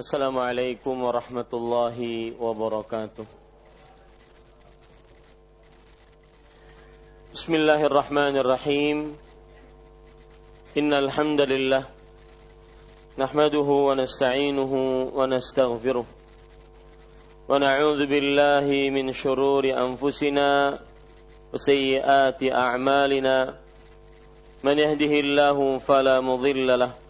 Assalamualaikum warahmatullahi wabarakatuh. Bismillahirrahmanirrahim. Innal hamdalillah nahmaduhu wa nasta'inuhu wa billahi min shururi anfusina وسيئات أعمالنا. من يهده الله فلا mudilla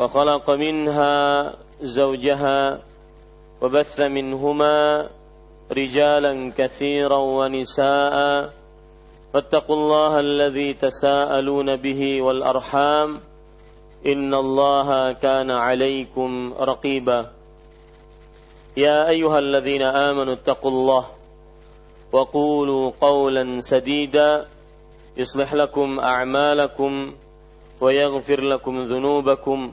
وخلق منها زوجها وبث منهما رجالا كثيرا ونساء فاتقوا الله الذي تساءلون به والأرحام إن الله كان عليكم رقيبا يا أيها الذين آمنوا اتقوا الله وقولوا قولا سديدا يصلح لكم أعمالكم ويغفر لكم ذنوبكم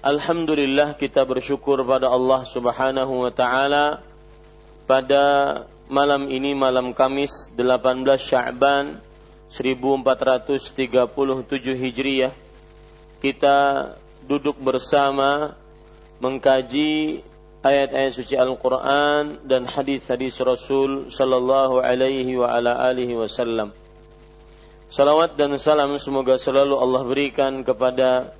Alhamdulillah kita bersyukur pada Allah Subhanahu wa taala pada malam ini malam Kamis 18 Sya'ban 1437 Hijriah kita duduk bersama mengkaji ayat-ayat suci Al-Qur'an dan hadis-hadis Rasul sallallahu alaihi wa ala alihi wasallam. Salawat dan salam semoga selalu Allah berikan kepada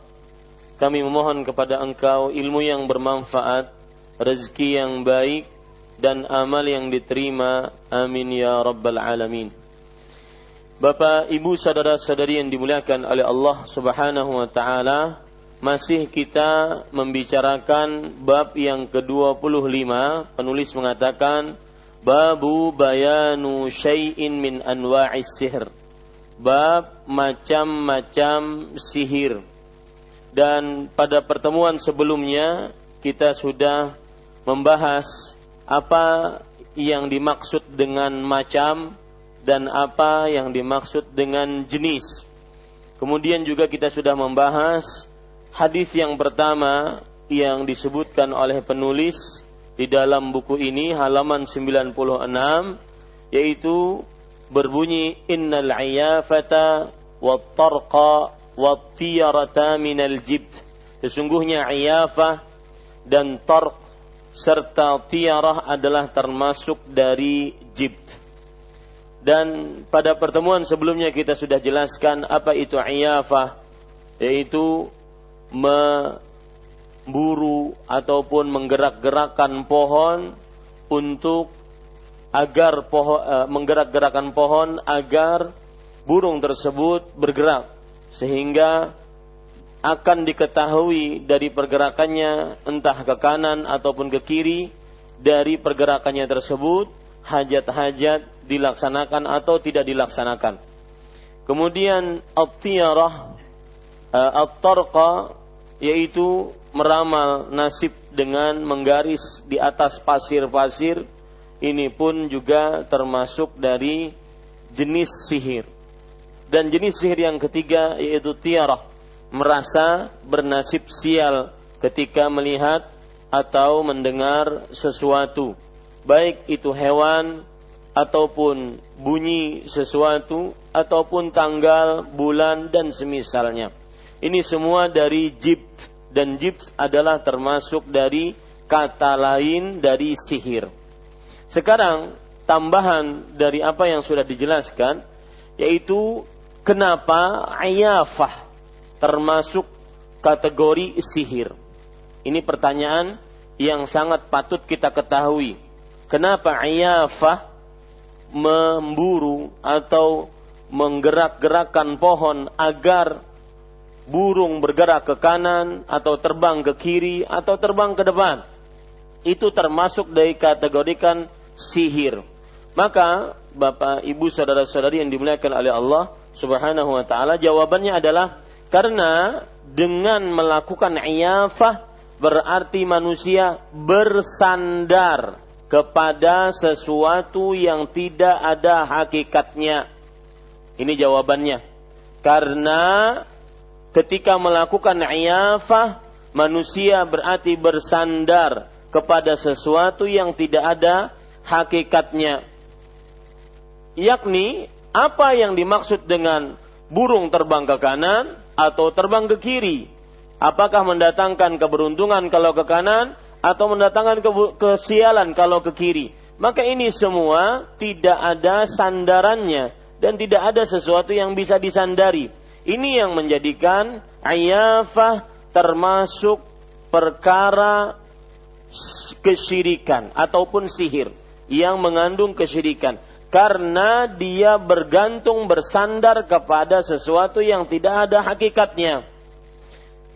kami memohon kepada Engkau ilmu yang bermanfaat, rezeki yang baik, dan amal yang diterima. Amin ya Rabbal Alamin. Bapak, Ibu, saudara-saudari yang dimuliakan oleh Allah Subhanahu wa taala, masih kita membicarakan bab yang ke-25. Penulis mengatakan babu bayanu syai'in min anwa'is sihr. Bab macam-macam sihir dan pada pertemuan sebelumnya kita sudah membahas apa yang dimaksud dengan macam dan apa yang dimaksud dengan jenis. Kemudian juga kita sudah membahas hadis yang pertama yang disebutkan oleh penulis di dalam buku ini halaman 96 yaitu berbunyi innal iyafata wat tarqa wattiyarata minal jibt. Sesungguhnya iyafah dan tarq serta tiarah adalah termasuk dari jibt. Dan pada pertemuan sebelumnya kita sudah jelaskan apa itu iyafah, yaitu memburu ataupun menggerak-gerakkan pohon untuk agar pohon eh, menggerak-gerakkan pohon agar burung tersebut bergerak sehingga akan diketahui dari pergerakannya entah ke kanan ataupun ke kiri dari pergerakannya tersebut hajat-hajat dilaksanakan atau tidak dilaksanakan. Kemudian at-tiyarah at-tarqa yaitu meramal nasib dengan menggaris di atas pasir-pasir ini pun juga termasuk dari jenis sihir. Dan jenis sihir yang ketiga yaitu tiarah, merasa bernasib sial ketika melihat atau mendengar sesuatu, baik itu hewan ataupun bunyi sesuatu ataupun tanggal, bulan dan semisalnya. Ini semua dari jibt dan jibt adalah termasuk dari kata lain dari sihir. Sekarang tambahan dari apa yang sudah dijelaskan yaitu kenapa ayafah termasuk kategori sihir. Ini pertanyaan yang sangat patut kita ketahui. Kenapa ayafah memburu atau menggerak-gerakkan pohon agar burung bergerak ke kanan atau terbang ke kiri atau terbang ke depan. Itu termasuk dari kategorikan sihir. Maka Bapak, Ibu, saudara-saudari yang dimuliakan oleh Allah Subhanahu wa taala, jawabannya adalah karena dengan melakukan iyafah berarti manusia bersandar kepada sesuatu yang tidak ada hakikatnya. Ini jawabannya. Karena ketika melakukan iyafah, manusia berarti bersandar kepada sesuatu yang tidak ada hakikatnya. Yakni apa yang dimaksud dengan burung terbang ke kanan atau terbang ke kiri? Apakah mendatangkan keberuntungan kalau ke kanan atau mendatangkan ke kesialan kalau ke kiri. Maka ini semua tidak ada sandarannya dan tidak ada sesuatu yang bisa disandari. Ini yang menjadikan ayafah termasuk perkara kesyirikan ataupun sihir yang mengandung kesyirikan karena dia bergantung bersandar kepada sesuatu yang tidak ada hakikatnya.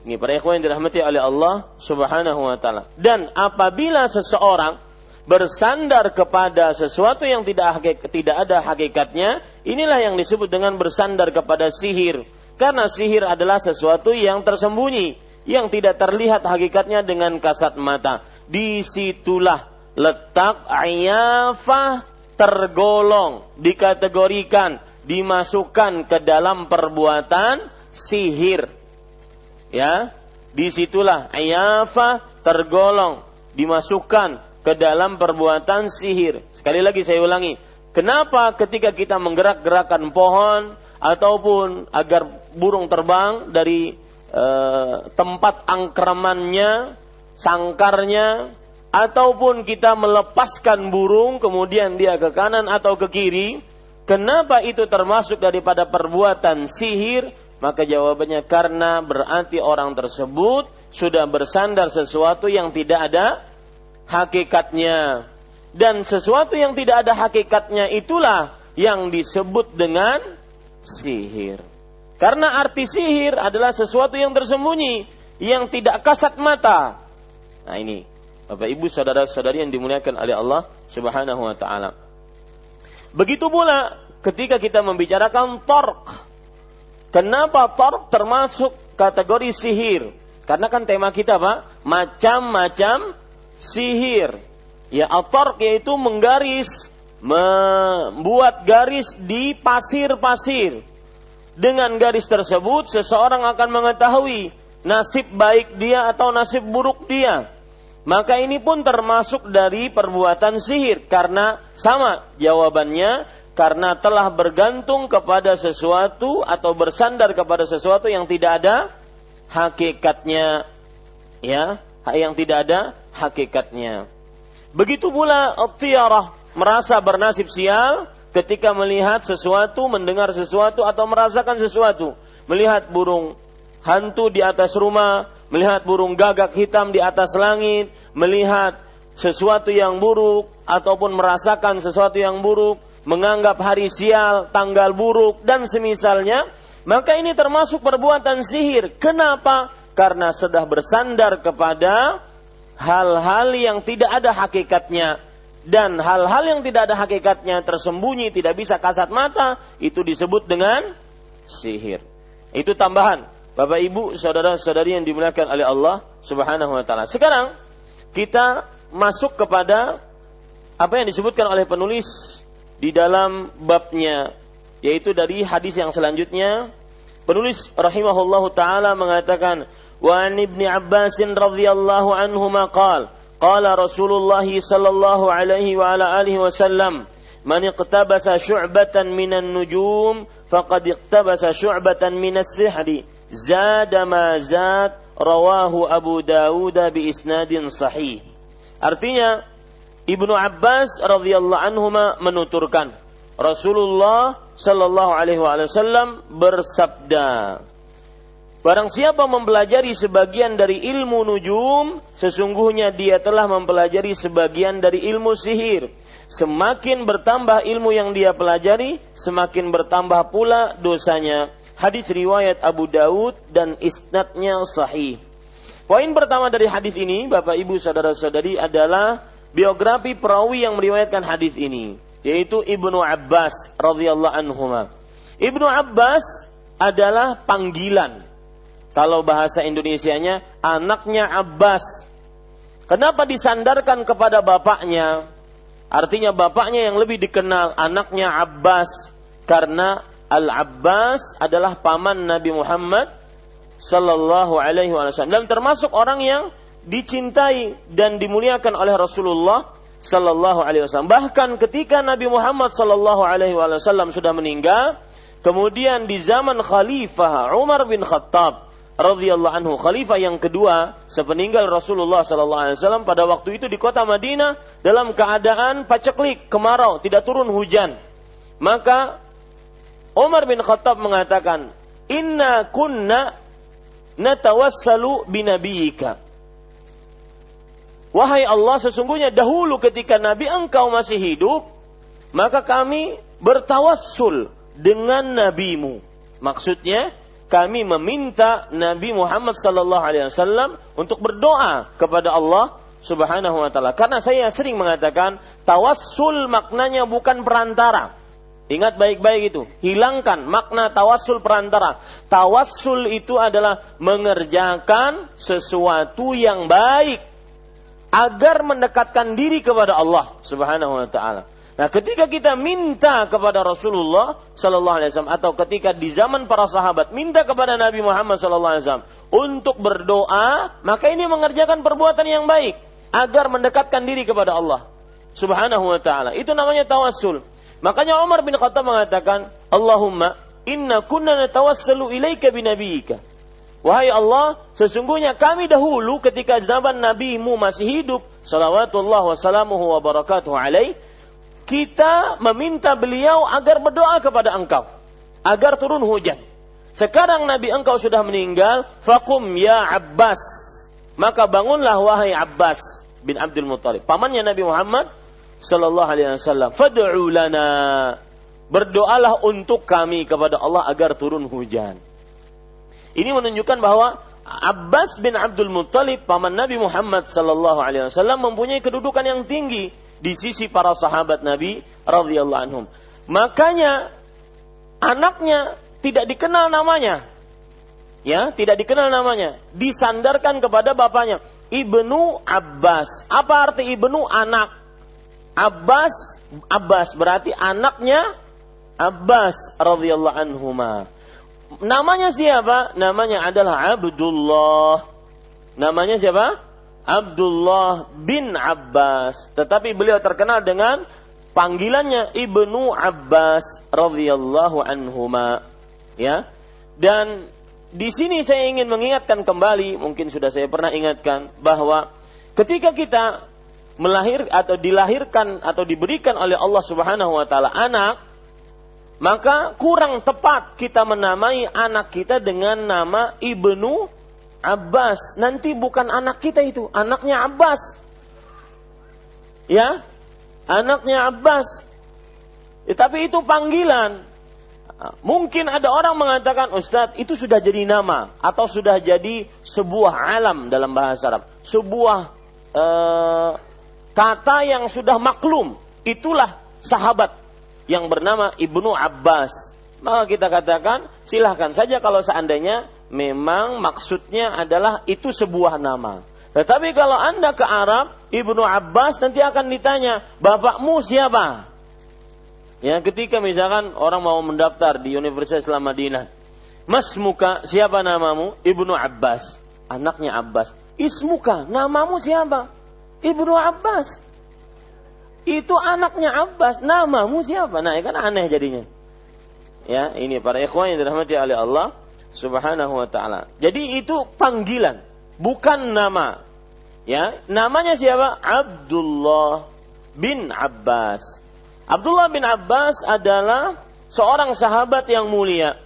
Ini para ikhwan yang dirahmati oleh Allah Subhanahu wa taala. Dan apabila seseorang bersandar kepada sesuatu yang tidak tidak ada hakikatnya, inilah yang disebut dengan bersandar kepada sihir. Karena sihir adalah sesuatu yang tersembunyi, yang tidak terlihat hakikatnya dengan kasat mata. Di situlah letak ayafah tergolong, dikategorikan, dimasukkan ke dalam perbuatan sihir. Ya di situlah ayafa tergolong dimasukkan ke dalam perbuatan sihir. Sekali lagi saya ulangi kenapa ketika kita menggerak-gerakan pohon ataupun agar burung terbang dari e, tempat angkramannya sangkarnya ataupun kita melepaskan burung kemudian dia ke kanan atau ke kiri kenapa itu termasuk daripada perbuatan sihir maka jawabannya karena berarti orang tersebut sudah bersandar sesuatu yang tidak ada hakikatnya. Dan sesuatu yang tidak ada hakikatnya itulah yang disebut dengan sihir. Karena arti sihir adalah sesuatu yang tersembunyi, yang tidak kasat mata. Nah ini, Bapak Ibu saudara-saudari yang dimuliakan oleh Allah Subhanahu wa taala. Begitu pula ketika kita membicarakan torq, Kenapa tork termasuk kategori sihir? Karena kan tema kita apa? Macam-macam sihir. Ya, atork yaitu menggaris, membuat garis di pasir-pasir. Dengan garis tersebut, seseorang akan mengetahui nasib baik dia atau nasib buruk dia. Maka ini pun termasuk dari perbuatan sihir. Karena sama jawabannya karena telah bergantung kepada sesuatu atau bersandar kepada sesuatu yang tidak ada hakikatnya. Ya yang tidak ada hakikatnya. Begitu pula tiarah merasa bernasib sial ketika melihat sesuatu mendengar sesuatu atau merasakan sesuatu. Melihat burung hantu di atas rumah melihat burung gagak hitam di atas langit melihat sesuatu yang buruk ataupun merasakan sesuatu yang buruk menganggap hari sial, tanggal buruk, dan semisalnya, maka ini termasuk perbuatan sihir. Kenapa? Karena sudah bersandar kepada hal-hal yang tidak ada hakikatnya. Dan hal-hal yang tidak ada hakikatnya tersembunyi, tidak bisa kasat mata, itu disebut dengan sihir. Itu tambahan. Bapak Ibu, saudara-saudari yang dimuliakan oleh Allah Subhanahu wa taala. Sekarang kita masuk kepada apa yang disebutkan oleh penulis di dalam babnya yaitu dari hadis yang selanjutnya penulis rahimahullahu taala mengatakan wa an ibni Abbas radhiyallahu anhuma qala qala Rasulullah sallallahu alaihi wa ala alihi wasallam man iqtabasa syu'batan minan nujum faqad iqtabasa syu'batan minas sihri zada ma zad rawahu Abu Dawud bi isnadin sahih artinya Ibnu Abbas radhiyallahu anhu menuturkan Rasulullah sallallahu alaihi wasallam bersabda Barang siapa mempelajari sebagian dari ilmu nujum, sesungguhnya dia telah mempelajari sebagian dari ilmu sihir. Semakin bertambah ilmu yang dia pelajari, semakin bertambah pula dosanya. Hadis riwayat Abu Daud dan isnadnya sahih. Poin pertama dari hadis ini, Bapak Ibu saudara-saudari adalah biografi perawi yang meriwayatkan hadis ini yaitu Ibnu Abbas radhiyallahu anhu. Ibnu Abbas adalah panggilan. Kalau bahasa Indonesianya anaknya Abbas. Kenapa disandarkan kepada bapaknya? Artinya bapaknya yang lebih dikenal anaknya Abbas karena Al-Abbas adalah paman Nabi Muhammad sallallahu alaihi wasallam dan termasuk orang yang dicintai dan dimuliakan oleh Rasulullah Sallallahu Alaihi Wasallam. Bahkan ketika Nabi Muhammad Sallallahu Alaihi Wasallam sudah meninggal, kemudian di zaman Khalifah Umar bin Khattab radhiyallahu anhu khalifah yang kedua sepeninggal Rasulullah sallallahu alaihi wasallam pada waktu itu di kota Madinah dalam keadaan paceklik kemarau tidak turun hujan maka Umar bin Khattab mengatakan inna kunna natawassalu binabiyika Wahai Allah, sesungguhnya dahulu ketika Nabi engkau masih hidup, maka kami bertawassul dengan nabimu. Maksudnya, kami meminta Nabi Muhammad sallallahu alaihi wasallam untuk berdoa kepada Allah Subhanahu wa taala. Karena saya sering mengatakan tawassul maknanya bukan perantara. Ingat baik-baik itu. Hilangkan makna tawassul perantara. Tawassul itu adalah mengerjakan sesuatu yang baik agar mendekatkan diri kepada Allah Subhanahu wa taala. Nah, ketika kita minta kepada Rasulullah sallallahu alaihi wasallam atau ketika di zaman para sahabat minta kepada Nabi Muhammad sallallahu alaihi wasallam untuk berdoa, maka ini mengerjakan perbuatan yang baik agar mendekatkan diri kepada Allah Subhanahu wa taala. Itu namanya tawassul. Makanya Umar bin Khattab mengatakan, "Allahumma inna kunna natawassalu ilaika binabiyika." Wahai Allah, sesungguhnya kami dahulu ketika zaman Nabi-Mu masih hidup, salawatullah wassalamuhu wa barakatuh alaih, kita meminta beliau agar berdoa kepada engkau, agar turun hujan. Sekarang Nabi engkau sudah meninggal, fakum ya Abbas. Maka bangunlah wahai Abbas bin Abdul Muttalib, pamannya Nabi Muhammad sallallahu alaihi wasallam. Fad'u lana. Berdoalah untuk kami kepada Allah agar turun hujan. Ini menunjukkan bahwa Abbas bin Abdul Muttalib paman Nabi Muhammad sallallahu alaihi wasallam mempunyai kedudukan yang tinggi di sisi para sahabat Nabi radhiyallahu anhum. Makanya anaknya tidak dikenal namanya. Ya, tidak dikenal namanya, disandarkan kepada bapaknya, Ibnu Abbas. Apa arti Ibnu anak? Abbas Abbas berarti anaknya Abbas radhiyallahu anhuma. Namanya siapa? Namanya adalah Abdullah. Namanya siapa? Abdullah bin Abbas. Tetapi beliau terkenal dengan panggilannya Ibnu Abbas radhiyallahu anhuma. Ya. Dan di sini saya ingin mengingatkan kembali, mungkin sudah saya pernah ingatkan bahwa ketika kita melahir atau dilahirkan atau diberikan oleh Allah Subhanahu wa taala anak, maka kurang tepat kita menamai anak kita dengan nama Ibnu Abbas. Nanti bukan anak kita itu, anaknya Abbas. Ya, anaknya Abbas. Ya, tapi itu panggilan. Mungkin ada orang mengatakan, Ustadz, itu sudah jadi nama atau sudah jadi sebuah alam dalam bahasa Arab, sebuah uh, kata yang sudah maklum. Itulah sahabat yang bernama Ibnu Abbas. Maka kita katakan silahkan saja kalau seandainya memang maksudnya adalah itu sebuah nama. Tetapi kalau anda ke Arab, Ibnu Abbas nanti akan ditanya, bapakmu siapa? Ya, ketika misalkan orang mau mendaftar di Universitas Islam Madinah, Mas muka siapa namamu? Ibnu Abbas. Anaknya Abbas. Ismuka, namamu siapa? Ibnu Abbas. Itu anaknya Abbas, namamu siapa? Nah, kan aneh jadinya. Ya, ini para ikhwan yang dirahmati oleh Allah Subhanahu wa taala. Jadi itu panggilan, bukan nama. Ya, namanya siapa? Abdullah bin Abbas. Abdullah bin Abbas adalah seorang sahabat yang mulia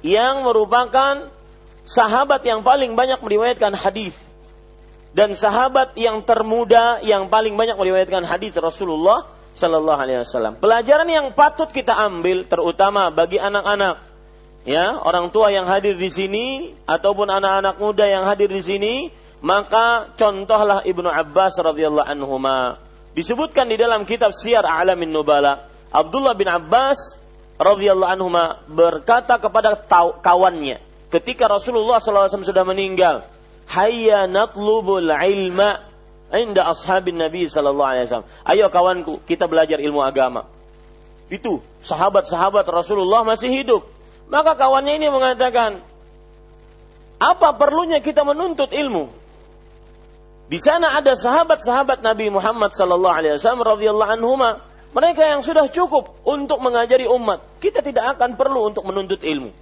yang merupakan sahabat yang paling banyak meriwayatkan hadis dan sahabat yang termuda yang paling banyak meriwayatkan hadis Rasulullah Sallallahu Alaihi Wasallam. Pelajaran yang patut kita ambil, terutama bagi anak-anak, ya orang tua yang hadir di sini ataupun anak-anak muda yang hadir di sini, maka contohlah Ibnu Abbas radhiyallahu anhu Disebutkan di dalam kitab Syiar A'lamin Nubala, Abdullah bin Abbas radhiyallahu anhu berkata kepada kawannya ketika Rasulullah SAW sudah meninggal, "Hayya natlubul ilma inda ashabin Nabi sallallahu. Ayo kawanku, kita belajar ilmu agama. Itu sahabat-sahabat Rasulullah masih hidup. Maka kawannya ini mengatakan, apa perlunya kita menuntut ilmu? Di sana ada sahabat-sahabat Nabi Muhammad sallallahu alaihi wasallam radhiyallahu anhuma. Mereka yang sudah cukup untuk mengajari umat. Kita tidak akan perlu untuk menuntut ilmu.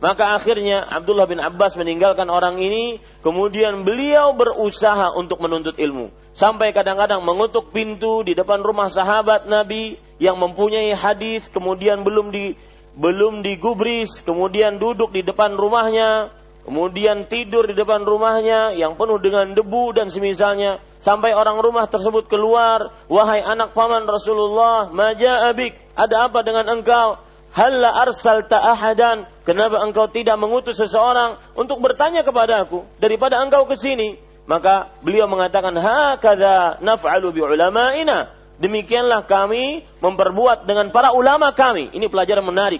Maka akhirnya Abdullah bin Abbas meninggalkan orang ini, kemudian beliau berusaha untuk menuntut ilmu. Sampai kadang-kadang mengutuk pintu di depan rumah sahabat Nabi yang mempunyai hadis, kemudian belum di belum digubris, kemudian duduk di depan rumahnya, kemudian tidur di depan rumahnya yang penuh dengan debu dan semisalnya sampai orang rumah tersebut keluar, wahai anak paman Rasulullah, maja abik, ada apa dengan engkau? Halla arsalta ahadan Kenapa engkau tidak mengutus seseorang untuk bertanya kepada aku daripada engkau ke sini? Maka beliau mengatakan, "Hakadha naf'alu bi ulama'ina." Demikianlah kami memperbuat dengan para ulama kami. Ini pelajaran menarik.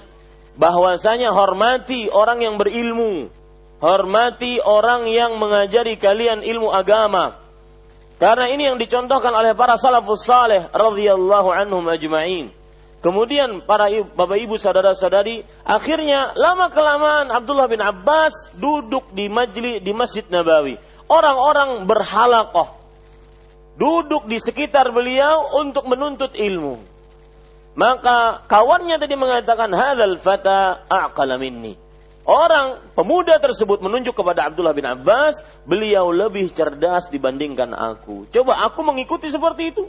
Bahwasanya hormati orang yang berilmu. Hormati orang yang mengajari kalian ilmu agama. Karena ini yang dicontohkan oleh para salafus saleh radhiyallahu anhum ajma'in. Kemudian para ibu, bapak ibu saudara-saudari, akhirnya lama kelamaan Abdullah bin Abbas duduk di majlis di Masjid Nabawi. Orang-orang berhalakoh duduk di sekitar beliau untuk menuntut ilmu. Maka kawannya tadi mengatakan hadzal fata aqala minni. Orang pemuda tersebut menunjuk kepada Abdullah bin Abbas, beliau lebih cerdas dibandingkan aku. Coba aku mengikuti seperti itu.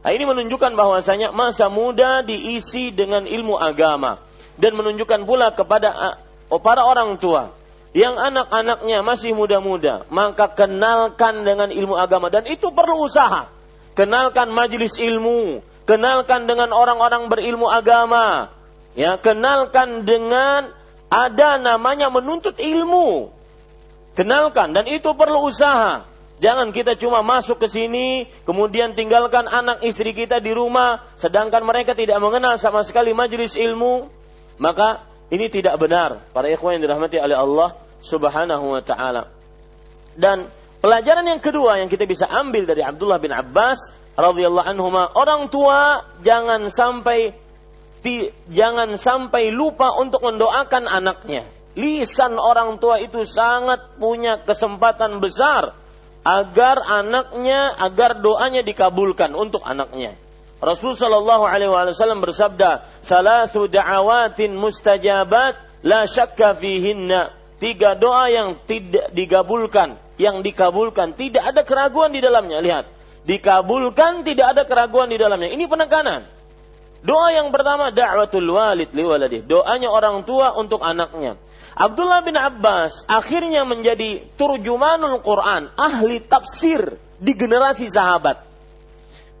Nah, ini menunjukkan bahwasanya masa muda diisi dengan ilmu agama dan menunjukkan pula kepada oh, para orang tua yang anak-anaknya masih muda-muda, maka kenalkan dengan ilmu agama dan itu perlu usaha. Kenalkan majelis ilmu, kenalkan dengan orang-orang berilmu agama. Ya, kenalkan dengan ada namanya menuntut ilmu. Kenalkan dan itu perlu usaha. Jangan kita cuma masuk ke sini, kemudian tinggalkan anak istri kita di rumah, sedangkan mereka tidak mengenal sama sekali majelis ilmu. Maka ini tidak benar. Para ikhwan yang dirahmati oleh Allah subhanahu wa ta'ala. Dan pelajaran yang kedua yang kita bisa ambil dari Abdullah bin Abbas radhiyallahu anhu orang tua jangan sampai jangan sampai lupa untuk mendoakan anaknya. Lisan orang tua itu sangat punya kesempatan besar agar anaknya, agar doanya dikabulkan untuk anaknya. Rasul Shallallahu Alaihi Wasallam bersabda, "Salasu da'awatin mustajabat, la syakka fihinna." Tiga doa yang tidak dikabulkan, yang dikabulkan tidak ada keraguan di dalamnya. Lihat, dikabulkan tidak ada keraguan di dalamnya. Ini penekanan. Doa yang pertama da'watul walid liwaladih. Doanya orang tua untuk anaknya. Abdullah bin Abbas akhirnya menjadi turjumanul Quran, ahli tafsir di generasi sahabat.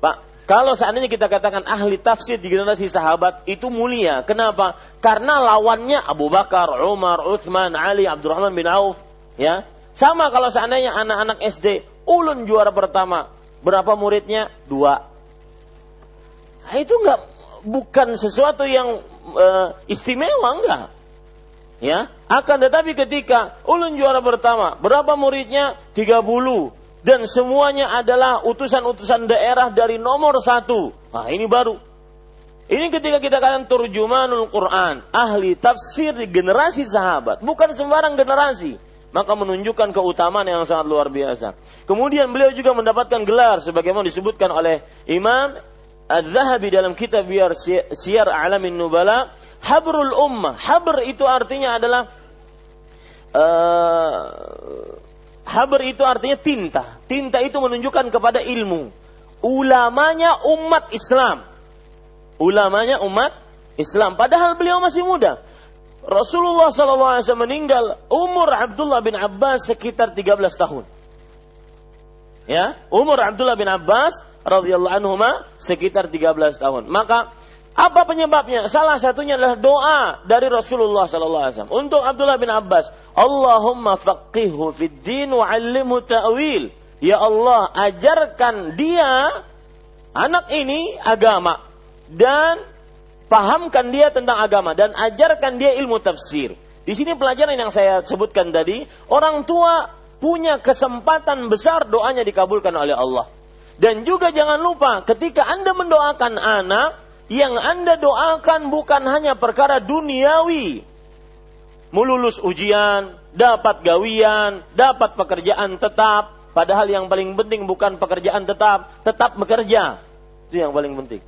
Pak, kalau seandainya kita katakan ahli tafsir di generasi sahabat itu mulia. Kenapa? Karena lawannya Abu Bakar, Umar, Uthman, Ali, Abdurrahman bin Auf. Ya, sama kalau seandainya anak-anak SD, ulun juara pertama, berapa muridnya? Dua. Nah, itu enggak bukan sesuatu yang uh, istimewa enggak. Ya, akan tetapi ketika ulun juara pertama, berapa muridnya? 30. Dan semuanya adalah utusan-utusan daerah dari nomor satu. Nah ini baru. Ini ketika kita katakan turjumanul Quran, ahli tafsir di generasi sahabat, bukan sembarang generasi. maka menunjukkan keutamaan yang sangat luar biasa. Kemudian beliau juga mendapatkan gelar sebagaimana disebutkan oleh Imam Az-Zahabi dalam kitab Siyar Alamin Nubala, Habrul Ummah. Habr itu artinya adalah uh, Habr itu artinya tinta. Tinta itu menunjukkan kepada ilmu. Ulamanya umat Islam. Ulamanya umat Islam. Padahal beliau masih muda. Rasulullah SAW meninggal umur Abdullah bin Abbas sekitar 13 tahun. Ya, umur Abdullah bin Abbas radhiyallahu anhu sekitar 13 tahun. Maka apa penyebabnya? Salah satunya adalah doa dari Rasulullah SAW untuk Abdullah bin Abbas. Allahumma faqihhu fid din wa 'allimhu ta'wil. Ya Allah, ajarkan dia anak ini agama dan pahamkan dia tentang agama dan ajarkan dia ilmu tafsir. Di sini pelajaran yang saya sebutkan tadi, orang tua punya kesempatan besar doanya dikabulkan oleh Allah. Dan juga jangan lupa ketika Anda mendoakan anak, yang Anda doakan bukan hanya perkara duniawi. Melulus ujian, dapat gawian, dapat pekerjaan tetap, padahal yang paling penting bukan pekerjaan tetap, tetap bekerja. Itu yang paling penting.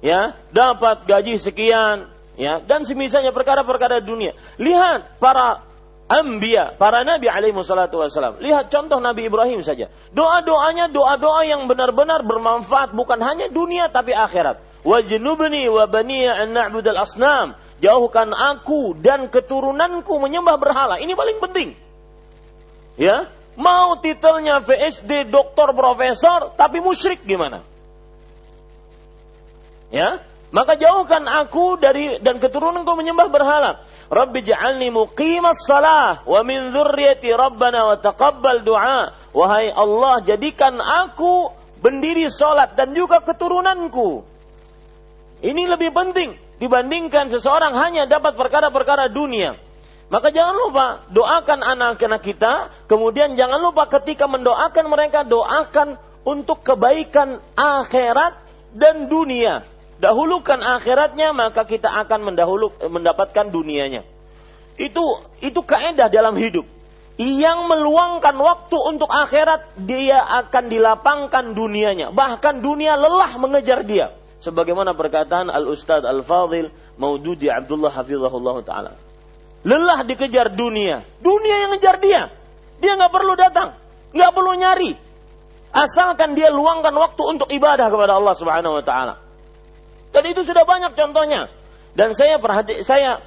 Ya dapat gaji sekian ya. Dan semisalnya perkara-perkara dunia. Lihat para ambia para nabi alaihi salatu wasalam lihat contoh nabi Ibrahim saja. Doa-doanya doa-doa yang benar-benar bermanfaat bukan hanya dunia tapi akhirat wajnubni wa baniya an na'budal asnam jauhkan aku dan keturunanku menyembah berhala ini paling penting ya mau titelnya VSD doktor profesor tapi musyrik gimana Ya, maka jauhkan aku dari dan keturunanku menyembah berhala. Rabbi ja'alni muqimas salah wa min dzurriyyati rabbana wa taqabbal du'a. Wahai Allah, jadikan aku bendiri salat dan juga keturunanku. Ini lebih penting dibandingkan seseorang hanya dapat perkara-perkara dunia. Maka jangan lupa doakan anak-anak kita, kemudian jangan lupa ketika mendoakan mereka doakan untuk kebaikan akhirat dan dunia dahulukan akhiratnya maka kita akan mendahulu mendapatkan dunianya. Itu itu kaidah dalam hidup. Yang meluangkan waktu untuk akhirat dia akan dilapangkan dunianya. Bahkan dunia lelah mengejar dia. Sebagaimana perkataan Al Ustad Al Fadil Maududi Abdullah Hafizahullah Taala. Lelah dikejar dunia. Dunia yang ngejar dia. Dia nggak perlu datang, nggak perlu nyari. Asalkan dia luangkan waktu untuk ibadah kepada Allah Subhanahu Wa Taala. Dan itu sudah banyak contohnya. Dan saya perhati, saya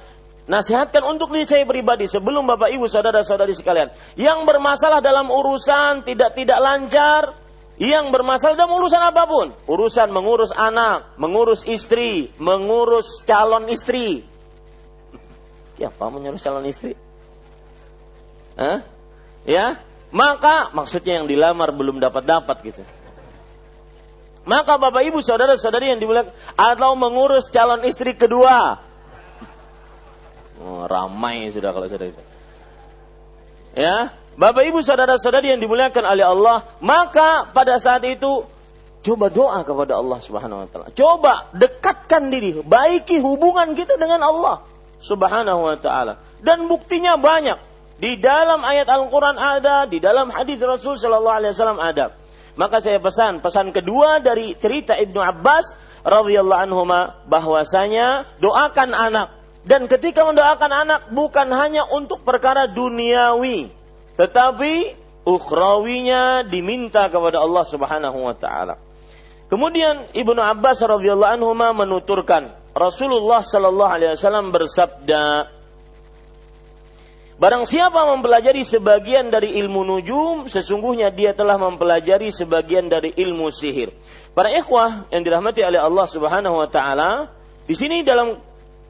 nasihatkan untuk diri saya pribadi sebelum Bapak Ibu saudara-saudari sekalian yang bermasalah dalam urusan tidak tidak lancar, yang bermasalah dalam urusan apa pun, urusan mengurus anak, mengurus istri, mengurus calon istri. Ya, apa menyuruh calon istri? Hah? Ya, maka maksudnya yang dilamar belum dapat dapat gitu. Maka Bapak Ibu saudara-saudari yang dimuliakan atau mengurus calon istri kedua. Oh, ramai sudah kalau sudah itu. Ya, Bapak Ibu saudara-saudari yang dimuliakan oleh Allah, maka pada saat itu coba doa kepada Allah Subhanahu wa taala. Coba dekatkan diri, baiki hubungan kita dengan Allah Subhanahu wa taala. Dan buktinya banyak. Di dalam ayat Al-Qur'an ada, di dalam hadis Rasul sallallahu alaihi wasallam ada. Maka saya pesan, pesan kedua dari cerita Ibnu Abbas radhiyallahu anhu bahwasanya doakan anak dan ketika mendoakan anak bukan hanya untuk perkara duniawi tetapi ukhrawinya diminta kepada Allah Subhanahu wa taala. Kemudian Ibnu Abbas radhiyallahu anhu menuturkan Rasulullah sallallahu alaihi wasallam bersabda Barang siapa mempelajari sebagian dari ilmu nujum, sesungguhnya dia telah mempelajari sebagian dari ilmu sihir. Para ikhwah yang dirahmati oleh Allah Subhanahu wa taala, di sini dalam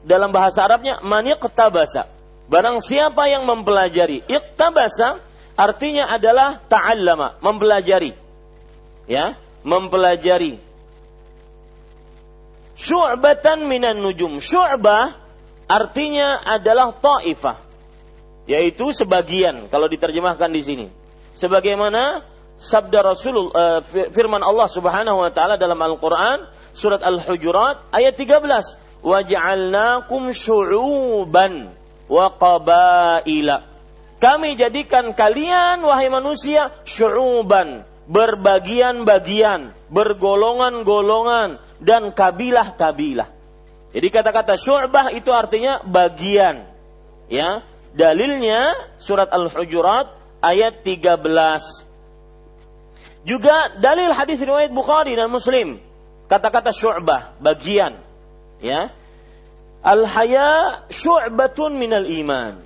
dalam bahasa Arabnya man iqtabasa. Barang siapa yang mempelajari, iqtabasa artinya adalah ta'allama, mempelajari. Ya, mempelajari. Syu'batan minan nujum. Syu'bah artinya adalah ta'ifah yaitu sebagian kalau diterjemahkan di sini. Sebagaimana sabda Rasul uh, firman Allah Subhanahu wa taala dalam Al-Qur'an surat Al-Hujurat ayat 13, "Waja'alnakum syu'uban wa qabaila Kami jadikan kalian wahai manusia syu'uban, berbagian-bagian, bergolongan-golongan dan kabilah-kabilah. Jadi kata-kata syu'bah itu artinya bagian. Ya, dalilnya surat Al-Hujurat ayat 13. Juga dalil hadis riwayat Bukhari dan Muslim. Kata-kata syu'bah, bagian. Ya. Al-haya syu'batun minal iman.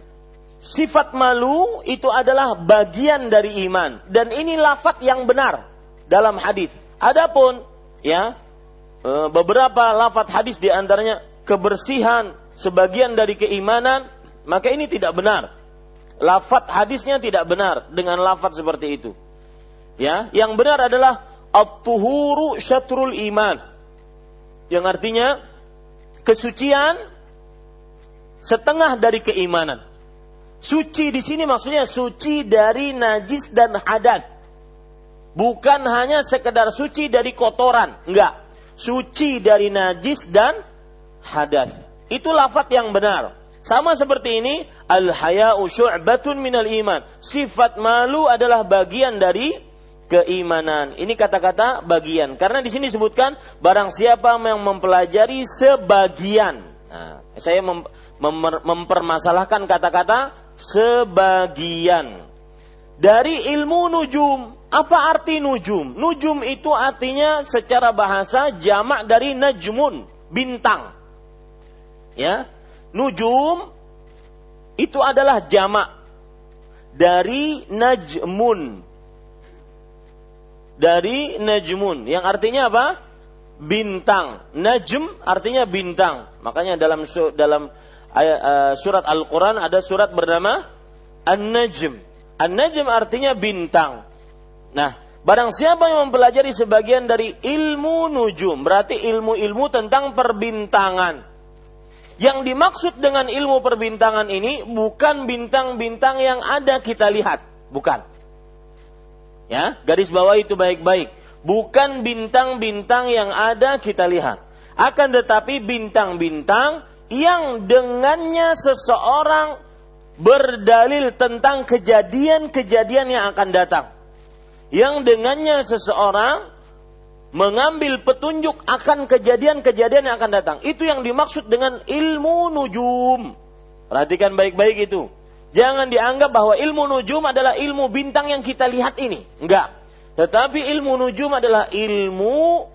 Sifat malu itu adalah bagian dari iman dan ini lafat yang benar dalam hadis. Adapun ya e, beberapa lafat hadis di antaranya kebersihan sebagian dari keimanan, maka ini tidak benar. Lafat hadisnya tidak benar dengan lafat seperti itu. Ya, yang benar adalah at-tuhuru syatrul iman. Yang artinya kesucian setengah dari keimanan. Suci di sini maksudnya suci dari najis dan hadas. Bukan hanya sekedar suci dari kotoran, enggak. Suci dari najis dan hadas. Itu lafat yang benar. Sama seperti ini, al-haya'u syu'batun minal iman. Sifat malu adalah bagian dari keimanan. Ini kata-kata bagian. Karena di sini disebutkan barang siapa yang mempelajari sebagian. Nah, saya mem mem mempermasalahkan kata-kata sebagian. Dari ilmu nujum. Apa arti nujum? Nujum itu artinya secara bahasa jamak dari najmun, bintang. Ya. Nujum itu adalah jamak dari najmun, dari najmun yang artinya apa? Bintang. Najm artinya bintang. Makanya dalam dalam uh, surat Al-Qur'an ada surat bernama An-Najm. An-Najm artinya bintang. Nah, barang siapa yang mempelajari sebagian dari ilmu nujum, berarti ilmu-ilmu tentang perbintangan. Yang dimaksud dengan ilmu perbintangan ini bukan bintang-bintang yang ada kita lihat, bukan. Ya, garis bawah itu baik-baik. Bukan bintang-bintang yang ada kita lihat. Akan tetapi bintang-bintang yang dengannya seseorang berdalil tentang kejadian-kejadian yang akan datang. Yang dengannya seseorang mengambil petunjuk akan kejadian-kejadian yang akan datang. Itu yang dimaksud dengan ilmu nujum. Perhatikan baik-baik itu. Jangan dianggap bahwa ilmu nujum adalah ilmu bintang yang kita lihat ini. Enggak. Tetapi ilmu nujum adalah ilmu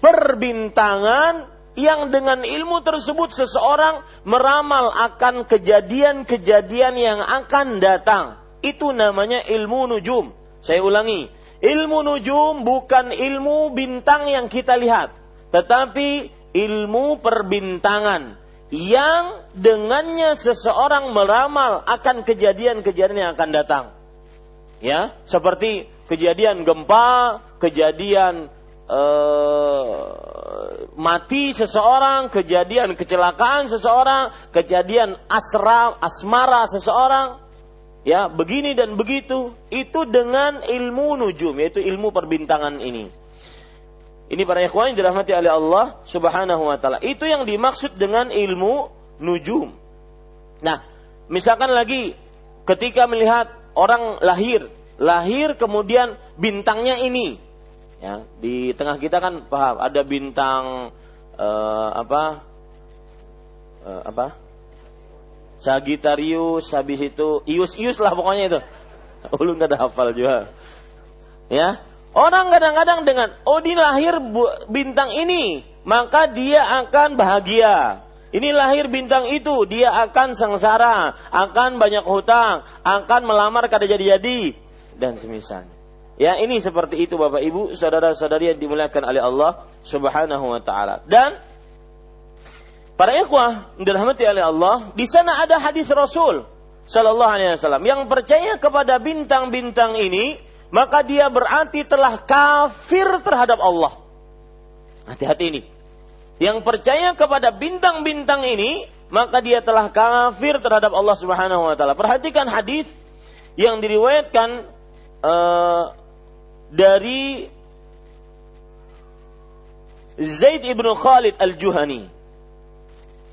perbintangan yang dengan ilmu tersebut seseorang meramal akan kejadian-kejadian yang akan datang. Itu namanya ilmu nujum. Saya ulangi, ilmu nujum bukan ilmu bintang yang kita lihat, tetapi ilmu perbintangan yang dengannya seseorang meramal akan kejadian-kejadian yang akan datang. Ya, seperti kejadian gempa, kejadian uh, mati seseorang, kejadian kecelakaan seseorang, kejadian asra, asmara seseorang, ya begini dan begitu, itu dengan ilmu nujum, yaitu ilmu perbintangan ini. Ini para ikhwan yang dirahmati oleh Allah Subhanahu wa taala. Itu yang dimaksud dengan ilmu nujum. Nah, misalkan lagi ketika melihat orang lahir, lahir kemudian bintangnya ini. Ya, di tengah kita kan paham ada bintang uh, apa? Uh, apa? Sagittarius, habis itu Ius-Ius lah pokoknya itu. Ulun ada hafal juga. Ya, Orang kadang-kadang dengan, oh ini lahir bintang ini, maka dia akan bahagia. Ini lahir bintang itu, dia akan sengsara, akan banyak hutang, akan melamar kada jadi-jadi, dan semisal. Ya ini seperti itu Bapak Ibu, saudara-saudari yang dimuliakan oleh Allah Subhanahu wa taala. Dan para ikhwah dirahmati oleh Allah, di sana ada hadis Rasul sallallahu alaihi wasallam yang percaya kepada bintang-bintang ini maka dia berarti telah kafir terhadap Allah. Hati-hati ini. Yang percaya kepada bintang-bintang ini, maka dia telah kafir terhadap Allah Subhanahu wa taala. Perhatikan hadis yang diriwayatkan uh, dari Zaid ibn Khalid al-Juhani.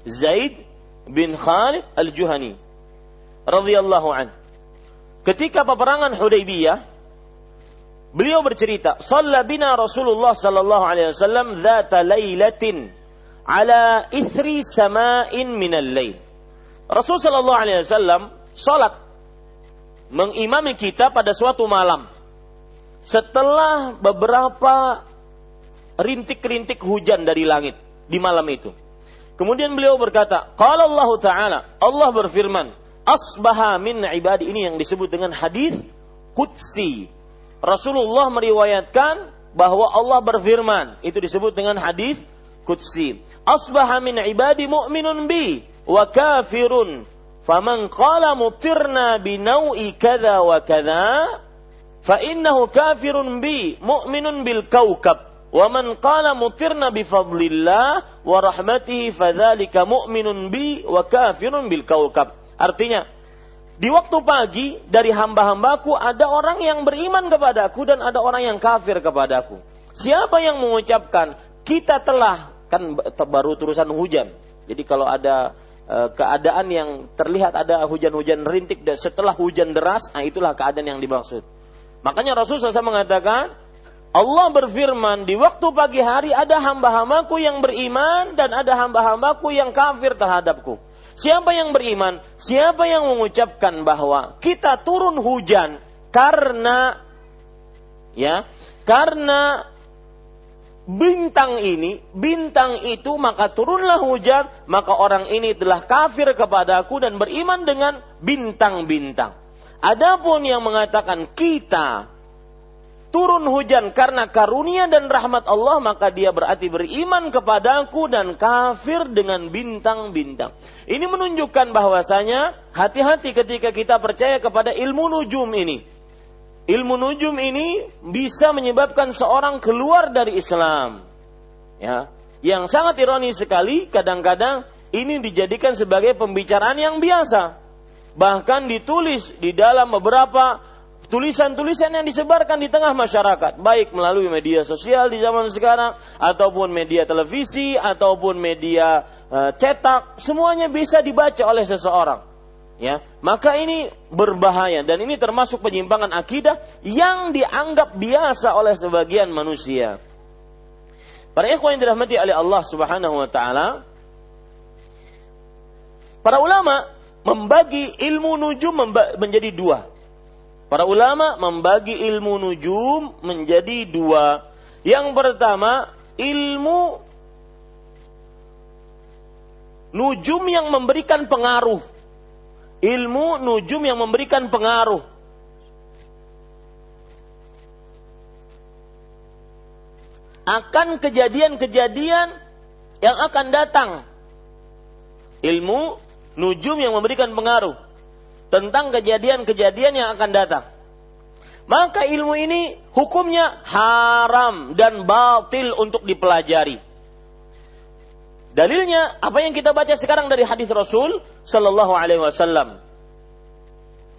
Zaid bin Khalid al-Juhani radhiyallahu an. ketika peperangan Hudaybiyah, beliau bercerita, "Shalla bina Rasulullah sallallahu alaihi wasallam dzata lailatin ala ithri sama'in minal lail." Rasul sallallahu alaihi wasallam salat mengimami kita pada suatu malam setelah beberapa rintik-rintik hujan dari langit di malam itu. Kemudian beliau berkata, "Qala Allah Ta'ala, Allah berfirman, asbaha min ibadi ini yang disebut dengan hadis qudsi. Rasulullah meriwayatkan bahwa Allah berfirman, itu disebut dengan hadis qudsi. Asbaha min ibadi mu'minun bi wa kafirun. Faman qala mutirna bi naw'i kadza wa kadza fa innahu kafirun bi mu'minun bil kaukab Wa man qala mutirna bi fadlillah wa rahmatihi fadzalika mu'minun bi wa kafirun bil kaukab. Artinya, di waktu pagi dari hamba-hambaku ada orang yang beriman kepadaku dan ada orang yang kafir kepadaku. Siapa yang mengucapkan kita telah kan baru terusan hujan. Jadi kalau ada e, keadaan yang terlihat ada hujan-hujan rintik dan setelah hujan deras, nah itulah keadaan yang dimaksud. Makanya Rasulullah SAW mengatakan, Allah berfirman, di waktu pagi hari ada hamba-hambaku yang beriman dan ada hamba-hambaku yang kafir terhadapku. Siapa yang beriman? Siapa yang mengucapkan bahwa kita turun hujan karena ya, karena bintang ini, bintang itu maka turunlah hujan, maka orang ini telah kafir kepadaku dan beriman dengan bintang-bintang. Adapun yang mengatakan kita turun hujan karena karunia dan rahmat Allah maka dia berarti beriman kepadaku dan kafir dengan bintang-bintang. Ini menunjukkan bahwasanya hati-hati ketika kita percaya kepada ilmu nujum ini. Ilmu nujum ini bisa menyebabkan seorang keluar dari Islam. Ya, yang sangat ironis sekali kadang-kadang ini dijadikan sebagai pembicaraan yang biasa. Bahkan ditulis di dalam beberapa tulisan-tulisan yang disebarkan di tengah masyarakat, baik melalui media sosial di zaman sekarang, ataupun media televisi, ataupun media uh, cetak, semuanya bisa dibaca oleh seseorang. Ya, maka ini berbahaya dan ini termasuk penyimpangan akidah yang dianggap biasa oleh sebagian manusia. Para ikhwan yang dirahmati oleh Allah Subhanahu wa taala, para ulama membagi ilmu nujum menjadi dua. Para ulama membagi ilmu nujum menjadi dua. Yang pertama, ilmu nujum yang memberikan pengaruh. Ilmu nujum yang memberikan pengaruh. Akan kejadian-kejadian yang akan datang. Ilmu nujum yang memberikan pengaruh tentang kejadian-kejadian yang akan datang. Maka ilmu ini hukumnya haram dan batil untuk dipelajari. Dalilnya apa yang kita baca sekarang dari hadis Rasul sallallahu alaihi wasallam.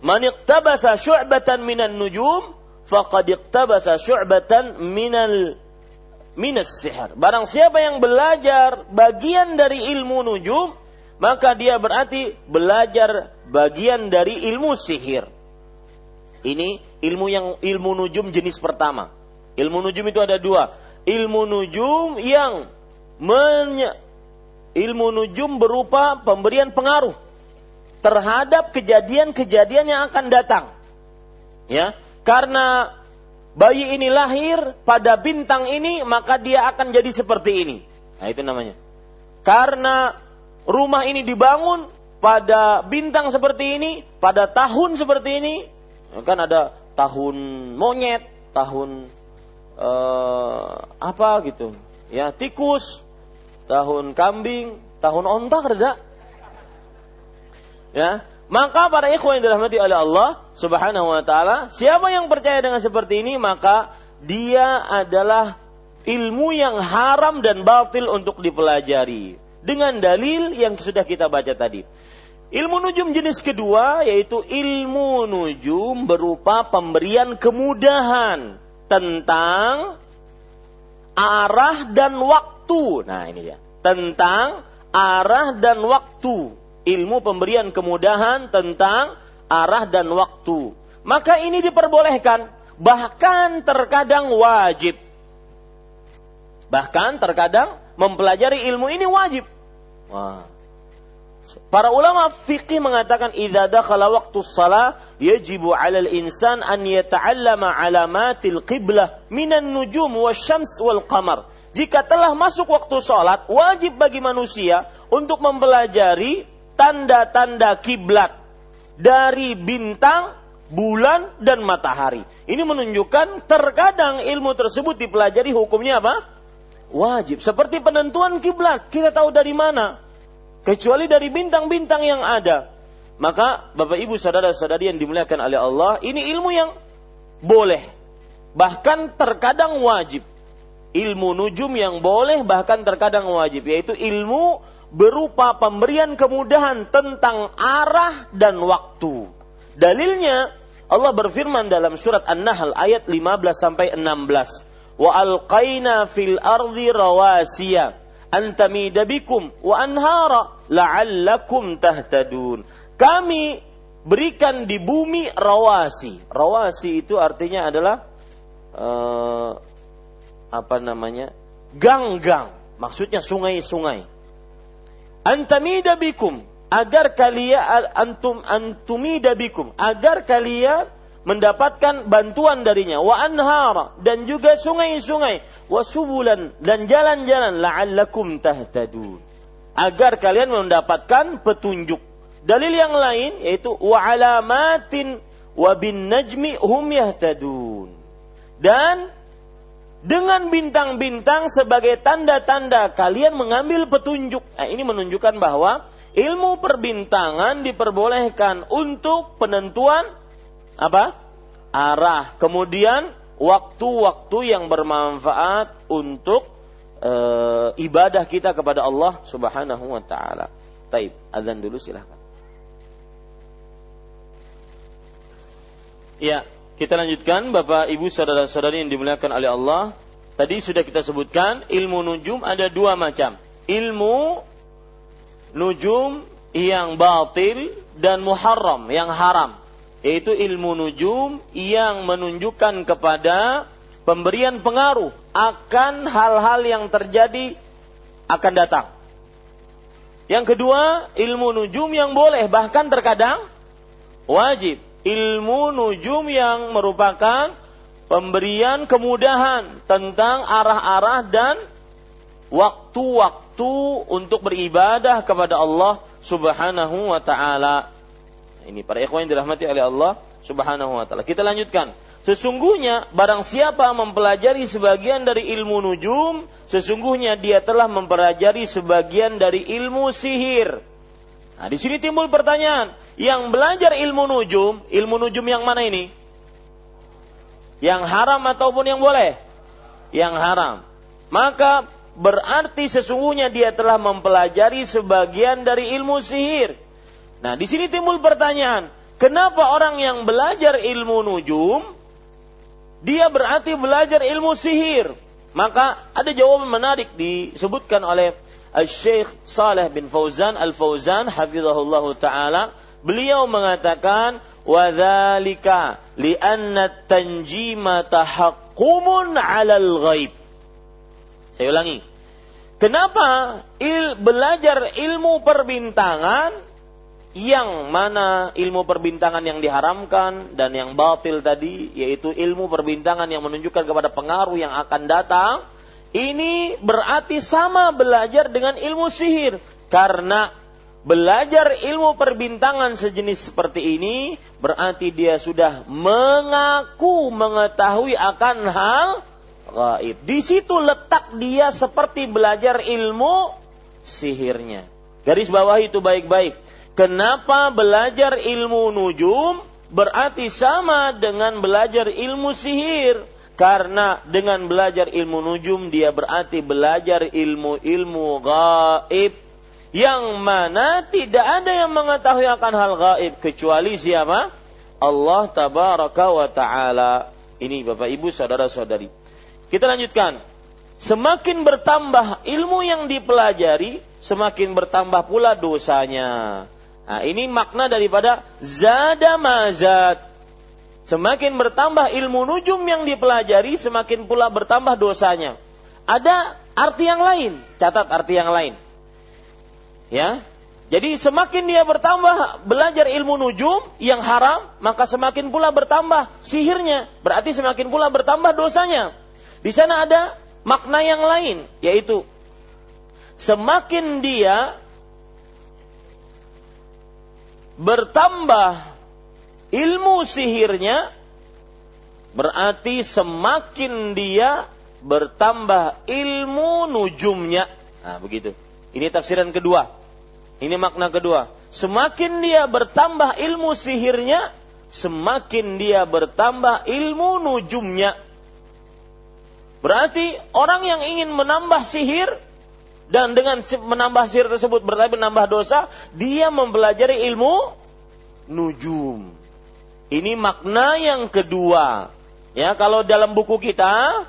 Man iqtabasa syu'batan minan nujum faqad iqtabasa syu'batan minal minas sihir. Barang siapa yang belajar bagian dari ilmu nujum, maka dia berarti belajar bagian dari ilmu sihir. Ini ilmu yang ilmu nujum jenis pertama. Ilmu nujum itu ada dua. Ilmu nujum yang menye, ilmu nujum berupa pemberian pengaruh terhadap kejadian-kejadian yang akan datang. Ya, karena bayi ini lahir pada bintang ini, maka dia akan jadi seperti ini. Nah, itu namanya. Karena rumah ini dibangun pada bintang seperti ini, pada tahun seperti ini, kan ada tahun monyet, tahun uh, apa gitu, ya tikus, tahun kambing, tahun onta ada. Ya, maka para ikhwan yang dirahmati oleh Allah Subhanahu wa taala, siapa yang percaya dengan seperti ini maka dia adalah ilmu yang haram dan batil untuk dipelajari dengan dalil yang sudah kita baca tadi. Ilmu nujum jenis kedua yaitu ilmu nujum berupa pemberian kemudahan tentang arah dan waktu. Nah, ini dia. Tentang arah dan waktu. Ilmu pemberian kemudahan tentang arah dan waktu. maka ini diperbolehkan, bahkan terkadang wajib. Bahkan terkadang mempelajari ilmu ini wajib. Wah. Para ulama fikih mengatakan idza dakhala waktu shalah yajibu 'alal insan an yata'allama 'alamatil qiblah minan nujum wasyams wal qamar. Jika telah masuk waktu sholat, wajib bagi manusia untuk mempelajari tanda-tanda kiblat dari bintang, bulan, dan matahari. Ini menunjukkan terkadang ilmu tersebut dipelajari hukumnya apa? Wajib. Seperti penentuan kiblat, kita tahu dari mana? Kecuali dari bintang-bintang yang ada. Maka Bapak Ibu saudara-saudari yang dimuliakan oleh Allah, ini ilmu yang boleh. Bahkan terkadang wajib. Ilmu nujum yang boleh bahkan terkadang wajib. Yaitu ilmu berupa pemberian kemudahan tentang arah dan waktu. Dalilnya Allah berfirman dalam surat An-Nahl ayat 15 sampai 16 wa alqaina fil ardi rawasiya an tamida bikum wa anhara la'allakum tahtadun. Kami berikan di bumi rawasi. Rawasi itu artinya adalah uh, apa namanya? gang-gang. Maksudnya sungai-sungai. Antamida bikum agar kalian antum antumida bikum agar kalian mendapatkan bantuan darinya. Wa anhara dan juga sungai-sungai. Wa subulan dan jalan-jalan. La'allakum tahtadun. Agar kalian mendapatkan petunjuk. Dalil yang lain yaitu wa alamatin wa bin najmi hum yahtadun. Dan dengan bintang-bintang sebagai tanda-tanda kalian mengambil petunjuk. Nah, ini menunjukkan bahwa ilmu perbintangan diperbolehkan untuk penentuan apa? Arah. Kemudian waktu-waktu yang bermanfaat untuk e, ibadah kita kepada Allah Subhanahu wa taala. Taib, azan dulu silahkan. Ya, kita lanjutkan Bapak Ibu saudara-saudari yang dimuliakan oleh Allah. Tadi sudah kita sebutkan ilmu nujum ada dua macam. Ilmu nujum yang batil dan muharram yang haram yaitu ilmu nujum yang menunjukkan kepada pemberian pengaruh akan hal-hal yang terjadi akan datang. Yang kedua, ilmu nujum yang boleh bahkan terkadang wajib. Ilmu nujum yang merupakan pemberian kemudahan tentang arah-arah dan waktu-waktu untuk beribadah kepada Allah Subhanahu wa taala. Ini para ikhwan yang dirahmati oleh Allah Subhanahu wa taala. Kita lanjutkan. Sesungguhnya barang siapa mempelajari sebagian dari ilmu nujum, sesungguhnya dia telah mempelajari sebagian dari ilmu sihir. Nah, di sini timbul pertanyaan, yang belajar ilmu nujum, ilmu nujum yang mana ini? Yang haram ataupun yang boleh? Yang haram. Maka berarti sesungguhnya dia telah mempelajari sebagian dari ilmu sihir. Nah, di sini timbul pertanyaan, kenapa orang yang belajar ilmu nujum dia berarti belajar ilmu sihir? Maka ada jawaban menarik disebutkan oleh Syekh Saleh bin Fauzan Al-Fauzan hafizahullah taala. Beliau mengatakan wadzalika li'anna tanjima tahakkumun 'alal ghaib. Saya ulangi. Kenapa il, belajar ilmu perbintangan yang mana ilmu perbintangan yang diharamkan dan yang batil tadi yaitu ilmu perbintangan yang menunjukkan kepada pengaruh yang akan datang ini berarti sama belajar dengan ilmu sihir karena belajar ilmu perbintangan sejenis seperti ini berarti dia sudah mengaku mengetahui akan hal gaib. Di situ letak dia seperti belajar ilmu sihirnya. Garis bawah itu baik-baik Kenapa belajar ilmu nujum berarti sama dengan belajar ilmu sihir? Karena dengan belajar ilmu nujum dia berarti belajar ilmu-ilmu gaib yang mana tidak ada yang mengetahui akan hal gaib kecuali siapa? Allah tabaraka wa taala. Ini Bapak Ibu saudara-saudari. Kita lanjutkan. Semakin bertambah ilmu yang dipelajari, semakin bertambah pula dosanya. Nah, ini makna daripada zada mazat. Semakin bertambah ilmu nujum yang dipelajari, semakin pula bertambah dosanya. Ada arti yang lain, catat arti yang lain. Ya. Jadi semakin dia bertambah belajar ilmu nujum yang haram, maka semakin pula bertambah sihirnya. Berarti semakin pula bertambah dosanya. Di sana ada makna yang lain, yaitu semakin dia bertambah ilmu sihirnya berarti semakin dia bertambah ilmu nujumnya. Nah, begitu. Ini tafsiran kedua. Ini makna kedua. Semakin dia bertambah ilmu sihirnya, semakin dia bertambah ilmu nujumnya. Berarti orang yang ingin menambah sihir dan dengan menambah sihir tersebut berarti menambah dosa, dia mempelajari ilmu nujum. Ini makna yang kedua. Ya, kalau dalam buku kita,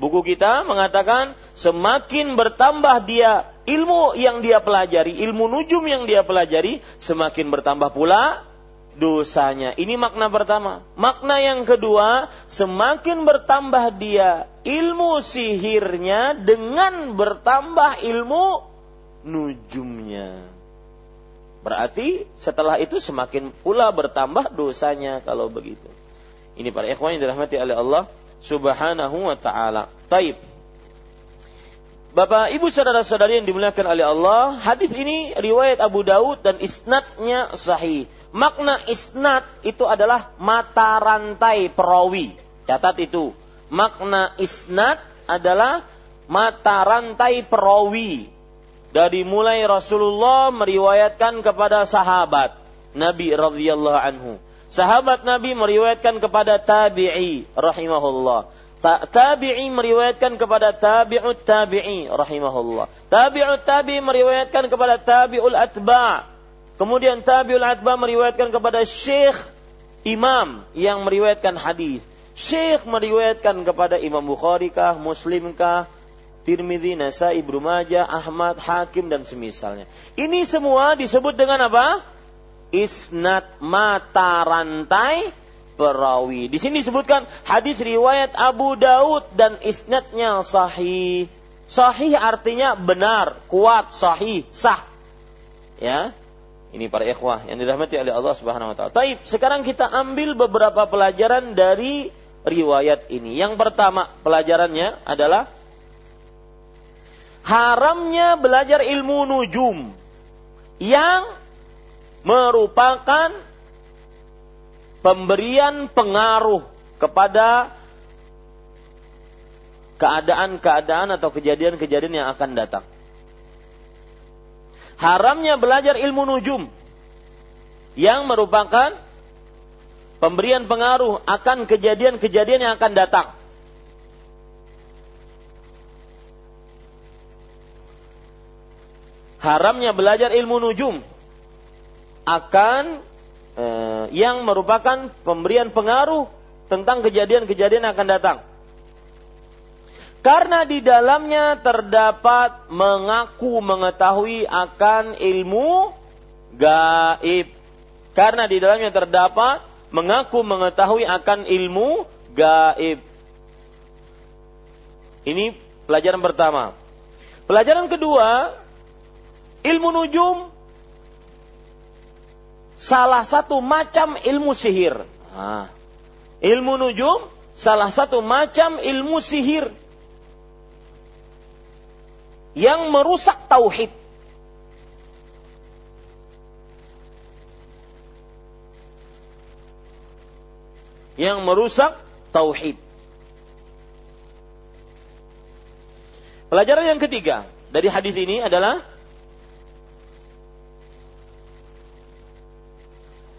buku kita mengatakan semakin bertambah dia ilmu yang dia pelajari, ilmu nujum yang dia pelajari, semakin bertambah pula dosanya. Ini makna pertama. Makna yang kedua, semakin bertambah dia ilmu sihirnya dengan bertambah ilmu nujumnya. Berarti setelah itu semakin pula bertambah dosanya kalau begitu. Ini para ikhwan yang dirahmati oleh Allah Subhanahu wa taala. Taib. Bapak, Ibu, saudara-saudari yang dimuliakan oleh Allah, hadis ini riwayat Abu Daud dan isnadnya sahih. Makna isnad itu adalah mata rantai perawi. Catat itu. Makna isnad adalah mata rantai perawi dari mulai Rasulullah meriwayatkan kepada sahabat Nabi radhiyallahu anhu. Sahabat Nabi meriwayatkan kepada tabi'i rahimahullah. Ta tabi'i meriwayatkan kepada tabi'ut tabi'i rahimahullah. Tabi'ut tabi'i meriwayatkan kepada tabi'ul atba'. Kemudian tabi'ul atba' meriwayatkan kepada syekh imam yang meriwayatkan hadis. Syekh meriwayatkan kepada Imam Bukhari kah, Muslim kah, Tirmidzi, Nasai, Ibnu Majah, Ahmad, Hakim dan semisalnya. Ini semua disebut dengan apa? Isnad mata rantai perawi. Di sini disebutkan hadis riwayat Abu Daud dan isnadnya sahih. Sahih artinya benar, kuat, sahih, sah. Ya. Ini para ikhwah yang dirahmati oleh Allah Subhanahu wa taala. Taib, sekarang kita ambil beberapa pelajaran dari riwayat ini. Yang pertama, pelajarannya adalah haramnya belajar ilmu nujum yang merupakan pemberian pengaruh kepada keadaan-keadaan atau kejadian-kejadian yang akan datang. Haramnya belajar ilmu nujum yang merupakan pemberian pengaruh akan kejadian-kejadian yang akan datang. haramnya belajar ilmu nujum akan eh, yang merupakan pemberian pengaruh tentang kejadian-kejadian yang akan datang. Karena di dalamnya terdapat mengaku mengetahui akan ilmu gaib. Karena di dalamnya terdapat mengaku mengetahui akan ilmu gaib. Ini pelajaran pertama. Pelajaran kedua, ilmu nujum salah satu macam ilmu sihir. Nah, ilmu nujum salah satu macam ilmu sihir yang merusak tauhid. Yang merusak tauhid. Pelajaran yang ketiga dari hadis ini adalah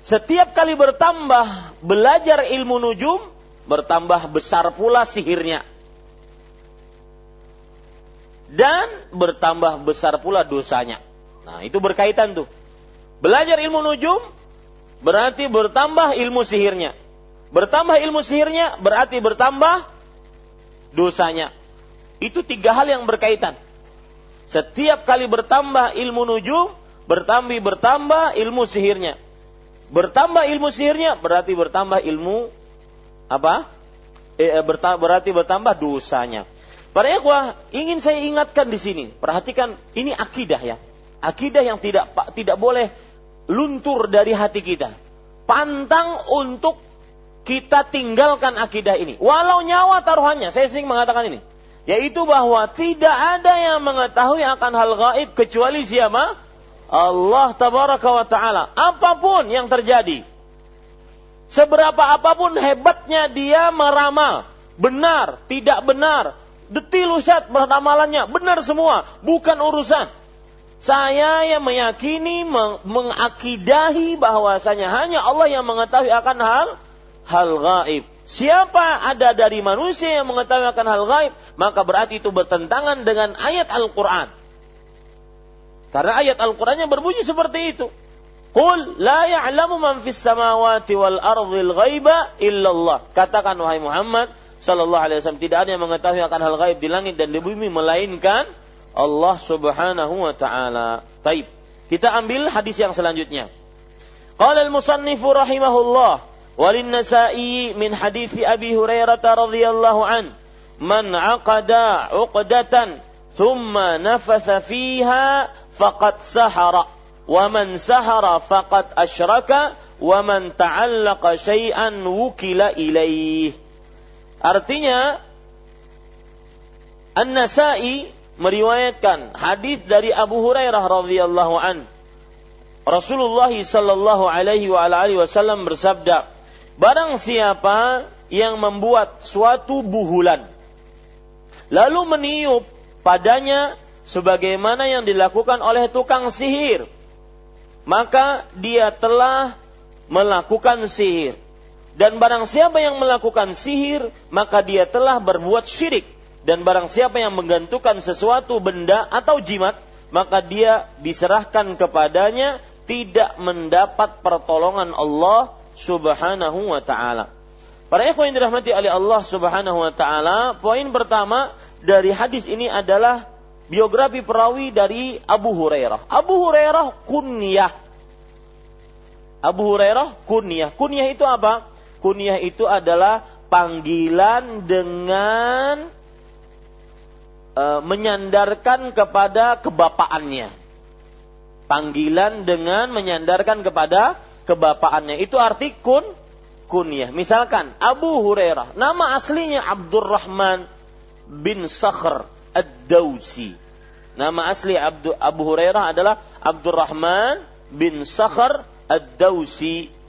Setiap kali bertambah belajar ilmu nujum, bertambah besar pula sihirnya. Dan bertambah besar pula dosanya. Nah, itu berkaitan tuh. Belajar ilmu nujum berarti bertambah ilmu sihirnya. Bertambah ilmu sihirnya berarti bertambah dosanya. Itu tiga hal yang berkaitan. Setiap kali bertambah ilmu nujum, bertambah bertambah ilmu sihirnya. Bertambah ilmu sihirnya berarti bertambah ilmu apa? Eh, berarti bertambah dosanya. Para ikhwah, ingin saya ingatkan di sini. Perhatikan, ini akidah ya. Akidah yang tidak tidak boleh luntur dari hati kita. Pantang untuk kita tinggalkan akidah ini. Walau nyawa taruhannya, saya sering mengatakan ini. Yaitu bahwa tidak ada yang mengetahui akan hal gaib kecuali siapa? Allah tabaraka wa ta'ala. Apa pun yang terjadi. Seberapa apa pun hebatnya dia meramal. Benar, tidak benar, detil Ustaz beramalannya, benar semua, bukan urusan. Saya yang meyakini, meng mengakidahi bahwasanya hanya Allah yang mengetahui akan hal hal gaib. Siapa ada dari manusia yang mengetahui akan hal gaib, maka berarti itu bertentangan dengan ayat Al-Quran. Karena ayat Al-Qurannya berbunyi seperti itu. Qul la ya'lamu man fis samawati wal ardhil ghaiba illallah. Katakan wahai Muhammad, Sallallahu Alaihi Wasallam tidak ada yang mengetahui akan hal gaib di langit dan di bumi melainkan Allah Subhanahu Wa Taala. Taib. Kita ambil hadis yang selanjutnya. Qala al-musannifu rahimahullah walin nasa'i min hadis Abi Hurairah radhiyallahu an man aqada 'uqdatan thumma nafasa fiha faqad sahara wa man sahara faqad asyraka wa man ta'allaqa syai'an wukila ilaih Artinya An-Nasai meriwayatkan hadis dari Abu Hurairah radhiyallahu an. Rasulullah sallallahu alaihi wa alihi wasallam bersabda, barang siapa yang membuat suatu buhulan lalu meniup padanya sebagaimana yang dilakukan oleh tukang sihir, maka dia telah melakukan sihir. Dan barang siapa yang melakukan sihir, maka dia telah berbuat syirik. Dan barang siapa yang menggantungkan sesuatu benda atau jimat, maka dia diserahkan kepadanya tidak mendapat pertolongan Allah Subhanahu wa taala. Para ikhwan yang dirahmati oleh Allah Subhanahu wa taala, poin pertama dari hadis ini adalah biografi perawi dari Abu Hurairah. Abu Hurairah kunyah. Abu Hurairah kunyah. Kunyah itu apa? Kunyah itu adalah panggilan dengan e, menyandarkan kepada kebapaannya. Panggilan dengan menyandarkan kepada kebapaannya. Itu arti kun kunyah. Misalkan Abu Hurairah, nama aslinya Abdurrahman bin Sakhr Ad-Dausi. Nama asli Abu Hurairah adalah Abdurrahman bin Sakhr Ad-Dausi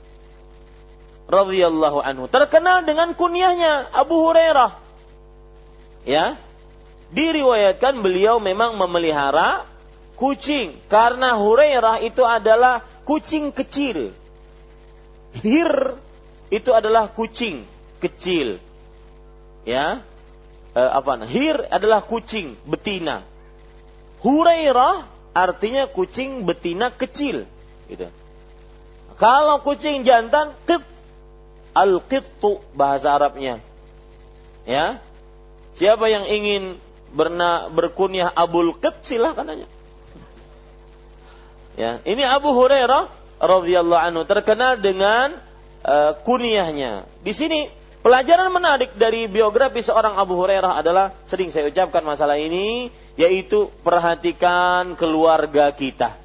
radhiyallahu anhu terkenal dengan kunyahnya Abu Hurairah. Ya. Diriwayatkan beliau memang memelihara kucing karena Hurairah itu adalah kucing kecil. Hir itu adalah kucing kecil. Ya. E, apa? Hir adalah kucing betina. Hurairah artinya kucing betina kecil, gitu. Kalau kucing jantan, al-qittu bahasa Arabnya. Ya. Siapa yang ingin berna, berkunyah Abul Qit silahkan aja. Ya, ini Abu Hurairah radhiyallahu anhu terkenal dengan uh, kunyahnya. Di sini pelajaran menarik dari biografi seorang Abu Hurairah adalah sering saya ucapkan masalah ini yaitu perhatikan keluarga kita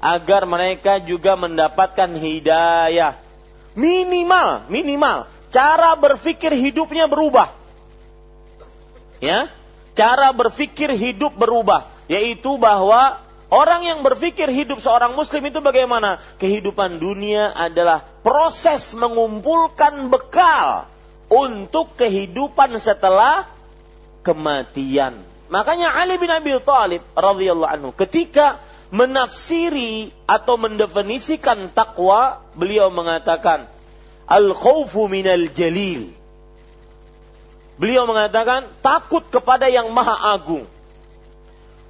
agar mereka juga mendapatkan hidayah Minimal, minimal. Cara berpikir hidupnya berubah. Ya, cara berpikir hidup berubah, yaitu bahwa orang yang berpikir hidup seorang muslim itu bagaimana? Kehidupan dunia adalah proses mengumpulkan bekal untuk kehidupan setelah kematian. Makanya Ali bin Abi Thalib radhiyallahu anhu ketika menafsiri atau mendefinisikan takwa, beliau mengatakan al khawfu minal jalil. Beliau mengatakan takut kepada yang maha agung.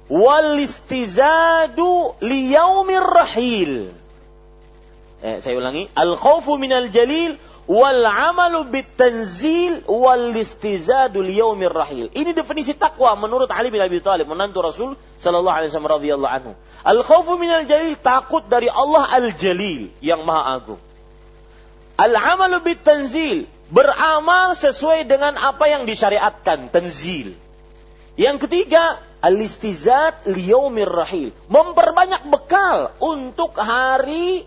Wal istizadu liyaumir rahil. Eh, saya ulangi, al khawfu minal jalil wal amalu bitanzil wal istizadul yaumir rahil. Ini definisi takwa menurut Ali bin Abi Thalib, menantu Rasul sallallahu alaihi wasallam radhiyallahu anhu. Al khaufu minal jalil takut dari Allah al jalil yang maha agung. Al amalu bitanzil beramal sesuai dengan apa yang disyariatkan, tenzil. Yang ketiga, alistizat liyaumir rahil. Memperbanyak bekal untuk hari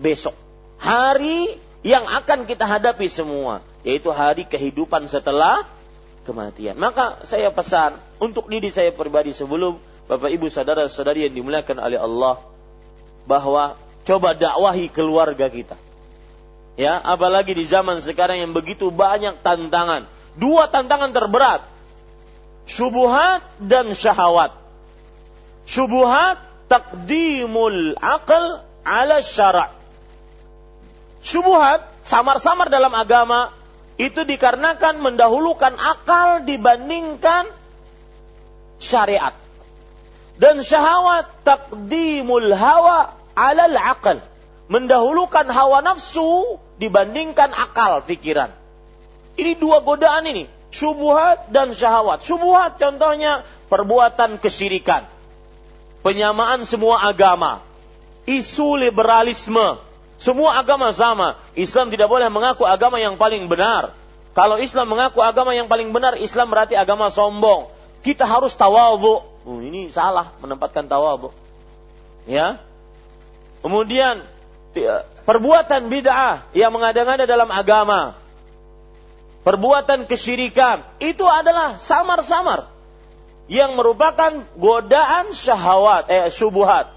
besok. Hari yang akan kita hadapi semua. Yaitu hari kehidupan setelah kematian. Maka saya pesan untuk diri saya pribadi sebelum Bapak Ibu saudara-saudari yang dimuliakan oleh Allah. Bahwa coba dakwahi keluarga kita. Ya, apalagi di zaman sekarang yang begitu banyak tantangan. Dua tantangan terberat syubuhat dan syahwat. Syubuhat takdimul akal ala syara' Syubuhat samar-samar dalam agama itu dikarenakan mendahulukan akal dibandingkan syariat. Dan syahwat takdimul hawa ala akal. Mendahulukan hawa nafsu dibandingkan akal pikiran. Ini dua godaan ini syubhat dan syahwat. Syubhat contohnya perbuatan kesyirikan. Penyamaan semua agama. Isu liberalisme. Semua agama sama. Islam tidak boleh mengaku agama yang paling benar. Kalau Islam mengaku agama yang paling benar, Islam berarti agama sombong. Kita harus tawadhu. Oh, ini salah menempatkan tawadhu. Ya. Kemudian perbuatan bid'ah yang mengada-ngada dalam agama perbuatan kesyirikan itu adalah samar-samar yang merupakan godaan syahwat eh syubhat.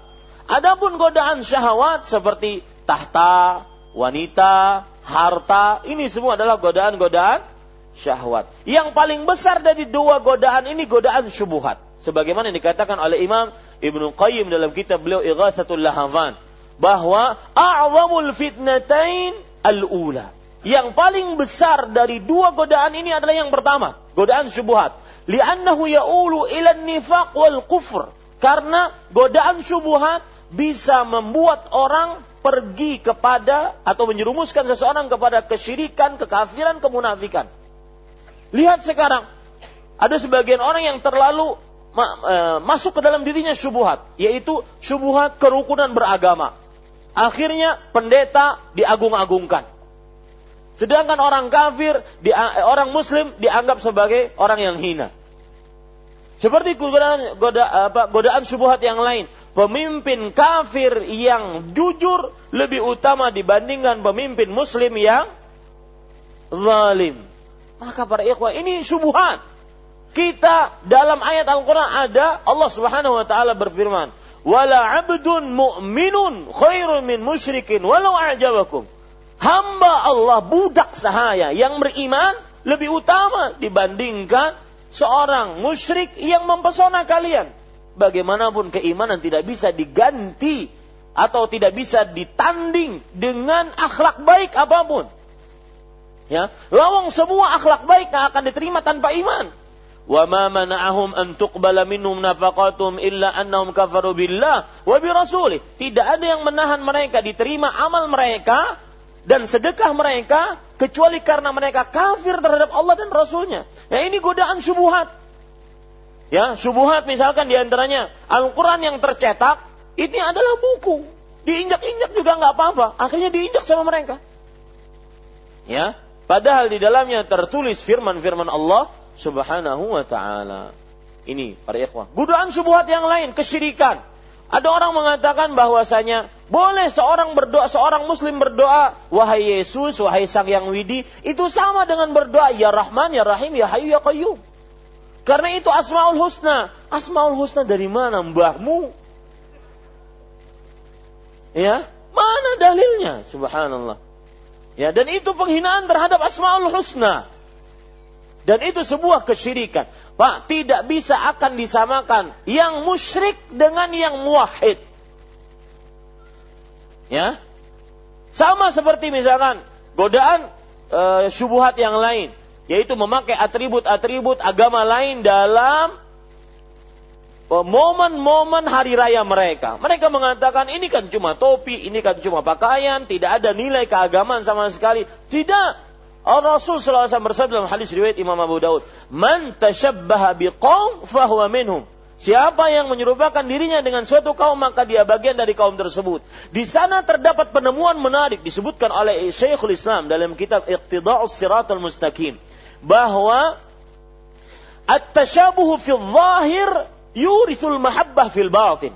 Adapun godaan syahwat seperti tahta, wanita, harta, ini semua adalah godaan-godaan syahwat. Yang paling besar dari dua godaan ini godaan syubhat. Sebagaimana dikatakan oleh Imam Ibnu Qayyim dalam kitab beliau Ighasatul Lahafan bahwa a'zamul fitnatain al-ula yang paling besar dari dua godaan ini adalah yang pertama, godaan syubhat. Li'annahu ya'ulu ila nifaq wal kufr. Karena godaan syubhat bisa membuat orang pergi kepada atau menjerumuskan seseorang kepada kesyirikan, kekafiran, kemunafikan. Lihat sekarang, ada sebagian orang yang terlalu ma e, masuk ke dalam dirinya syubhat, yaitu syubhat kerukunan beragama. Akhirnya pendeta diagung-agungkan Sedangkan orang kafir, di, orang muslim dianggap sebagai orang yang hina. Seperti godaan, goda, apa, godaan subuhat yang lain. Pemimpin kafir yang jujur lebih utama dibandingkan pemimpin muslim yang zalim. Maka para ikhwah, ini subuhat. Kita dalam ayat Al-Quran ada Allah subhanahu wa ta'ala berfirman. Wala abdun mu'minun khairun min musyrikin walau a'jabakum hamba Allah budak sahaya yang beriman lebih utama dibandingkan seorang musyrik yang mempesona kalian. Bagaimanapun keimanan tidak bisa diganti atau tidak bisa ditanding dengan akhlak baik apa pun. Ya, lawang semua akhlak baik yang akan diterima tanpa iman. Wa ma mana'ahum an tuqbala minhum nafaqatum illa annahum kafaru billah wa bi rasulih. Tidak ada yang menahan mereka diterima amal mereka dan sedekah mereka kecuali karena mereka kafir terhadap Allah dan Rasulnya. Ya ini godaan subuhat. Ya, subuhat misalkan di antaranya Al-Quran yang tercetak, ini adalah buku. Diinjak-injak juga nggak apa-apa. Akhirnya diinjak sama mereka. Ya, padahal di dalamnya tertulis firman-firman Allah Subhanahu wa taala. Ini para ikhwah. Godaan subuhat yang lain, kesyirikan. Ada orang mengatakan bahwasanya boleh seorang berdoa, seorang muslim berdoa, wahai Yesus, wahai Sang Yang Widi, itu sama dengan berdoa ya Rahman, ya Rahim, ya Hayyu, ya Qayyum. Karena itu Asmaul Husna. Asmaul Husna dari mana mbahmu? Ya, mana dalilnya? Subhanallah. Ya, dan itu penghinaan terhadap Asmaul Husna. Dan itu sebuah kesyirikan. Pak, tidak bisa akan disamakan yang musyrik dengan yang muwahhid. Ya. Sama seperti misalkan godaan e, syubhat yang lain, yaitu memakai atribut-atribut agama lain dalam e, momen-momen hari raya mereka. Mereka mengatakan ini kan cuma topi, ini kan cuma pakaian, tidak ada nilai keagamaan sama sekali. Tidak. Allah Rasul SAW bersabda dalam hadis riwayat Imam Abu Daud, "Man tashabbaha biqaum fahuwa minhum." Siapa yang menyerupakan dirinya dengan suatu kaum maka dia bagian dari kaum tersebut. Di sana terdapat penemuan menarik disebutkan oleh Syekhul Islam dalam kitab Iqtida'us Siratul Mustaqim bahwa at-tasyabuhu fil zahir yurithul mahabbah fil batin.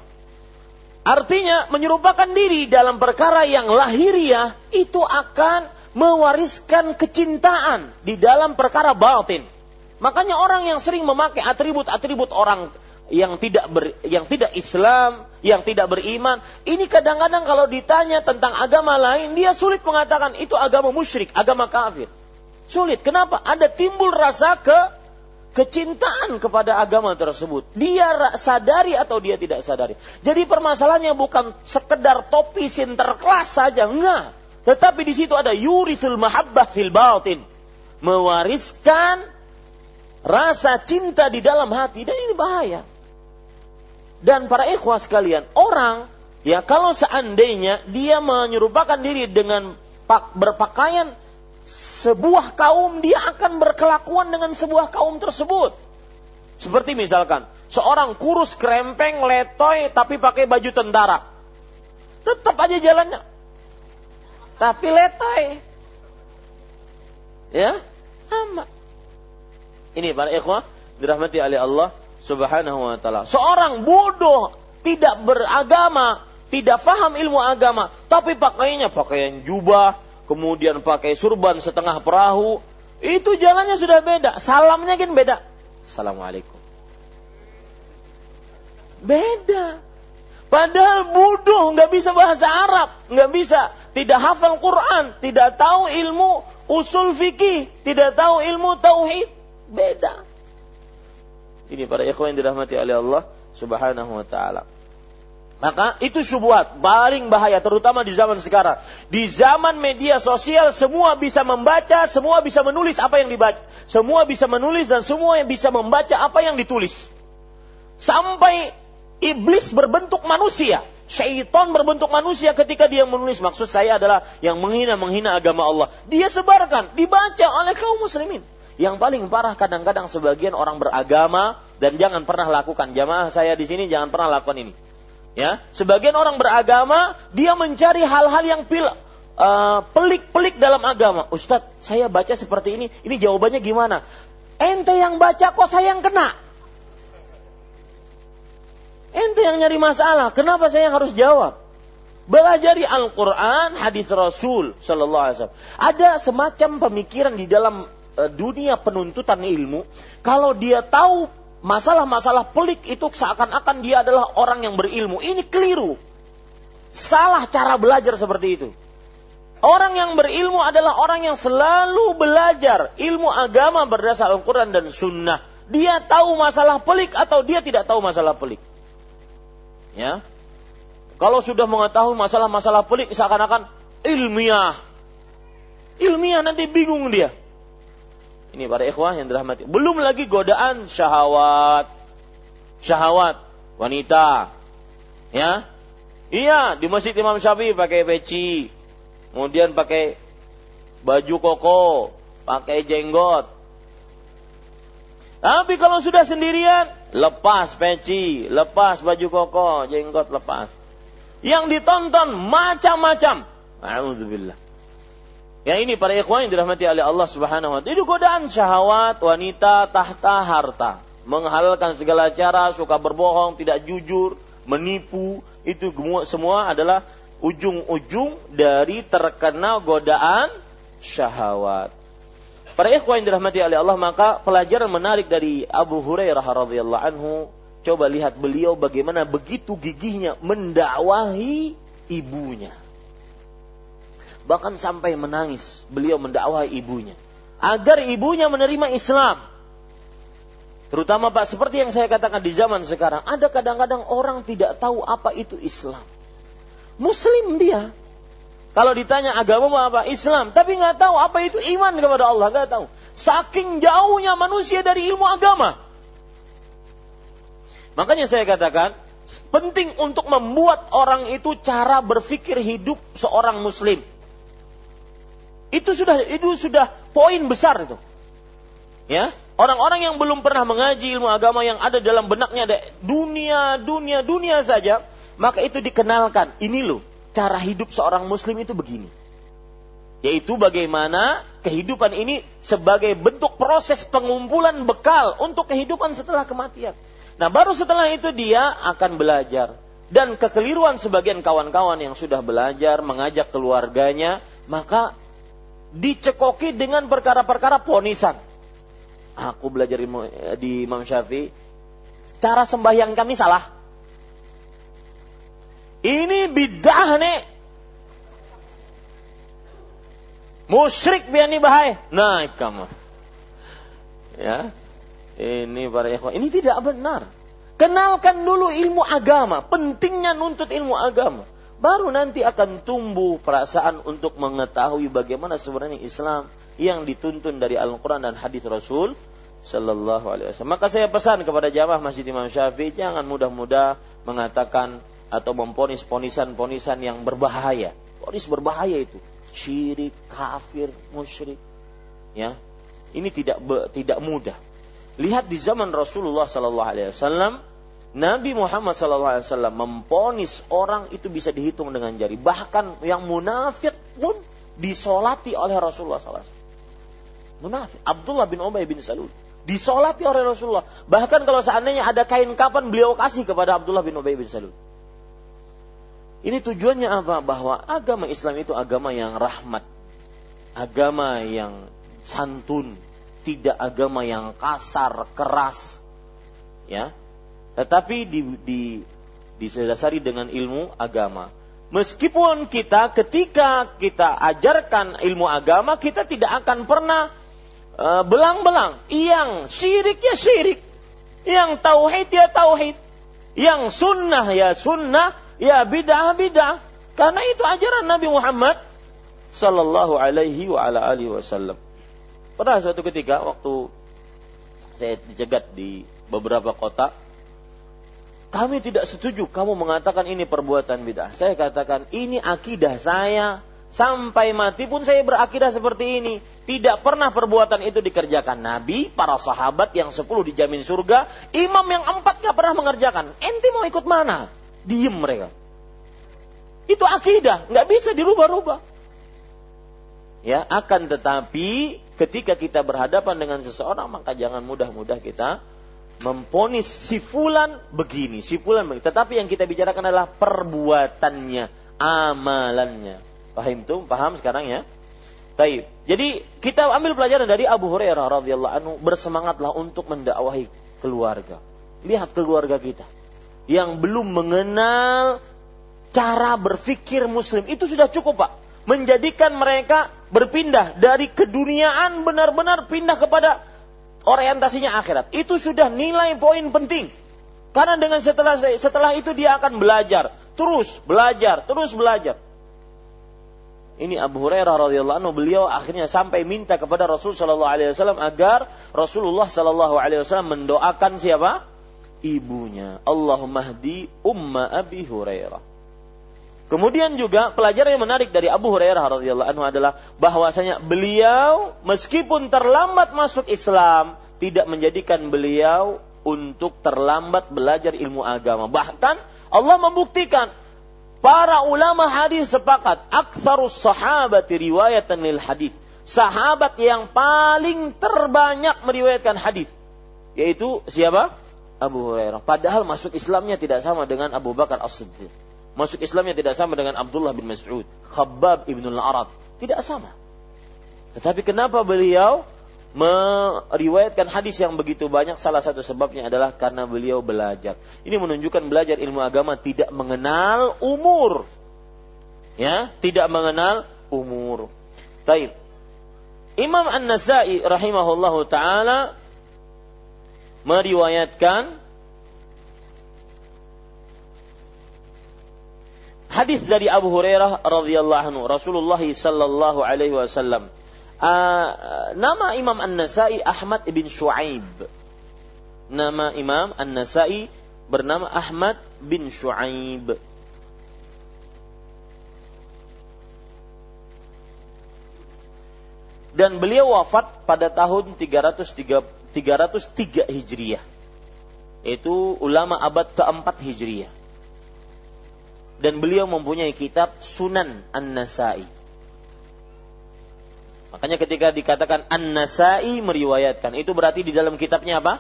Artinya menyerupakan diri dalam perkara yang lahiriah itu akan mewariskan kecintaan di dalam perkara batin. Makanya orang yang sering memakai atribut-atribut orang yang tidak ber, yang tidak Islam, yang tidak beriman, ini kadang-kadang kalau ditanya tentang agama lain, dia sulit mengatakan itu agama musyrik, agama kafir. Sulit. Kenapa? Ada timbul rasa ke kecintaan kepada agama tersebut. Dia sadari atau dia tidak sadari. Jadi permasalahannya bukan sekedar topi sinterklas saja, enggak. Tetapi di situ ada yurithul mahabbah fil batin. Mewariskan rasa cinta di dalam hati dan ini bahaya. Dan para ikhwah sekalian, orang ya kalau seandainya dia menyerupakan diri dengan pak, berpakaian sebuah kaum, dia akan berkelakuan dengan sebuah kaum tersebut. Seperti misalkan, seorang kurus krempeng, letoy, tapi pakai baju tentara. Tetap aja jalannya. Tapi letoy. Ya, sama. Ini para ikhwah dirahmati oleh Allah Subhanahu wa taala. Seorang bodoh tidak beragama, tidak faham ilmu agama, tapi pakainya pakaian jubah, kemudian pakai surban setengah perahu, itu jalannya sudah beda, salamnya kan beda. Assalamualaikum. Beda. Padahal bodoh, nggak bisa bahasa Arab, nggak bisa, tidak hafal Quran, tidak tahu ilmu usul fikih, tidak tahu ilmu tauhid, Beda. Ini para ikhwan yang dirahmati oleh Allah Subhanahu wa taala. Maka itu syubhat paling bahaya terutama di zaman sekarang. Di zaman media sosial semua bisa membaca, semua bisa menulis apa yang dibaca. Semua bisa menulis dan semua yang bisa membaca apa yang ditulis. Sampai iblis berbentuk manusia. Syaitan berbentuk manusia ketika dia menulis. Maksud saya adalah yang menghina-menghina agama Allah. Dia sebarkan, dibaca oleh kaum muslimin. Yang paling parah kadang-kadang sebagian orang beragama dan jangan pernah lakukan jamaah saya di sini jangan pernah lakukan ini. Ya, sebagian orang beragama dia mencari hal-hal yang pil, uh, pelik-pelik dalam agama. Ustadz, saya baca seperti ini, ini jawabannya gimana? Ente yang baca kok saya yang kena? Ente yang nyari masalah, kenapa saya yang harus jawab? Belajari Al-Quran, hadis Rasul Sallallahu Alaihi Wasallam. Ada semacam pemikiran di dalam Eh, dunia penuntutan ilmu, kalau dia tahu masalah-masalah pelik itu seakan-akan dia adalah orang yang berilmu. Ini keliru. Salah cara belajar seperti itu. Orang yang berilmu adalah orang yang selalu belajar ilmu agama berdasar Al-Quran dan Sunnah. Dia tahu masalah pelik atau dia tidak tahu masalah pelik. Ya, kalau sudah mengetahui masalah-masalah pelik seakan-akan ilmiah. Ilmiah nanti bingung dia. Ini para ikhwah yang dirahmati. Belum lagi godaan syahwat. Syahwat wanita. Ya. Iya, di Masjid Imam Syafi'i pakai peci. Kemudian pakai baju koko, pakai jenggot. Tapi kalau sudah sendirian, lepas peci, lepas baju koko, jenggot lepas. Yang ditonton macam-macam. Alhamdulillah. Ya ini para ikhwan yang dirahmati oleh Allah Subhanahu wa taala. Itu godaan syahwat wanita tahta harta. Menghalalkan segala cara, suka berbohong, tidak jujur, menipu, itu semua adalah ujung-ujung dari terkena godaan syahwat. Para ikhwan yang dirahmati oleh Allah, maka pelajaran menarik dari Abu Hurairah radhiyallahu anhu, coba lihat beliau bagaimana begitu gigihnya mendakwahi ibunya bahkan sampai menangis beliau mendakwahi ibunya. Agar ibunya menerima Islam. Terutama Pak seperti yang saya katakan di zaman sekarang ada kadang-kadang orang tidak tahu apa itu Islam. Muslim dia. Kalau ditanya agama apa Islam. Tapi nggak tahu apa itu iman kepada Allah nggak tahu. Saking jauhnya manusia dari ilmu agama. Makanya saya katakan penting untuk membuat orang itu cara berpikir hidup seorang muslim itu sudah itu sudah poin besar itu. Ya, Orang-orang yang belum pernah mengaji ilmu agama yang ada dalam benaknya ada dunia, dunia, dunia saja, maka itu dikenalkan. Ini loh, cara hidup seorang muslim itu begini. Yaitu bagaimana kehidupan ini sebagai bentuk proses pengumpulan bekal untuk kehidupan setelah kematian. Nah baru setelah itu dia akan belajar. Dan kekeliruan sebagian kawan-kawan yang sudah belajar, mengajak keluarganya, maka dicekoki dengan perkara-perkara ponisan Aku belajar di Imam Syafi'i, cara sembahyang kami salah. Ini bidah nih. Musyrik biani bahaya. Nah, kamu. Ya. Ini para ikhwan, ini tidak benar. Kenalkan dulu ilmu agama, pentingnya nuntut ilmu agama. Baru nanti akan tumbuh perasaan untuk mengetahui bagaimana sebenarnya Islam yang dituntun dari Al-Quran dan hadis Rasul Sallallahu Alaihi Wasallam. Maka saya pesan kepada jamaah Masjid Imam Syafi'i jangan mudah-mudah mengatakan atau memponis ponisan-ponisan yang berbahaya. Ponis berbahaya itu syirik, kafir, musyrik. Ya, ini tidak tidak mudah. Lihat di zaman Rasulullah Sallallahu Alaihi Wasallam, Nabi Muhammad Wasallam memponis orang itu bisa dihitung dengan jari. Bahkan yang munafik pun disolati oleh Rasulullah SAW. Munafik. Abdullah bin Ubay bin Salul. Disolati oleh Rasulullah. Bahkan kalau seandainya ada kain kapan beliau kasih kepada Abdullah bin Ubay bin Salul. Ini tujuannya apa? Bahwa agama Islam itu agama yang rahmat. Agama yang santun. Tidak agama yang kasar, keras. Ya. Tetapi di, di, didasari dengan ilmu agama. Meskipun kita ketika kita ajarkan ilmu agama, kita tidak akan pernah Eh, belang-belang. Yang syirik ya syirik. Yang tauhid ya tauhid. Yang sunnah ya sunnah. Ya bid'ah bid'ah. Karena itu ajaran Nabi Muhammad sallallahu alaihi wa ala alihi wasallam. Pada suatu ketika waktu saya dicegat di beberapa kota, kami tidak setuju kamu mengatakan ini perbuatan bid'ah. Saya katakan ini akidah saya Sampai mati pun saya berakidah seperti ini. Tidak pernah perbuatan itu dikerjakan Nabi, para sahabat yang sepuluh dijamin surga, imam yang empat gak pernah mengerjakan. Enti mau ikut mana? Diem mereka. Itu akidah, nggak bisa dirubah-rubah. Ya, akan tetapi ketika kita berhadapan dengan seseorang maka jangan mudah-mudah kita memponis si fulan begini, si fulan begini. Tetapi yang kita bicarakan adalah perbuatannya, amalannya. Paham tuh? Paham sekarang ya? Taib. Jadi kita ambil pelajaran dari Abu Hurairah radhiyallahu anhu bersemangatlah untuk mendakwahi keluarga. Lihat keluarga kita yang belum mengenal cara berpikir muslim itu sudah cukup, Pak. Menjadikan mereka berpindah dari keduniaan benar-benar pindah kepada orientasinya akhirat. Itu sudah nilai poin penting. Karena dengan setelah setelah itu dia akan belajar, terus belajar, terus belajar. Ini Abu Hurairah radhiyallahu anhu beliau akhirnya sampai minta kepada Rasul sallallahu alaihi wasallam agar Rasulullah sallallahu alaihi wasallam mendoakan siapa? Ibunya. Allahumma hdi umma Abi Hurairah. Kemudian juga pelajaran yang menarik dari Abu Hurairah radhiyallahu anhu adalah bahwasanya beliau meskipun terlambat masuk Islam tidak menjadikan beliau untuk terlambat belajar ilmu agama. Bahkan Allah membuktikan Para ulama hadis sepakat, aktsarus sahabati riwayatan lil hadis. Sahabat yang paling terbanyak meriwayatkan hadis yaitu siapa? Abu Hurairah. Padahal masuk Islamnya tidak sama dengan Abu Bakar As-Siddiq. Masuk Islamnya tidak sama dengan Abdullah bin Mas'ud, Khabbab ibn al-Arad. Tidak sama. Tetapi kenapa beliau meriwayatkan hadis yang begitu banyak salah satu sebabnya adalah karena beliau belajar. Ini menunjukkan belajar ilmu agama tidak mengenal umur. Ya, tidak mengenal umur. Taib. Imam An-Nasai rahimahullahu taala meriwayatkan hadis dari Abu Hurairah radhiyallahu anhu Rasulullah sallallahu alaihi wasallam Uh, nama Imam An-Nasai Ahmad bin Shu'aib. Nama Imam An-Nasai bernama Ahmad bin Shu'aib. dan beliau wafat pada tahun 303, 303 Hijriah. Itu ulama abad keempat Hijriah. Dan beliau mempunyai kitab Sunan An-Nasai. Makanya ketika dikatakan An-Nasai meriwayatkan, itu berarti di dalam kitabnya apa?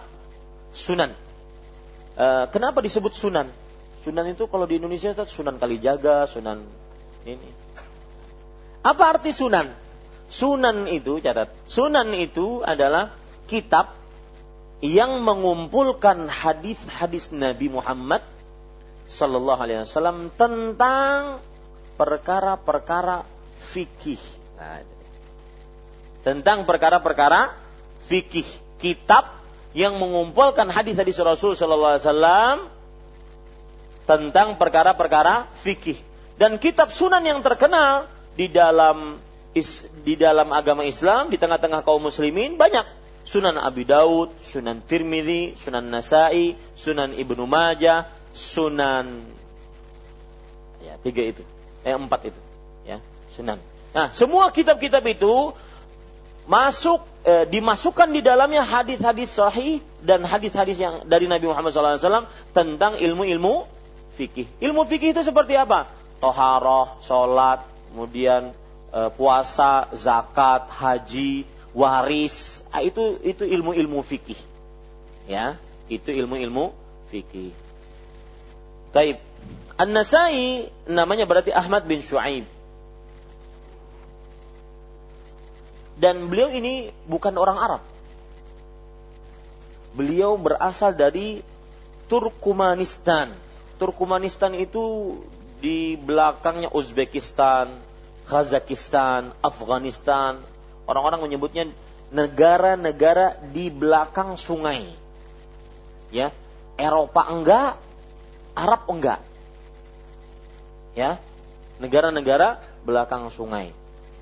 Sunan. E, kenapa disebut Sunan? Sunan itu kalau di Indonesia itu Sunan Kalijaga, Sunan ini. Apa arti Sunan? Sunan itu catat. Sunan itu adalah kitab yang mengumpulkan hadis-hadis Nabi Muhammad Sallallahu Alaihi Wasallam tentang perkara-perkara fikih. Nah, tentang perkara-perkara fikih. Kitab yang mengumpulkan hadis-hadis Rasul Sallallahu Alaihi Wasallam tentang perkara-perkara fikih. Dan kitab Sunan yang terkenal di dalam di dalam agama Islam di tengah-tengah kaum muslimin banyak Sunan Abi Daud, Sunan Tirmidzi, Sunan Nasai, Sunan Ibnu Majah, Sunan ya tiga itu, eh empat itu, ya Sunan. Nah semua kitab-kitab itu masuk eh, dimasukkan di dalamnya hadis-hadis sahih dan hadis-hadis yang dari Nabi Muhammad SAW tentang ilmu-ilmu fikih. Ilmu fikih itu seperti apa? Toharoh, sholat, kemudian eh, puasa, zakat, haji, waris, ah, itu itu ilmu-ilmu fikih. Ya, itu ilmu-ilmu fikih. Taib. An-Nasai namanya berarti Ahmad bin Shu'aib. Dan beliau ini bukan orang Arab. Beliau berasal dari Turkmanistan. Turkmanistan itu di belakangnya Uzbekistan, Kazakhstan, Afghanistan, Orang-orang menyebutnya negara-negara di belakang sungai. Ya, Eropa enggak, Arab enggak. Ya, negara-negara belakang sungai.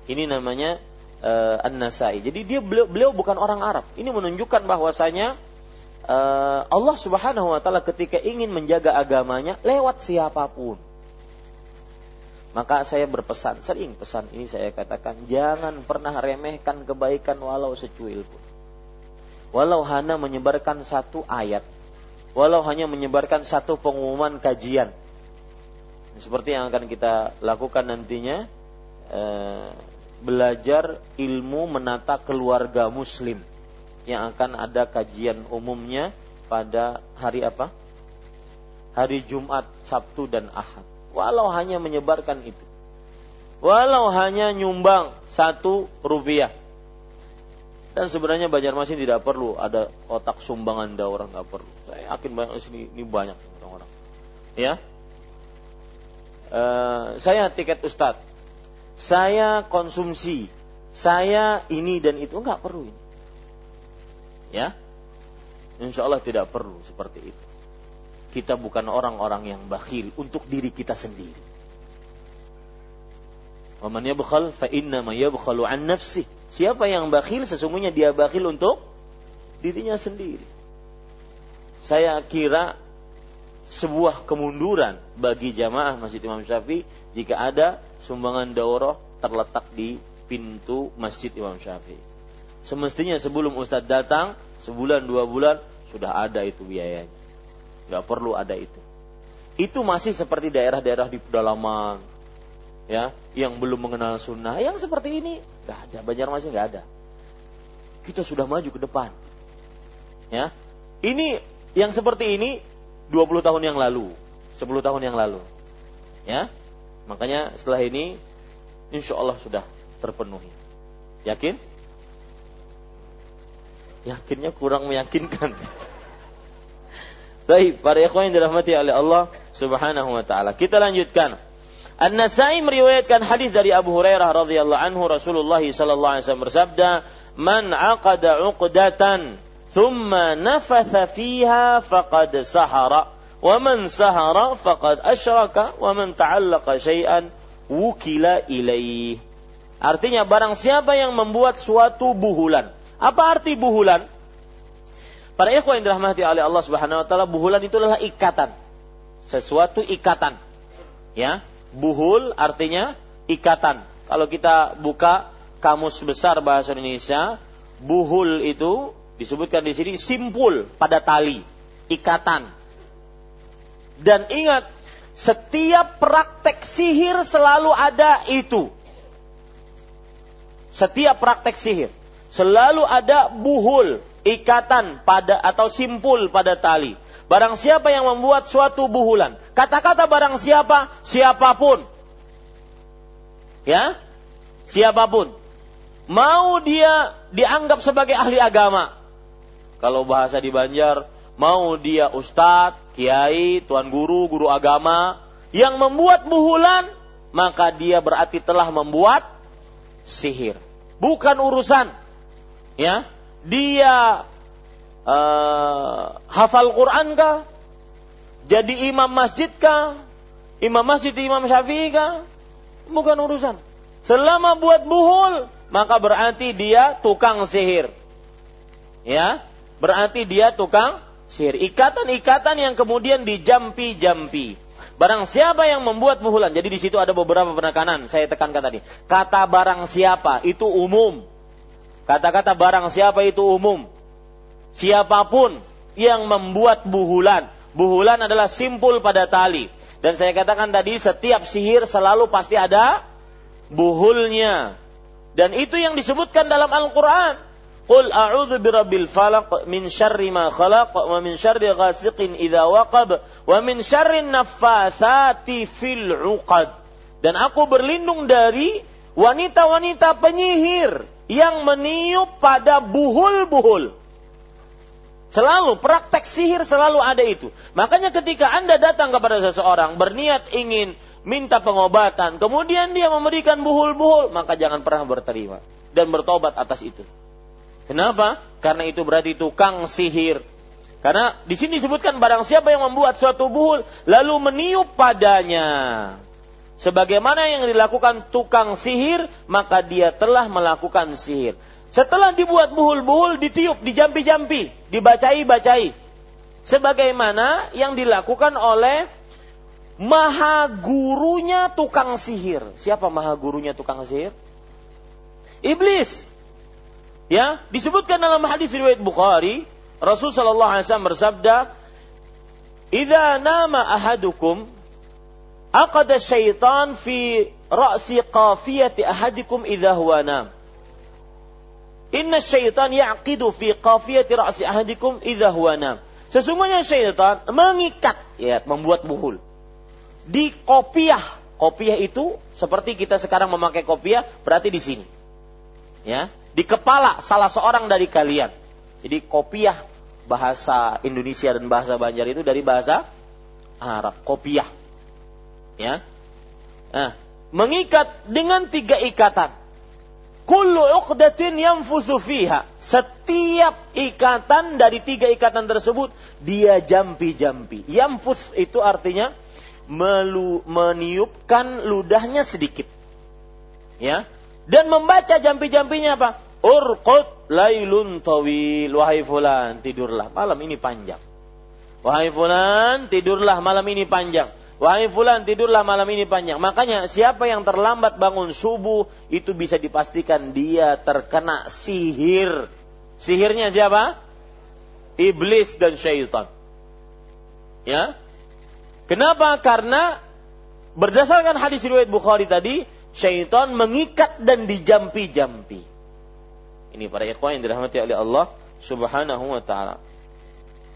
Ini namanya uh, An-Nasai. Jadi dia beliau, beliau bukan orang Arab. Ini menunjukkan bahwasanya uh, Allah Subhanahu wa taala ketika ingin menjaga agamanya lewat siapa pun. Maka saya berpesan, sering pesan ini saya katakan, jangan pernah remehkan kebaikan walau secuil pun. Walau hanya menyebarkan satu ayat, walau hanya menyebarkan satu pengumuman kajian. Seperti yang akan kita lakukan nantinya, eh, belajar ilmu menata keluarga muslim yang akan ada kajian umumnya pada hari apa? Hari Jumat, Sabtu dan Ahad Walau hanya menyebarkan itu. Walau hanya nyumbang satu rupiah. Dan sebenarnya Banjarmasin tidak perlu ada otak sumbangan daurah nggak perlu. Saya yakin banyak di sini ini banyak orang-orang. Ya, uh, saya tiket ustadz, saya konsumsi, saya ini dan itu nggak perlu ini. Ya, Insya Allah tidak perlu seperti itu kita bukan orang-orang yang bakhil untuk diri kita sendiri. Waman yabkhal fa inna ma yabkhalu an nafsi. Siapa yang bakhil sesungguhnya dia bakhil untuk dirinya sendiri. Saya kira sebuah kemunduran bagi jamaah Masjid Imam Syafi'i jika ada sumbangan daurah terletak di pintu Masjid Imam Syafi'i. Semestinya sebelum Ustadz datang, sebulan dua bulan sudah ada itu biayanya nggak perlu ada itu. Itu masih seperti daerah-daerah di pedalaman, ya, yang belum mengenal sunnah. Yang seperti ini nggak ada, Banjarmasin nggak ada. Kita sudah maju ke depan, ya. Ini yang seperti ini 20 tahun yang lalu, 10 tahun yang lalu, ya. Makanya setelah ini, insya Allah sudah terpenuhi. Yakin? Yakinnya kurang meyakinkan. Baik, para ikhwan yang dirahmati oleh Allah Subhanahu wa taala. Kita lanjutkan. An-Nasai meriwayatkan hadis dari Abu Hurairah radhiyallahu anhu Rasulullah sallallahu alaihi wasallam bersabda, "Man 'aqada 'uqdatan thumma nafatha fiha faqad sahara, wa man sahara faqad asyraka, wa man ta'allaqa ilaih." Artinya barang siapa yang membuat suatu buhulan. Apa arti buhulan? Para ikhwan yang dirahmati oleh Allah Subhanahu wa taala, buhulan itu adalah ikatan. Sesuatu ikatan. Ya, buhul artinya ikatan. Kalau kita buka kamus besar bahasa Indonesia, buhul itu disebutkan di sini simpul pada tali, ikatan. Dan ingat, setiap praktek sihir selalu ada itu. Setiap praktek sihir selalu ada buhul, ikatan pada atau simpul pada tali. Barang siapa yang membuat suatu buhulan, kata-kata barang siapa, siapa pun. Ya? Siapa pun mau dia dianggap sebagai ahli agama. Kalau bahasa di Banjar, mau dia ustadz, kiai, tuan guru, guru agama, yang membuat buhulan, maka dia berarti telah membuat sihir. Bukan urusan, ya, dia uh, hafal Quran kah? Jadi imam masjid kah? Imam masjid, imam syafi'i kah? Bukan urusan. Selama buat buhul, maka berarti dia tukang sihir. Ya, berarti dia tukang sihir. Ikatan-ikatan yang kemudian dijampi-jampi. Barang siapa yang membuat buhulan. Jadi di situ ada beberapa penekanan. Saya tekankan tadi. Kata barang siapa itu umum. Kata-kata barang siapa itu umum. Siapa pun yang membuat buhulan. Buhulan adalah simpul pada tali. Dan saya katakan tadi setiap sihir selalu pasti ada buhulnya. Dan itu yang disebutkan dalam Al-Quran. Qul a'udzu birabbil falaq min syarri ma khalaq wa min syarri ghasiqin idza waqab wa min syarri naffatsati. Dan aku berlindung dari wanita-wanita penyihir yang meniup pada buhul-buhul. Selalu praktek sihir selalu ada itu. Makanya ketika Anda datang kepada seseorang berniat ingin minta pengobatan, kemudian dia memberikan buhul-buhul, maka jangan pernah berterima dan bertobat atas itu. Kenapa? Karena itu berarti tukang sihir. Karena di sini disebutkan barang siapa yang membuat suatu buhul lalu meniup padanya. Sebagaimana yang dilakukan tukang sihir, maka dia telah melakukan sihir. Setelah dibuat buhul-buhul, ditiup, dijampi-jampi, dibacai-bacai. Sebagaimana yang dilakukan oleh maha gurunya tukang sihir. Siapa maha gurunya tukang sihir? Iblis. Ya, disebutkan dalam hadis riwayat Bukhari, Rasul sallallahu alaihi wasallam bersabda, "Idza nama ahadukum aqada syaitan fi ra'si qafiyati ahadikum idza huwa nam." Inna syaitan yaqidu fi qafiyati ra'si ahadikum idza huwa nam. Sesungguhnya syaitan mengikat, ya, membuat buhul di kopiah. Kopiah itu seperti kita sekarang memakai kopiah berarti di sini. Ya, di kepala salah seorang dari kalian. Jadi kopiah bahasa Indonesia dan bahasa Banjar itu dari bahasa Arab, kopiah. Ya. Nah, mengikat dengan tiga ikatan. Kullu uqdatin yanfuthu fiha. Setiap ikatan dari tiga ikatan tersebut dia jampi-jampi. Yanfuth itu artinya melu, meniupkan ludahnya sedikit. Ya. Dan membaca jampi-jampinya apa? Urqut lailun tawil. Wahai fulan, tidurlah. Malam ini panjang. Wahai fulan, tidurlah malam ini panjang. Wahai fulan, tidurlah malam ini panjang. Makanya siapa yang terlambat bangun subuh, itu bisa dipastikan dia terkena sihir. Sihirnya siapa? Iblis dan syaitan. Ya, Kenapa? Karena berdasarkan hadis riwayat Bukhari tadi, syaitan mengikat dan dijampi-jampi. Ini para ikhwan yang dirahmati oleh Allah Subhanahu wa taala.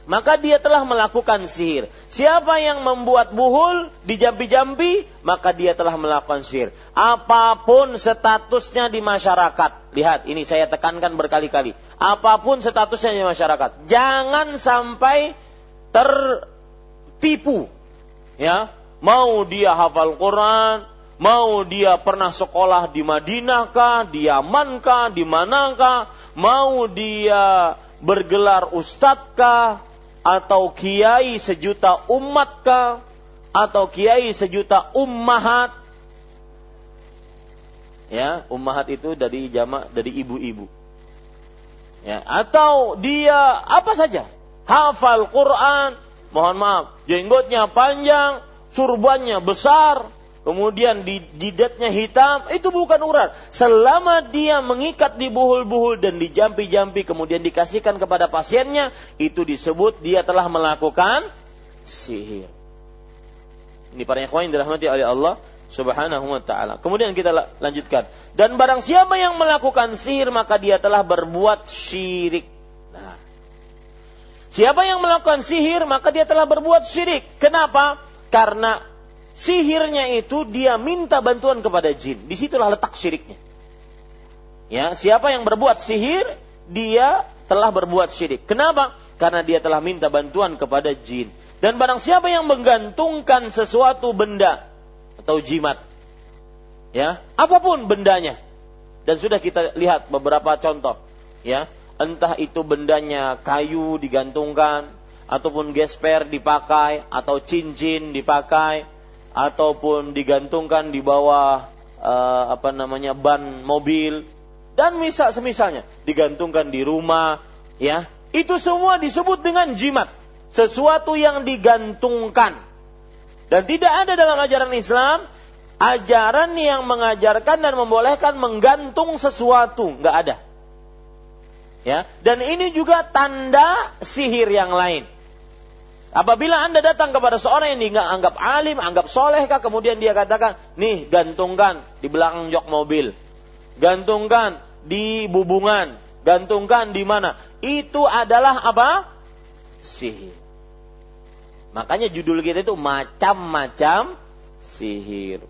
Maka dia telah melakukan sihir. Siapa yang membuat buhul dijampi-jampi, maka dia telah melakukan sihir. Apa pun statusnya di masyarakat. Lihat, ini saya tekankan berkali-kali. Apa pun statusnya di masyarakat. Jangan sampai tertipu ya mau dia hafal Quran mau dia pernah sekolah di Madinah kah di Yaman kah di manakah mau dia bergelar ustadz kah? Atau kiai sejuta umat kah? Atau kiai sejuta ummahat? Ya ummahat itu dari jamak dari ibu-ibu. Ya atau dia apa saja? Hafal Quran mohon maaf, jenggotnya panjang, surbannya besar, kemudian di jidatnya hitam, itu bukan urat. Selama dia mengikat di buhul-buhul dan di jampi-jampi kemudian dikasihkan kepada pasiennya, itu disebut dia telah melakukan sihir. Ini para ikhwan yang dirahmati oleh Allah Subhanahu wa taala. Kemudian kita lanjutkan. Dan barang siapa yang melakukan sihir maka dia telah berbuat syirik. Nah, siapa yang melakukan sihir maka dia telah berbuat syirik. Kenapa? Karena sihirnya itu dia minta bantuan kepada jin. Di situlah letak syiriknya. Ya, siapa yang berbuat sihir dia telah berbuat syirik. Kenapa? Karena dia telah minta bantuan kepada jin. Dan barang siapa yang menggantungkan sesuatu benda atau jimat, ya, apa pun bendanya. Dan sudah kita lihat beberapa contoh, ya, entah itu bendanya kayu digantungkan, ataupun gesper dipakai, atau cincin dipakai, ataupun digantungkan di bawah uh, apa namanya ban mobil, dan misal semisalnya digantungkan di rumah, ya, itu semua disebut dengan jimat sesuatu yang digantungkan. Dan tidak ada dalam ajaran Islam ajaran yang mengajarkan dan membolehkan menggantung sesuatu, nggak ada. Ya, dan ini juga tanda sihir yang lain. Apabila Anda datang kepada seorang yang dianggap alim, anggap solehkah, kemudian dia katakan, nih gantungkan di belakang jok mobil, gantungkan di bubungan, gantungkan di mana? Itu adalah apa? Sihir. Makanya judul kita itu macam-macam sihir.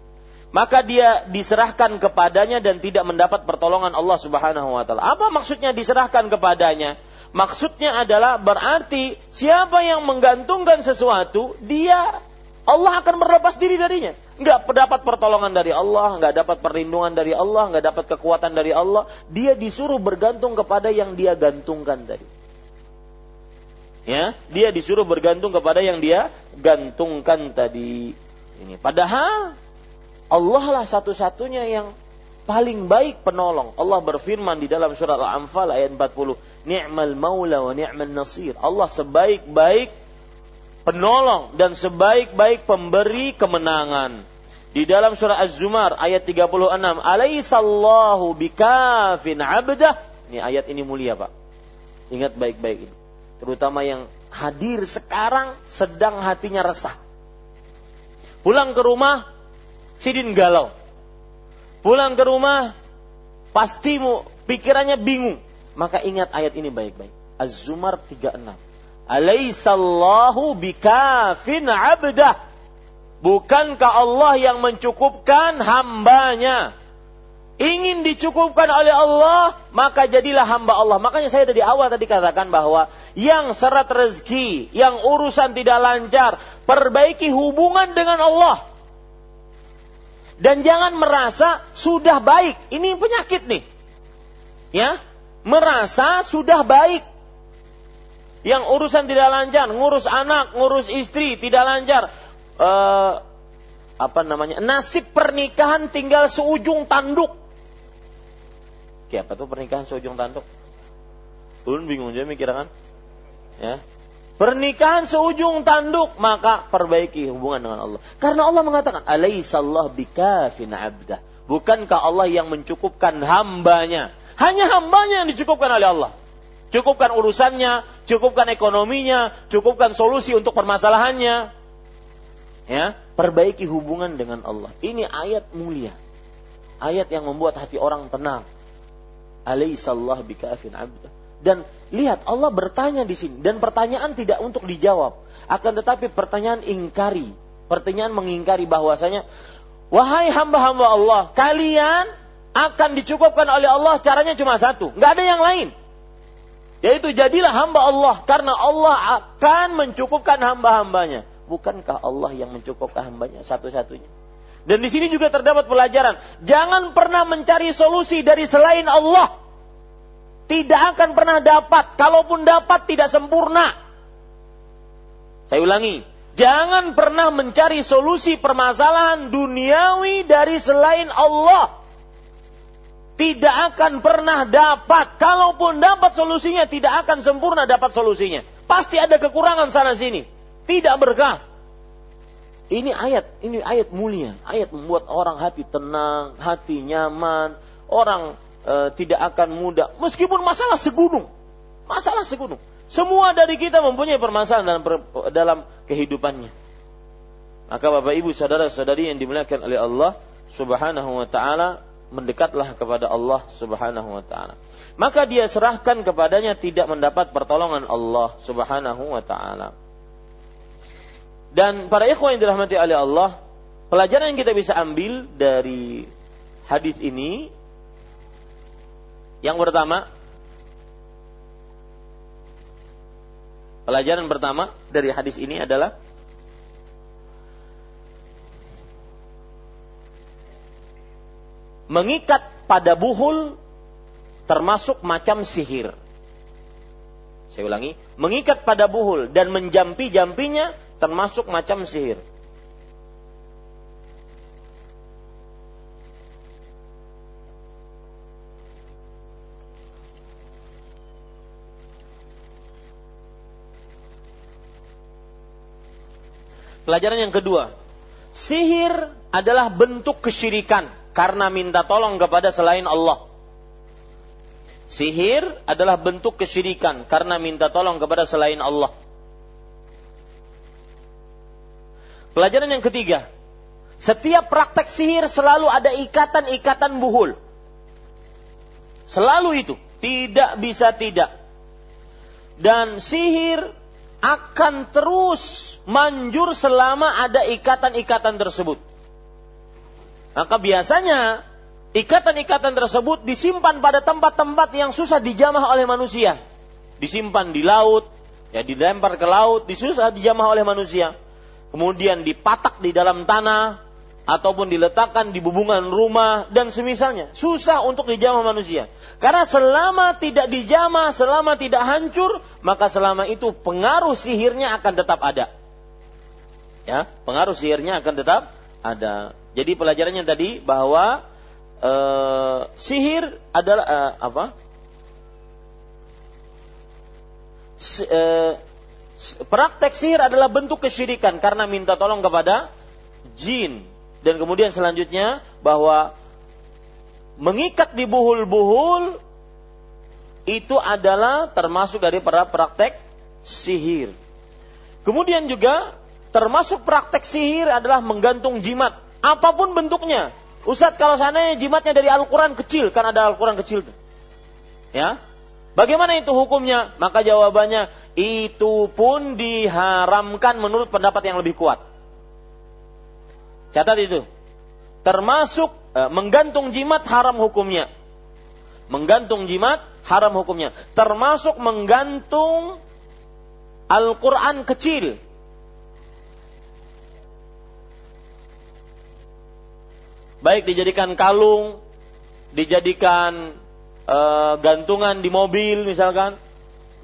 Maka dia diserahkan kepadanya dan tidak mendapat pertolongan Allah Subhanahu wa taala. Apa maksudnya diserahkan kepadanya? Maksudnya adalah berarti siapa yang menggantungkan sesuatu, dia Allah akan berlepas diri darinya. Enggak dapat pertolongan dari Allah, enggak dapat perlindungan dari Allah, enggak dapat kekuatan dari Allah. Dia disuruh bergantung kepada yang dia gantungkan tadi ya dia disuruh bergantung kepada yang dia gantungkan tadi ini padahal Allah lah satu-satunya yang paling baik penolong Allah berfirman di dalam surat Al-Anfal ayat 40 ni'mal maula wa ni'mal nasir Allah sebaik-baik penolong dan sebaik-baik pemberi kemenangan di dalam surah Az-Zumar ayat 36 alaisallahu bikafin abdah ini ayat ini mulia Pak ingat baik-baik ini terutama yang hadir sekarang sedang hatinya resah. Pulang ke rumah, sidin galau. Pulang ke rumah, pasti pikirannya bingung. Maka ingat ayat ini baik-baik. Az-Zumar 36. Alaisallahu bikafin abdah. Bukankah Allah yang mencukupkan hambanya? ingin dicukupkan oleh Allah, maka jadilah hamba Allah. Makanya saya dari awal tadi katakan bahwa yang seret rezeki, yang urusan tidak lancar, perbaiki hubungan dengan Allah. Dan jangan merasa sudah baik. Ini penyakit nih. Ya, merasa sudah baik. Yang urusan tidak lancar, ngurus anak, ngurus istri tidak lancar. Uh, apa namanya? Nasib pernikahan tinggal seujung tanduk Kayak apa tuh pernikahan seujung tanduk? Ulun bingung juga mikir kan? Ya. Pernikahan seujung tanduk, maka perbaiki hubungan dengan Allah. Karena Allah mengatakan, "Alaihissallah bikafin abdah." Bukankah Allah yang mencukupkan hambanya? Hanya hambanya yang dicukupkan oleh Allah. Cukupkan urusannya, cukupkan ekonominya, cukupkan solusi untuk permasalahannya. Ya, perbaiki hubungan dengan Allah. Ini ayat mulia. Ayat yang membuat hati orang tenang. Alaihissallah bikafin abdah. Dan lihat Allah bertanya di sini dan pertanyaan tidak untuk dijawab, akan tetapi pertanyaan ingkari, pertanyaan mengingkari bahwasanya wahai hamba-hamba Allah, kalian akan dicukupkan oleh Allah caranya cuma satu, nggak ada yang lain. Yaitu jadilah hamba Allah karena Allah akan mencukupkan hamba-hambanya. Bukankah Allah yang mencukupkan hambanya satu-satunya? Dan di sini juga terdapat pelajaran. Jangan pernah mencari solusi dari selain Allah. Tidak akan pernah dapat. Kalaupun dapat tidak sempurna. Saya ulangi. Jangan pernah mencari solusi permasalahan duniawi dari selain Allah. Tidak akan pernah dapat. Kalaupun dapat solusinya, tidak akan sempurna dapat solusinya. Pasti ada kekurangan sana sini. Tidak berkah. Ini ayat, ini ayat mulia. Ayat membuat orang hati tenang, hati nyaman, orang e, tidak akan mudah. Meskipun masalah segunung, masalah segunung. Semua dari kita mempunyai permasalahan dalam, dalam kehidupannya. Maka Bapak Ibu saudara-saudari yang dimuliakan oleh Allah Subhanahu wa taala, mendekatlah kepada Allah Subhanahu wa taala. Maka dia serahkan kepadanya tidak mendapat pertolongan Allah Subhanahu wa taala. Dan para ikhwan yang dirahmati oleh Allah, pelajaran yang kita bisa ambil dari hadis ini yang pertama Pelajaran pertama dari hadis ini adalah mengikat pada buhul termasuk macam sihir. Saya ulangi, mengikat pada buhul dan menjampi-jampinya termasuk macam sihir. Pelajaran yang kedua, sihir adalah bentuk kesyirikan karena minta tolong kepada selain Allah. Sihir adalah bentuk kesyirikan karena minta tolong kepada selain Allah. Pelajaran yang ketiga, setiap praktek sihir selalu ada ikatan-ikatan buhul. Selalu itu, tidak bisa tidak. Dan sihir akan terus manjur selama ada ikatan-ikatan tersebut. Maka biasanya ikatan-ikatan tersebut disimpan pada tempat-tempat yang susah dijamah oleh manusia. Disimpan di laut, ya dilempar ke laut, disusah dijamah oleh manusia. Kemudian dipatak di dalam tanah ataupun diletakkan di bubungan rumah dan semisalnya. Susah untuk dijamah manusia. Karena selama tidak dijamah selama tidak hancur maka selama itu pengaruh sihirnya akan tetap ada. Ya pengaruh sihirnya akan tetap ada jadi pelajarannya tadi bahwa uh, sihir adalah uh, apa uh, praktek sihir adalah bentuk kesyirikan karena minta tolong kepada jin. Dan kemudian selanjutnya bahwa mengikat di buhul-buhul itu adalah termasuk dari para praktek sihir. Kemudian juga termasuk praktek sihir adalah menggantung jimat, apa pun bentuknya. Ustadz kalau seandainya jimatnya dari Al-Quran kecil, kan ada Al-Quran kecil. Ya, Bagaimana itu hukumnya? Maka jawabannya itu pun diharamkan menurut pendapat yang lebih kuat. Catat itu. Termasuk eh, menggantung jimat haram hukumnya. Menggantung jimat haram hukumnya. Termasuk menggantung Al-Quran kecil. Baik dijadikan kalung, dijadikan uh, gantungan di mobil misalkan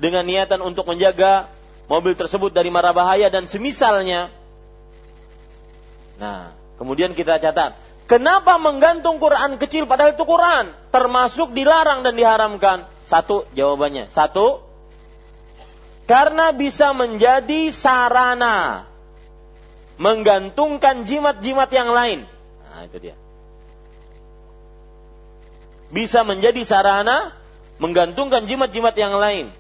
dengan niatan untuk menjaga mobil tersebut dari mara bahaya dan semisalnya. Nah, kemudian kita catat, kenapa menggantung Quran kecil padahal itu Quran termasuk dilarang dan diharamkan? Satu jawabannya. Satu, karena bisa menjadi sarana menggantungkan jimat-jimat yang lain. Nah, itu dia bisa menjadi sarana menggantungkan jimat-jimat yang lain.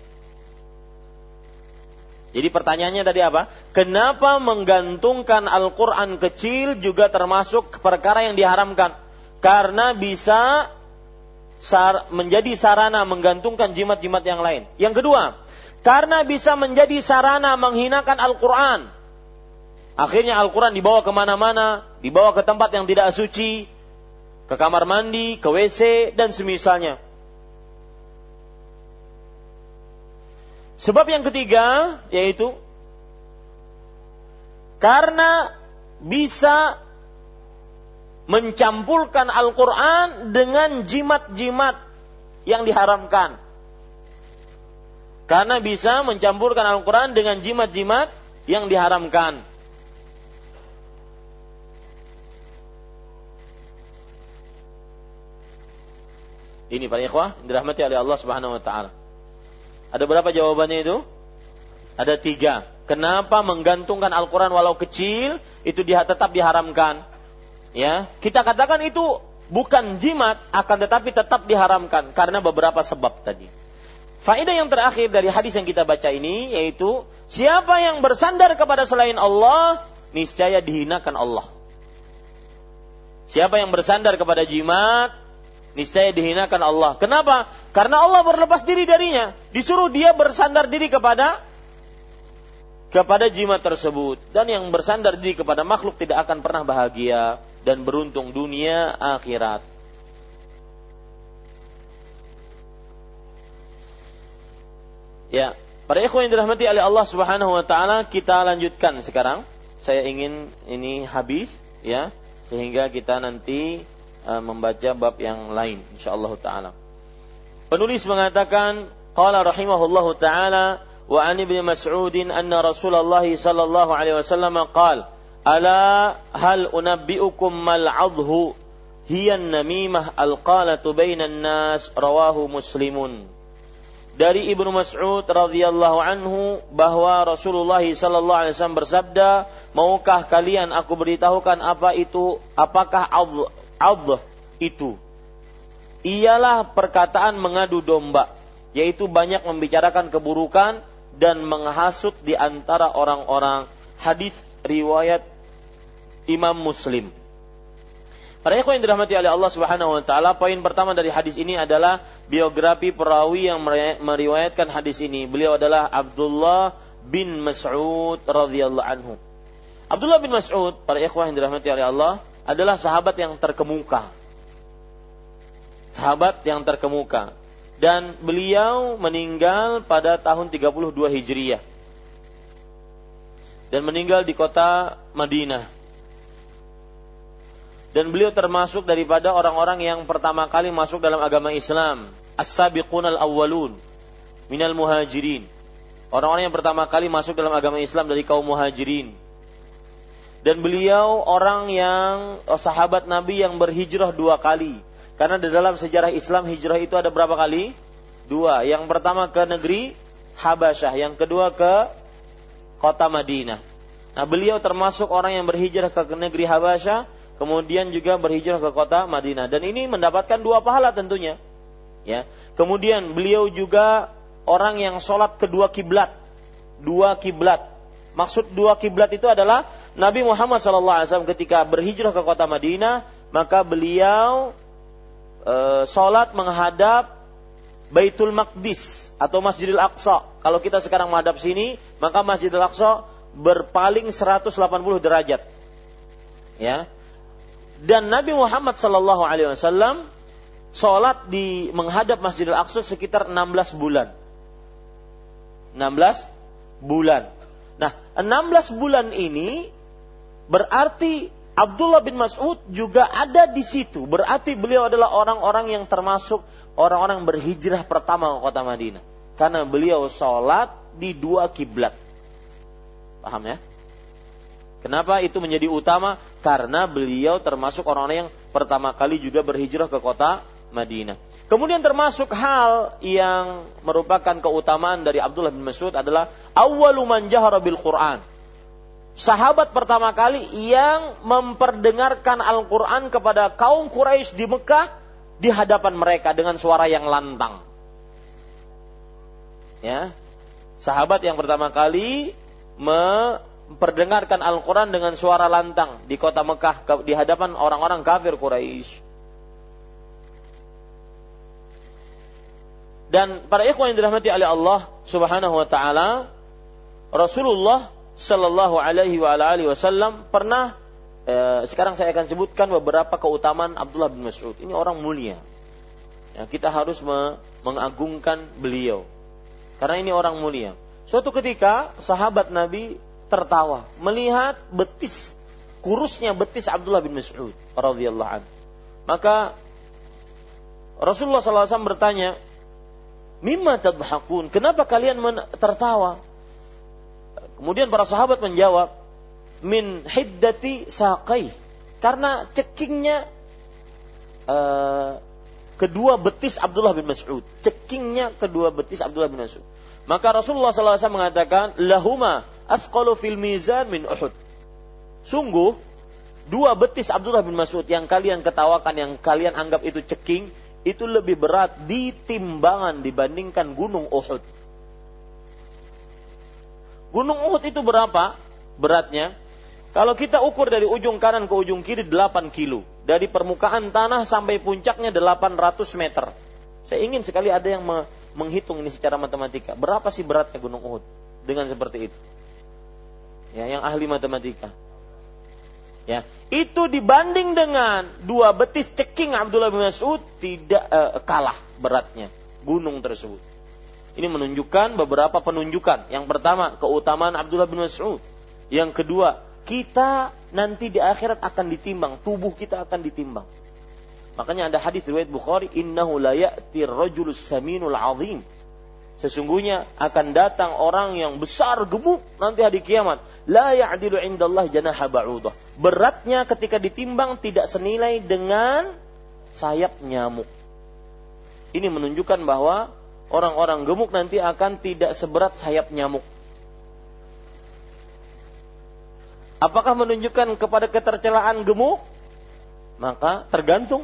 Jadi pertanyaannya tadi apa? Kenapa menggantungkan Al-Quran kecil juga termasuk perkara yang diharamkan? Karena bisa sar menjadi sarana menggantungkan jimat-jimat yang lain. Yang kedua, karena bisa menjadi sarana menghinakan Al-Quran. Akhirnya Al-Quran dibawa ke mana-mana, dibawa ke tempat yang tidak suci, ke kamar mandi, ke WC, dan semisalnya. Sebab yang ketiga yaitu karena bisa mencampurkan Al-Quran dengan jimat-jimat yang diharamkan. Karena bisa mencampurkan Al-Quran dengan jimat-jimat yang diharamkan. Ini para ikhwah dirahmati oleh Allah Subhanahu wa taala. Ada berapa jawabannya itu? Ada tiga. Kenapa menggantungkan Al-Quran walau kecil itu dia tetap diharamkan? Ya, kita katakan itu bukan jimat, akan tetapi tetap diharamkan karena beberapa sebab tadi. Faedah yang terakhir dari hadis yang kita baca ini yaitu siapa yang bersandar kepada selain Allah niscaya dihinakan Allah. Siapa yang bersandar kepada jimat niscaya dihinakan Allah. Kenapa? Karena Allah berlepas diri darinya. Disuruh dia bersandar diri kepada kepada jimat tersebut dan yang bersandar diri kepada makhluk tidak akan pernah bahagia dan beruntung dunia akhirat. Ya, para ikhwan yang dirahmati oleh Allah Subhanahu wa taala, kita lanjutkan sekarang. Saya ingin ini habis ya, sehingga kita nanti Eh, membaca bab yang lain insyaallah taala. Penulis mengatakan qala rahimahullahu taala wa an ibn Mas'ud anna Rasulullah sallallahu alaihi wasallam qala ala hal unabbiukum mal adhu hiya namimah alqalatu bainan nas rawahu muslimun dari Ibnu Mas'ud radhiyallahu anhu bahwa Rasulullah sallallahu alaihi wasallam bersabda maukah kalian aku beritahukan apa itu? Apakah adh itu?" Ialah perkataan mengadu domba, yaitu banyak membicarakan keburukan dan menghasut di antara orang-orang hadis riwayat Imam Muslim. Para ikhwan yang dirahmati oleh Allah Subhanahu wa taala, poin pertama dari hadis ini adalah biografi perawi yang meriwayatkan hadis ini. Beliau adalah Abdullah bin Mas'ud radhiyallahu anhu. Abdullah bin Mas'ud, para ikhwah yang dirahmati oleh Allah, adalah sahabat yang terkemuka. Sahabat yang terkemuka dan beliau meninggal pada tahun 32 Hijriyah dan meninggal di kota Madinah. Dan beliau termasuk daripada orang-orang yang pertama kali masuk dalam agama Islam, as-sabiqun al-awwalun minal muhajirin. Orang-orang yang pertama kali masuk dalam agama Islam dari kaum muhajirin. Dan beliau orang yang oh, sahabat Nabi yang berhijrah dua kali karena di dalam sejarah Islam hijrah itu ada berapa kali? Dua. Yang pertama ke negeri Habasyah, yang kedua ke kota Madinah. Nah, beliau termasuk orang yang berhijrah ke negeri Habasyah, kemudian juga berhijrah ke kota Madinah. Dan ini mendapatkan dua pahala tentunya. Ya. Kemudian beliau juga orang yang sholat kedua kiblat, dua kiblat. Maksud dua kiblat itu adalah Nabi Muhammad SAW ketika berhijrah ke kota Madinah, maka beliau e, sholat menghadap Baitul Maqdis atau Masjidil Aqsa. Kalau kita sekarang menghadap sini, maka Masjidil Aqsa berpaling 180 derajat. Ya. Dan Nabi Muhammad sallallahu alaihi wasallam salat di menghadap Masjidil Aqsa sekitar 16 bulan. 16 bulan. Nah, 16 bulan ini berarti Abdullah bin Mas'ud juga ada di situ. Berarti beliau adalah orang-orang yang termasuk orang-orang berhijrah pertama ke kota Madinah. Karena beliau sholat di dua kiblat. Paham ya? Kenapa itu menjadi utama? Karena beliau termasuk orang-orang yang pertama kali juga berhijrah ke kota Madinah. Kemudian termasuk hal yang merupakan keutamaan dari Abdullah bin Mas'ud adalah awwalu man jahara bil Quran sahabat pertama kali yang memperdengarkan Al-Quran kepada kaum Quraisy di Mekah di hadapan mereka dengan suara yang lantang. Ya, sahabat yang pertama kali memperdengarkan Al-Quran dengan suara lantang di kota Mekah di hadapan orang-orang kafir Quraisy. Dan para ikhwan yang dirahmati oleh Allah Subhanahu wa taala, Rasulullah Shallallahu Alaihi Wasallam pernah eh, sekarang saya akan sebutkan beberapa keutamaan Abdullah bin Mas'ud. Ini orang mulia. Ya, kita harus me mengagungkan beliau karena ini orang mulia. Suatu ketika sahabat Nabi tertawa melihat betis kurusnya betis Abdullah bin Mas'ud radhiyallahu anhu. Maka Rasulullah SAW bertanya, "Mimma tadhakun? Kenapa kalian tertawa?" Kemudian para sahabat menjawab, min hiddati saqai. Karena cekingnya uh, kedua betis Abdullah bin Mas'ud. Cekingnya kedua betis Abdullah bin Mas'ud. Maka Rasulullah SAW mengatakan, lahuma athqalu fil mizan min Uhud. Sungguh dua betis Abdullah bin Mas'ud yang kalian ketawakan, yang kalian anggap itu ceking, itu lebih berat di timbangan dibandingkan gunung Uhud. Gunung Uhud itu berapa beratnya? Kalau kita ukur dari ujung kanan ke ujung kiri 8 kilo. Dari permukaan tanah sampai puncaknya 800 meter. Saya ingin sekali ada yang menghitung ini secara matematika. Berapa sih beratnya Gunung Uhud dengan seperti itu? Ya, yang ahli matematika. Ya, itu dibanding dengan dua betis ceking Abdullah bin Mas'ud tidak uh, kalah beratnya gunung tersebut. Ini menunjukkan beberapa penunjukan. Yang pertama, keutamaan Abdullah bin Mas'ud. Yang kedua, kita nanti di akhirat akan ditimbang, tubuh kita akan ditimbang. Makanya ada hadis riwayat Bukhari, "Innahu la ya'ti rajulus saminul 'azim." Sesungguhnya akan datang orang yang besar gemuk nanti hari kiamat. La ya'dilu indallah janaha ba'udah. Beratnya ketika ditimbang tidak senilai dengan sayap nyamuk. Ini menunjukkan bahwa orang-orang gemuk nanti akan tidak seberat sayap nyamuk. Apakah menunjukkan kepada ketercelaan gemuk? Maka tergantung.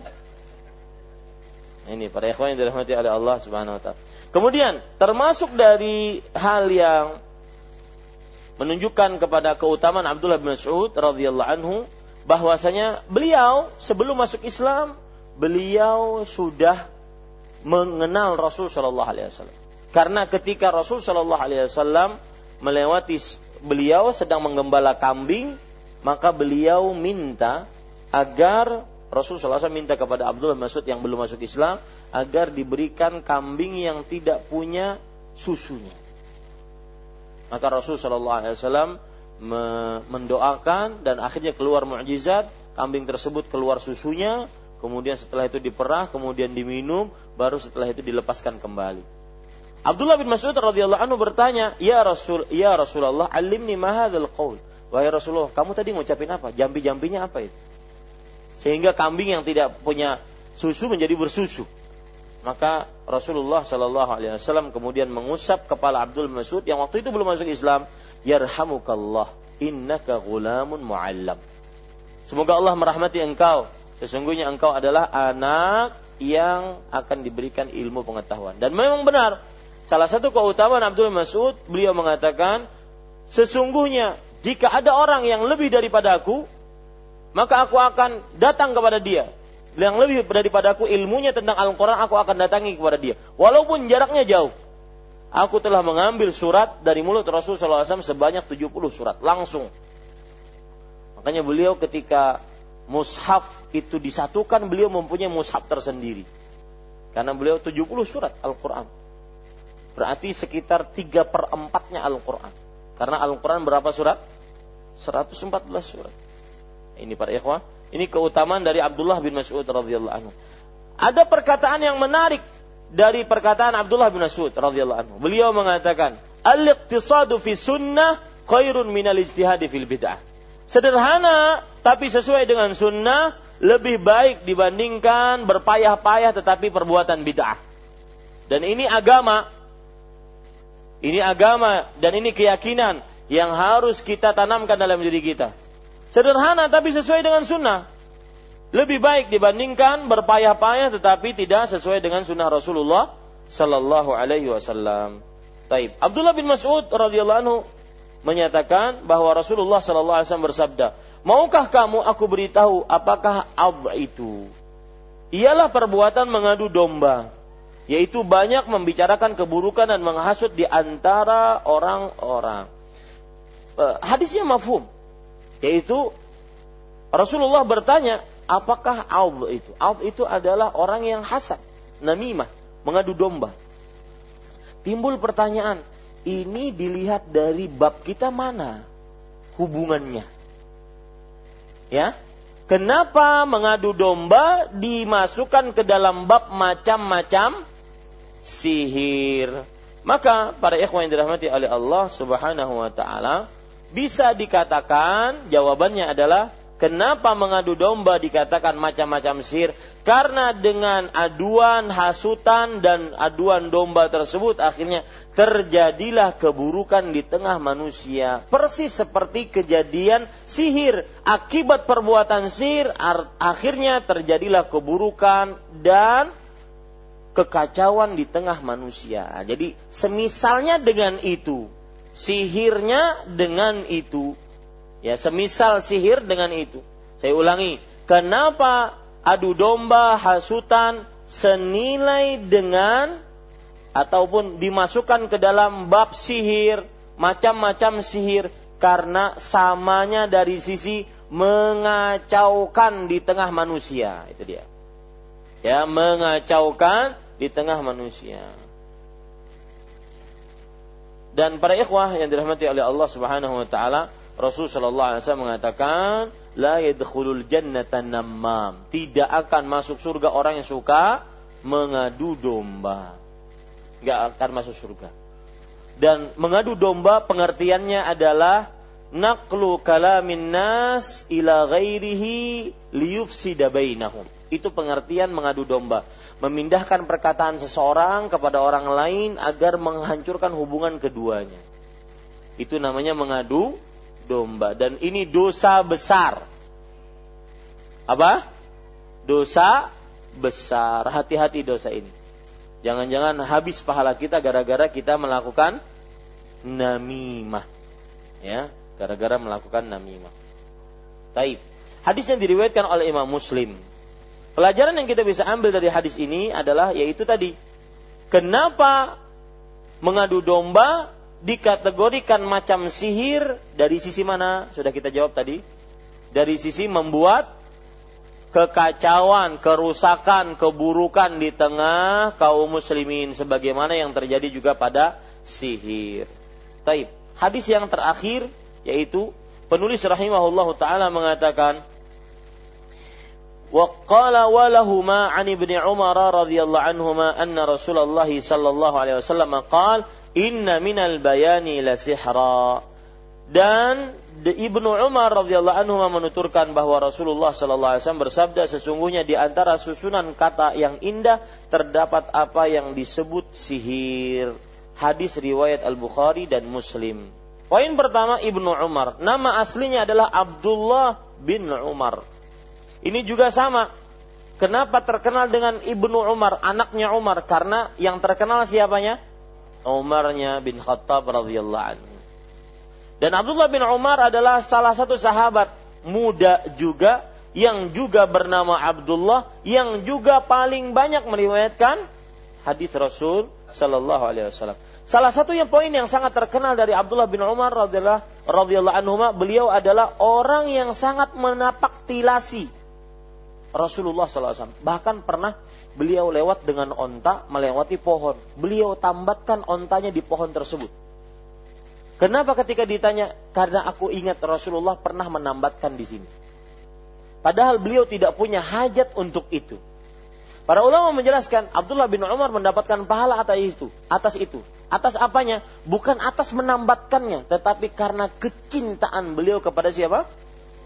Ini para ikhwan yang dirahmati oleh Allah Subhanahu wa taala. Kemudian termasuk dari hal yang menunjukkan kepada keutamaan Abdullah bin Mas'ud radhiyallahu anhu bahwasanya beliau sebelum masuk Islam beliau sudah mengenal Rasul Shallallahu Alaihi Wasallam. Karena ketika Rasul Shallallahu Alaihi Wasallam melewati beliau sedang menggembala kambing, maka beliau minta agar Rasul SAW minta kepada Abdullah Masud yang belum masuk Islam agar diberikan kambing yang tidak punya susunya. Maka Rasul Wasallam mendoakan dan akhirnya keluar mukjizat kambing tersebut keluar susunya kemudian setelah itu diperah, kemudian diminum, baru setelah itu dilepaskan kembali. Abdullah bin Mas'ud radhiyallahu anhu bertanya, "Ya Rasul, ya Rasulullah, alimni ma hadzal qaul?" Wahai Rasulullah, kamu tadi ngucapin apa? Jambi-jambinya apa itu? Sehingga kambing yang tidak punya susu menjadi bersusu. Maka Rasulullah Shallallahu Alaihi Wasallam kemudian mengusap kepala Abdul Mas'ud yang waktu itu belum masuk Islam. Yarhamukallah, innaka gulamun mu'allam. Semoga Allah merahmati engkau. Sesungguhnya engkau adalah anak yang akan diberikan ilmu pengetahuan. Dan memang benar, salah satu keutamaan Abdul Mas'ud, beliau mengatakan, sesungguhnya jika ada orang yang lebih daripada aku, maka aku akan datang kepada dia. Yang lebih daripada aku ilmunya tentang Al-Quran, aku akan datangi kepada dia. Walaupun jaraknya jauh. Aku telah mengambil surat dari mulut Rasulullah SAW sebanyak 70 surat. Langsung. Makanya beliau ketika mushaf itu disatukan, beliau mempunyai mushaf tersendiri. Karena beliau 70 surat Al-Quran. Berarti sekitar 3 per 4-nya Al-Quran. Karena Al-Quran berapa surat? 114 surat. Ini para ikhwah. Ini keutamaan dari Abdullah bin Mas'ud radhiyallahu anhu. Ada perkataan yang menarik dari perkataan Abdullah bin Mas'ud radhiyallahu anhu. Beliau mengatakan, "Al-iqtisadu fi sunnah khairun minal ijtihadi fil bid'ah." Sederhana tapi sesuai dengan sunnah lebih baik dibandingkan berpayah-payah tetapi perbuatan bid'ah. Dan ini agama. Ini agama dan ini keyakinan yang harus kita tanamkan dalam diri kita. Sederhana tapi sesuai dengan sunnah. Lebih baik dibandingkan berpayah-payah tetapi tidak sesuai dengan sunnah Rasulullah Sallallahu Alaihi Wasallam. Taib. Abdullah bin Mas'ud radhiyallahu anhu menyatakan bahwa Rasulullah sallallahu alaihi wasallam bersabda, "Maukah kamu aku beritahu apakah ab itu?" Ialah perbuatan mengadu domba, yaitu banyak membicarakan keburukan dan menghasut di antara orang-orang. Eh, hadisnya mafhum, yaitu Rasulullah bertanya, apakah ab itu? Ab itu adalah orang yang hasad, namimah, mengadu domba. Timbul pertanyaan, ini dilihat dari bab kita mana hubungannya. Ya, kenapa mengadu domba dimasukkan ke dalam bab macam-macam sihir? Maka para ikhwan yang dirahmati oleh Allah Subhanahu wa taala bisa dikatakan jawabannya adalah Kenapa mengadu domba dikatakan macam-macam sihir? Karena dengan aduan, hasutan, dan aduan domba tersebut akhirnya terjadilah keburukan di tengah manusia. Persis seperti kejadian sihir. Akibat perbuatan sihir akhirnya terjadilah keburukan dan kekacauan di tengah manusia. Jadi semisalnya dengan itu, sihirnya dengan itu, Ya, semisal sihir dengan itu. Saya ulangi, kenapa adu domba, hasutan senilai dengan ataupun dimasukkan ke dalam bab sihir, macam-macam sihir karena samanya dari sisi mengacaukan di tengah manusia, itu dia. Ya, mengacaukan di tengah manusia. Dan para ikhwah yang dirahmati oleh Allah Subhanahu wa taala, Rasul Shallallahu Alaihi Wasallam mengatakan, la yadkhulul jannata namam. Tidak akan masuk surga orang yang suka mengadu domba. Gak akan masuk surga. Dan mengadu domba pengertiannya adalah naqlu kalamin nas ila ghairihi liyufsida bainahum. Itu pengertian mengadu domba. Memindahkan perkataan seseorang kepada orang lain agar menghancurkan hubungan keduanya. Itu namanya mengadu domba dan ini dosa besar. Apa? Dosa besar. Hati-hati dosa ini. Jangan-jangan habis pahala kita gara-gara kita melakukan namimah. Ya, gara-gara melakukan namimah. Taib. Hadis yang diriwayatkan oleh Imam Muslim. Pelajaran yang kita bisa ambil dari hadis ini adalah yaitu tadi kenapa mengadu domba dikategorikan macam sihir dari sisi mana? Sudah kita jawab tadi. Dari sisi membuat kekacauan, kerusakan, keburukan di tengah kaum muslimin sebagaimana yang terjadi juga pada sihir. Taib. Hadis yang terakhir yaitu penulis rahimahullah taala mengatakan وقال ولهما عن ابن عمر رضي الله عنهما أن رسول الله صلى الله عليه وسلم قال Inna minal bayani la sihra. Dan Ibnu Umar radhiyallahu anhu menuturkan bahwa Rasulullah sallallahu alaihi wasallam bersabda sesungguhnya di antara susunan kata yang indah terdapat apa yang disebut sihir. Hadis riwayat Al-Bukhari dan Muslim. Poin pertama Ibnu Umar. Nama aslinya adalah Abdullah bin Umar. Ini juga sama. Kenapa terkenal dengan Ibnu Umar, anaknya Umar? Karena yang terkenal siapanya? Umarnya bin Khattab radhiyallahu anhu. Dan Abdullah bin Umar adalah salah satu sahabat muda juga yang juga bernama Abdullah yang juga paling banyak meriwayatkan hadis Rasul Shallallahu Alaihi Wasallam. Salah satu yang poin yang sangat terkenal dari Abdullah bin Umar radhiyallahu anhu beliau adalah orang yang sangat menapak tilasi Rasulullah SAW. Bahkan pernah beliau lewat dengan onta melewati pohon. Beliau tambatkan ontanya di pohon tersebut. Kenapa ketika ditanya? Karena aku ingat Rasulullah pernah menambatkan di sini. Padahal beliau tidak punya hajat untuk itu. Para ulama menjelaskan Abdullah bin Umar mendapatkan pahala atas itu, atas itu. Atas apanya? Bukan atas menambatkannya, tetapi karena kecintaan beliau kepada siapa?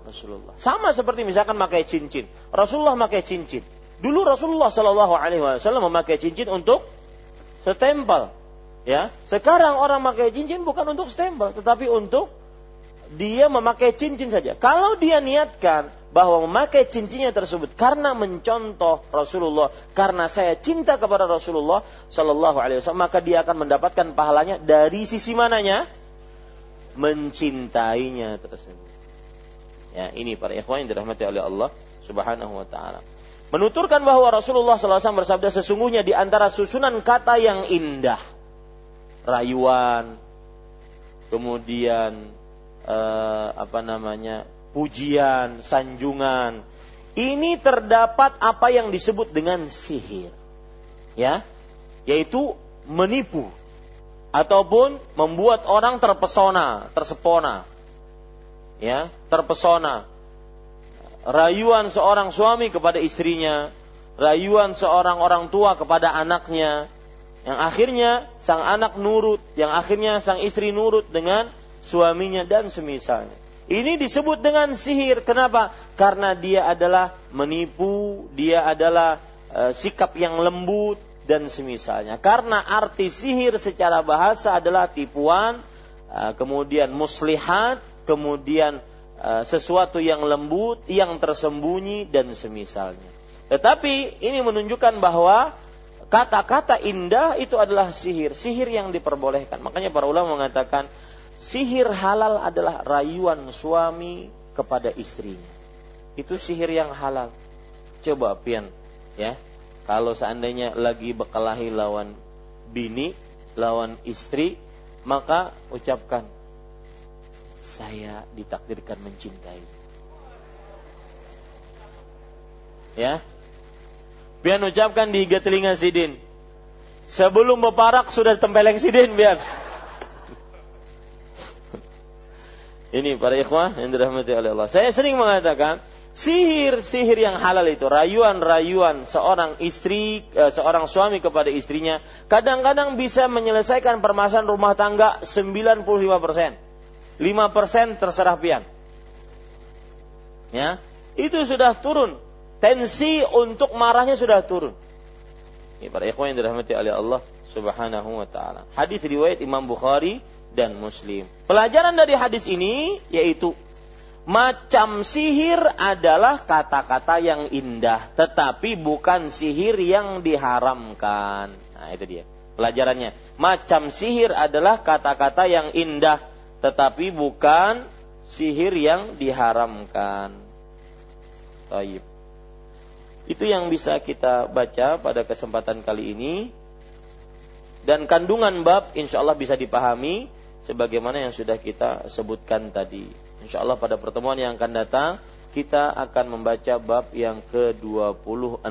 Rasulullah. Sama seperti misalkan pakai cincin. Rasulullah pakai cincin. Dulu Rasulullah Shallallahu Alaihi Wasallam memakai cincin untuk setempel. Ya, sekarang orang memakai cincin bukan untuk stempel, tetapi untuk dia memakai cincin saja. Kalau dia niatkan bahwa memakai cincinnya tersebut karena mencontoh Rasulullah, karena saya cinta kepada Rasulullah Shallallahu Alaihi Wasallam, maka dia akan mendapatkan pahalanya dari sisi mananya? Mencintainya tersebut. Ya, ini para ikhwan yang dirahmati oleh Allah Subhanahu wa taala menuturkan bahwa Rasulullah SAW bersabda sesungguhnya di antara susunan kata yang indah, rayuan, kemudian eh, apa namanya pujian, sanjungan, ini terdapat apa yang disebut dengan sihir, ya, yaitu menipu ataupun membuat orang terpesona, tersepona, ya, terpesona. Rayuan seorang suami kepada istrinya, rayuan seorang orang tua kepada anaknya, yang akhirnya sang anak nurut, yang akhirnya sang istri nurut dengan suaminya dan semisalnya. Ini disebut dengan sihir. Kenapa? Karena dia adalah menipu, dia adalah e, sikap yang lembut dan semisalnya. Karena arti sihir secara bahasa adalah tipuan, e, kemudian muslihat, kemudian e, sesuatu yang lembut, yang tersembunyi dan semisalnya. Tetapi ini menunjukkan bahwa kata-kata indah itu adalah sihir, sihir yang diperbolehkan. Makanya para ulama mengatakan Sihir halal adalah rayuan suami kepada istrinya. Itu sihir yang halal. Coba pian ya. Kalau seandainya lagi berkelahi lawan bini, lawan istri, maka ucapkan saya ditakdirkan mencintai. Ya. Biar ucapkan di telinga sidin. Sebelum beparak sudah tempeleng sidin biar. Ini para ikhwah yang dirahmati oleh Allah. Saya sering mengatakan sihir-sihir yang halal itu, rayuan-rayuan seorang istri, eh, seorang suami kepada istrinya, kadang-kadang bisa menyelesaikan permasalahan rumah tangga 95 persen. 5 persen terserah pian. Ya, itu sudah turun. Tensi untuk marahnya sudah turun. Ini para ikhwan yang dirahmati oleh Allah Subhanahu wa taala. Hadis riwayat Imam Bukhari dan Muslim. Pelajaran dari hadis ini yaitu macam sihir adalah kata-kata yang indah, tetapi bukan sihir yang diharamkan. Nah, itu dia. Pelajarannya, macam sihir adalah kata-kata yang indah, tetapi bukan sihir yang diharamkan. Taib. Itu yang bisa kita baca pada kesempatan kali ini. Dan kandungan bab insya Allah bisa dipahami sebagaimana yang sudah kita sebutkan tadi. Insya Allah pada pertemuan yang akan datang kita akan membaca bab yang ke-26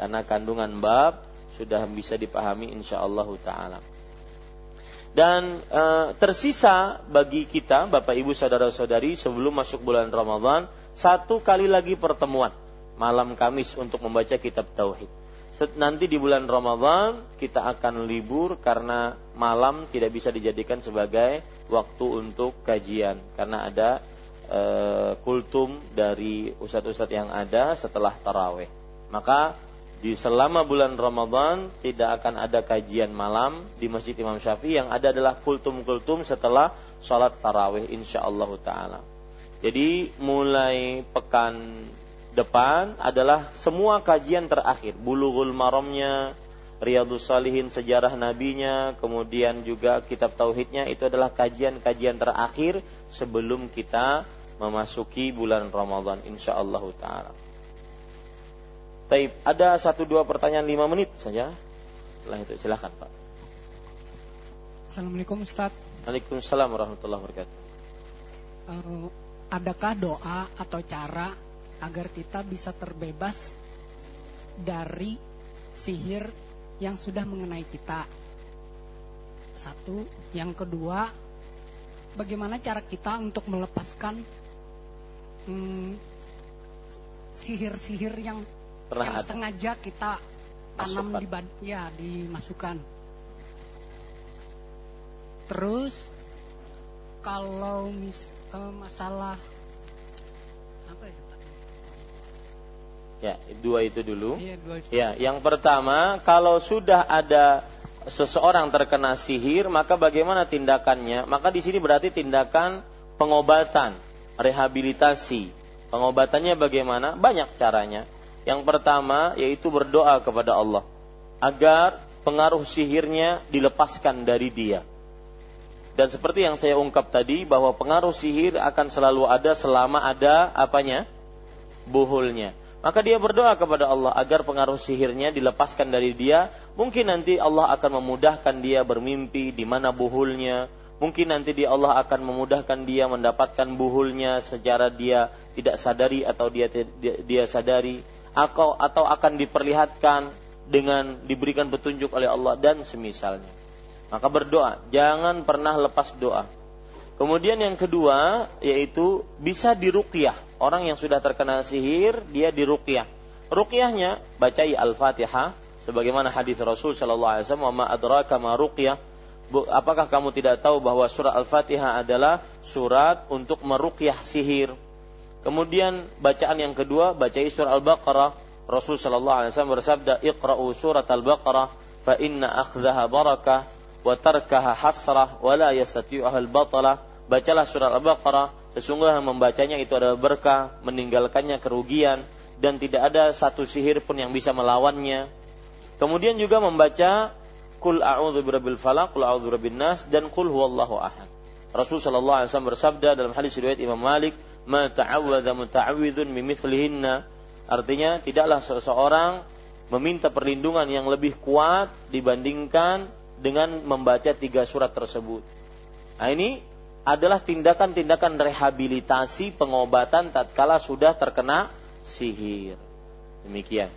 karena kandungan bab sudah bisa dipahami insya Allah taala. Dan e, tersisa bagi kita Bapak Ibu saudara-saudari sebelum masuk bulan Ramadan satu kali lagi pertemuan malam Kamis untuk membaca kitab tauhid nanti di bulan Ramadan kita akan libur karena malam tidak bisa dijadikan sebagai waktu untuk kajian karena ada e, kultum dari ustadz-ustadz yang ada setelah taraweh. Maka di selama bulan Ramadan tidak akan ada kajian malam di Masjid Imam Syafi'i yang ada adalah kultum-kultum setelah sholat taraweh insya Allah taala. Jadi mulai pekan depan adalah semua kajian terakhir, bulughul maramnya, Riyadus Salihin sejarah nabinya, kemudian juga kitab tauhidnya itu adalah kajian-kajian terakhir sebelum kita memasuki bulan Ramadan insyaallah taala. Taib, ada satu dua pertanyaan lima menit saja. Setelah itu silahkan Pak. Assalamualaikum Ustaz. Waalaikumsalam warahmatullahi wabarakatuh. Uh, adakah doa atau cara agar kita bisa terbebas dari sihir yang sudah mengenai kita. Satu, yang kedua, bagaimana cara kita untuk melepaskan hmm, sihir-sihir hmm, yang Pernah yang ada. sengaja kita tanam Masukkan. di ya dimasukkan. Terus kalau mis, uh, masalah Ya, dua itu dulu. Iya, dua itu. Ya, yang pertama, kalau sudah ada seseorang terkena sihir, maka bagaimana tindakannya? Maka di sini berarti tindakan pengobatan, rehabilitasi. Pengobatannya bagaimana? Banyak caranya. Yang pertama yaitu berdoa kepada Allah agar pengaruh sihirnya dilepaskan dari dia. Dan seperti yang saya ungkap tadi bahwa pengaruh sihir akan selalu ada selama ada apanya? buhulnya. Maka dia berdoa kepada Allah agar pengaruh sihirnya dilepaskan dari dia. Mungkin nanti Allah akan memudahkan dia bermimpi di mana buhulnya. Mungkin nanti dia Allah akan memudahkan dia mendapatkan buhulnya secara dia tidak sadari atau dia dia, sadari. Atau, atau akan diperlihatkan dengan diberikan petunjuk oleh Allah dan semisalnya. Maka berdoa, jangan pernah lepas doa. Kemudian yang kedua yaitu bisa diruqyah. Orang yang sudah terkena sihir dia diruqyah. Ruqyahnya bacai Al-Fatihah sebagaimana hadis Rasul sallallahu alaihi wasallam, "Ma adraka ma ruqyah?" apakah kamu tidak tahu bahwa surat Al-Fatihah adalah surat untuk meruqyah sihir? Kemudian bacaan yang kedua, bacai surah Al-Baqarah. Rasul sallallahu alaihi wasallam bersabda, "Iqra'u surat Al-Baqarah fa inna akhdaha barakah wa tarkaha hasrah wa la yastati'uha al-batalah." Bacalah surah Al-Baqarah, sesungguhnya membacanya itu adalah berkah, meninggalkannya kerugian dan tidak ada satu sihir pun yang bisa melawannya. Kemudian juga membaca Kul a'udzu birabbil falaq, kul a'udzu birabbin nas dan kul huwallahu ahad. Rasul sallallahu alaihi wasallam bersabda dalam hadis riwayat Imam Malik, "Ma ta'awwadza muta'awwidzun mimithlihinna." Artinya tidaklah seseorang meminta perlindungan yang lebih kuat dibandingkan dengan membaca tiga surat tersebut. Nah ini adalah tindakan-tindakan rehabilitasi pengobatan tatkala sudah terkena sihir. Demikian.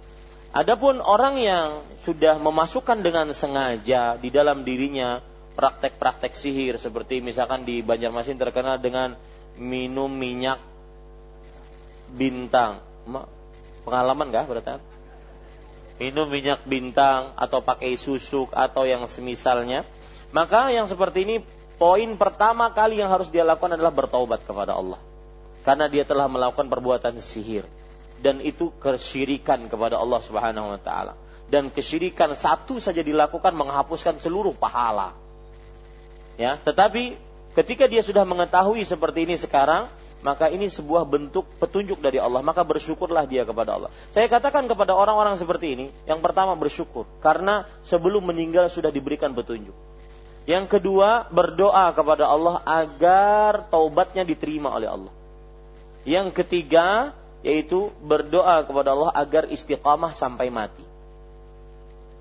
Adapun orang yang sudah memasukkan dengan sengaja di dalam dirinya praktek-praktek sihir seperti misalkan di Banjarmasin terkenal dengan minum minyak bintang. Pengalaman nggak berarti? Minum minyak bintang atau pakai susuk atau yang semisalnya. Maka yang seperti ini poin pertama kali yang harus dia lakukan adalah bertaubat kepada Allah. Karena dia telah melakukan perbuatan sihir dan itu kesyirikan kepada Allah Subhanahu wa taala. Dan kesyirikan satu saja dilakukan menghapuskan seluruh pahala. Ya, tetapi ketika dia sudah mengetahui seperti ini sekarang, maka ini sebuah bentuk petunjuk dari Allah, maka bersyukurlah dia kepada Allah. Saya katakan kepada orang-orang seperti ini, yang pertama bersyukur karena sebelum meninggal sudah diberikan petunjuk. Yang kedua, berdoa kepada Allah agar taubatnya diterima oleh Allah. Yang ketiga, yaitu berdoa kepada Allah agar istiqamah sampai mati.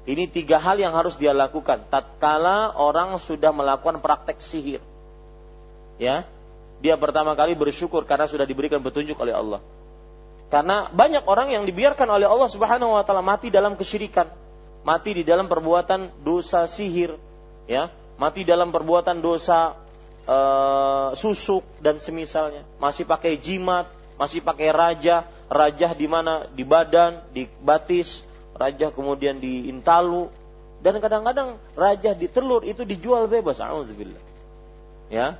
Ini tiga hal yang harus dia lakukan tatkala orang sudah melakukan praktek sihir. Ya. Dia pertama kali bersyukur karena sudah diberikan petunjuk oleh Allah. Karena banyak orang yang dibiarkan oleh Allah Subhanahu wa taala mati dalam kesyirikan, mati di dalam perbuatan dosa sihir, ya, mati dalam perbuatan dosa uh, susuk dan semisalnya, masih pakai jimat, masih pakai raja, raja di mana di badan, di batis, raja kemudian di intalu, dan kadang-kadang raja di telur itu dijual bebas. Alhamdulillah. Ya.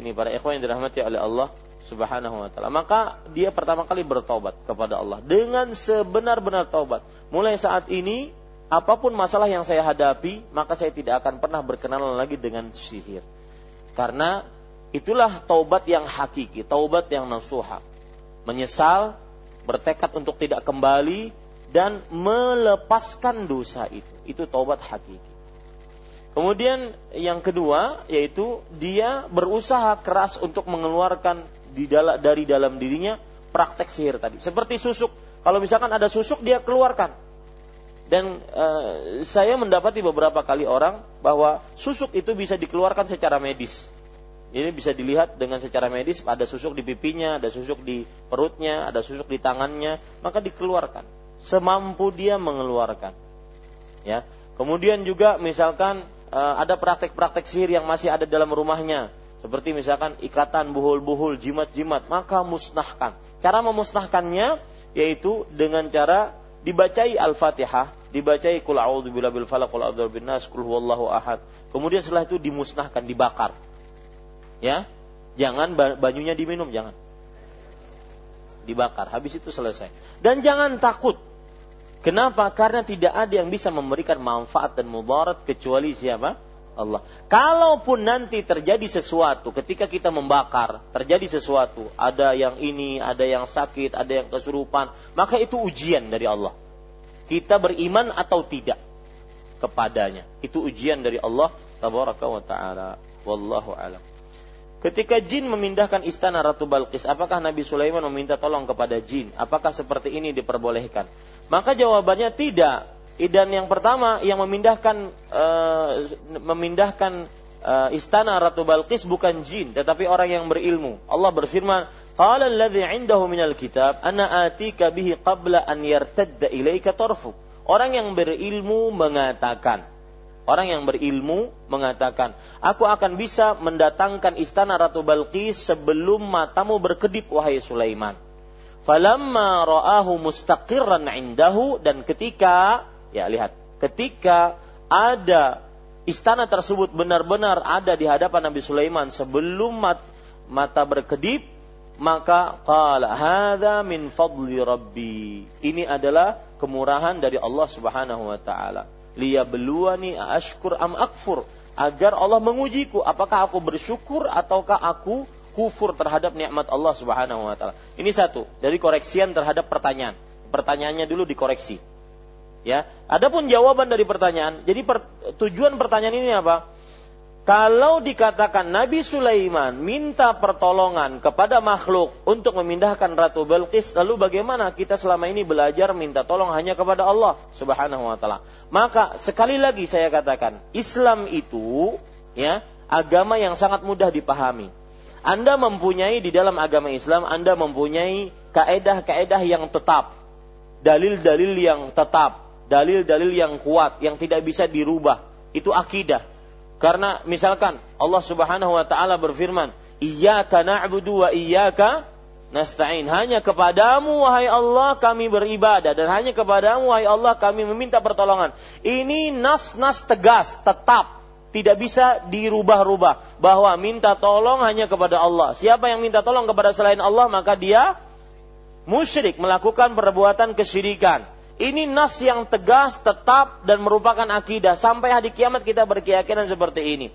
Ini para ikhwan yang dirahmati oleh Allah Subhanahu wa taala. Maka dia pertama kali bertobat kepada Allah dengan sebenar-benar taubat. Mulai saat ini apa pun masalah yang saya hadapi, maka saya tidak akan pernah berkenalan lagi dengan sihir. Karena itulah taubat yang hakiki, taubat yang nasuha menyesal, bertekad untuk tidak kembali dan melepaskan dosa itu. Itu taubat hakiki. Kemudian yang kedua yaitu dia berusaha keras untuk mengeluarkan di dari dalam dirinya praktek sihir tadi. Seperti susuk. Kalau misalkan ada susuk dia keluarkan. Dan e, saya mendapati beberapa kali orang bahwa susuk itu bisa dikeluarkan secara medis. Ini bisa dilihat dengan secara medis ada susuk di pipinya, ada susuk di perutnya, ada susuk di tangannya, maka dikeluarkan semampu dia mengeluarkan. Ya. Kemudian juga misalkan uh, ada praktek-praktek sihir yang masih ada dalam rumahnya, seperti misalkan ikatan buhul-buhul, jimat-jimat, maka musnahkan. Cara memusnahkannya yaitu dengan cara dibacai Al-Fatihah, dibacai kul a'udzu bil falaq, kul a'udzu bin nas, kul huwallahu ahad. Kemudian setelah itu dimusnahkan, dibakar. Ya? Jangan banyunya diminum jangan. Dibakar habis itu selesai. Dan jangan takut. Kenapa? Karena tidak ada yang bisa memberikan manfaat dan mudarat kecuali siapa Allah kalaupun nanti terjadi sesuatu ketika kita membakar terjadi sesuatu ada yang ini ada yang sakit ada yang kesurupan maka itu ujian dari Allah kita beriman atau tidak kepadanya itu ujian dari Allah tabaraka wa taala wallahu alam Ketika jin memindahkan istana Ratu Balkis, apakah Nabi Sulaiman meminta tolong kepada jin? Apakah seperti ini diperbolehkan? Maka jawabannya tidak. Dan yang pertama yang memindahkan uh, memindahkan uh, istana Ratu Balkis bukan jin, tetapi orang yang berilmu. Allah berfirman, "Qala alladhi 'indahu minal kitab, ana atika bihi qabla an yartadda ilaika tarfu." Orang yang berilmu mengatakan, Orang yang berilmu mengatakan, aku akan bisa mendatangkan istana Ratu Balqis sebelum matamu berkedip wahai Sulaiman. Falamma ra'ahu mustaqirran indahu dan ketika ya lihat, ketika ada istana tersebut benar-benar ada di hadapan Nabi Sulaiman sebelum mat, mata berkedip, maka qala hadza min fadli rabbi. Ini adalah kemurahan dari Allah Subhanahu wa taala. Liyabluwani ashkur am akfur agar Allah mengujiku apakah aku bersyukur ataukah aku kufur terhadap nikmat Allah Subhanahu wa taala. Ini satu, dari koreksian terhadap pertanyaan. Pertanyaannya dulu dikoreksi. Ya, adapun jawaban dari pertanyaan. Jadi per, tujuan pertanyaan ini apa? Kalau dikatakan Nabi Sulaiman minta pertolongan kepada makhluk untuk memindahkan Ratu Belkis, lalu bagaimana kita selama ini belajar minta tolong hanya kepada Allah Subhanahu wa taala? Maka sekali lagi saya katakan, Islam itu ya, agama yang sangat mudah dipahami. Anda mempunyai di dalam agama Islam, Anda mempunyai kaedah-kaedah yang tetap, dalil-dalil yang tetap, dalil-dalil yang kuat yang tidak bisa dirubah. Itu akidah. Karena misalkan Allah Subhanahu wa taala berfirman, "Iyyaka na'budu wa iyyaka nasta'in." Hanya kepadamu wahai Allah kami beribadah dan hanya kepadamu wahai Allah kami meminta pertolongan. Ini nas-nas tegas, tetap tidak bisa dirubah-rubah bahwa minta tolong hanya kepada Allah. Siapa yang minta tolong kepada selain Allah maka dia musyrik melakukan perbuatan kesyirikan. Ini nas yang tegas, tetap dan merupakan akidah. Sampai hari kiamat kita berkeyakinan seperti ini.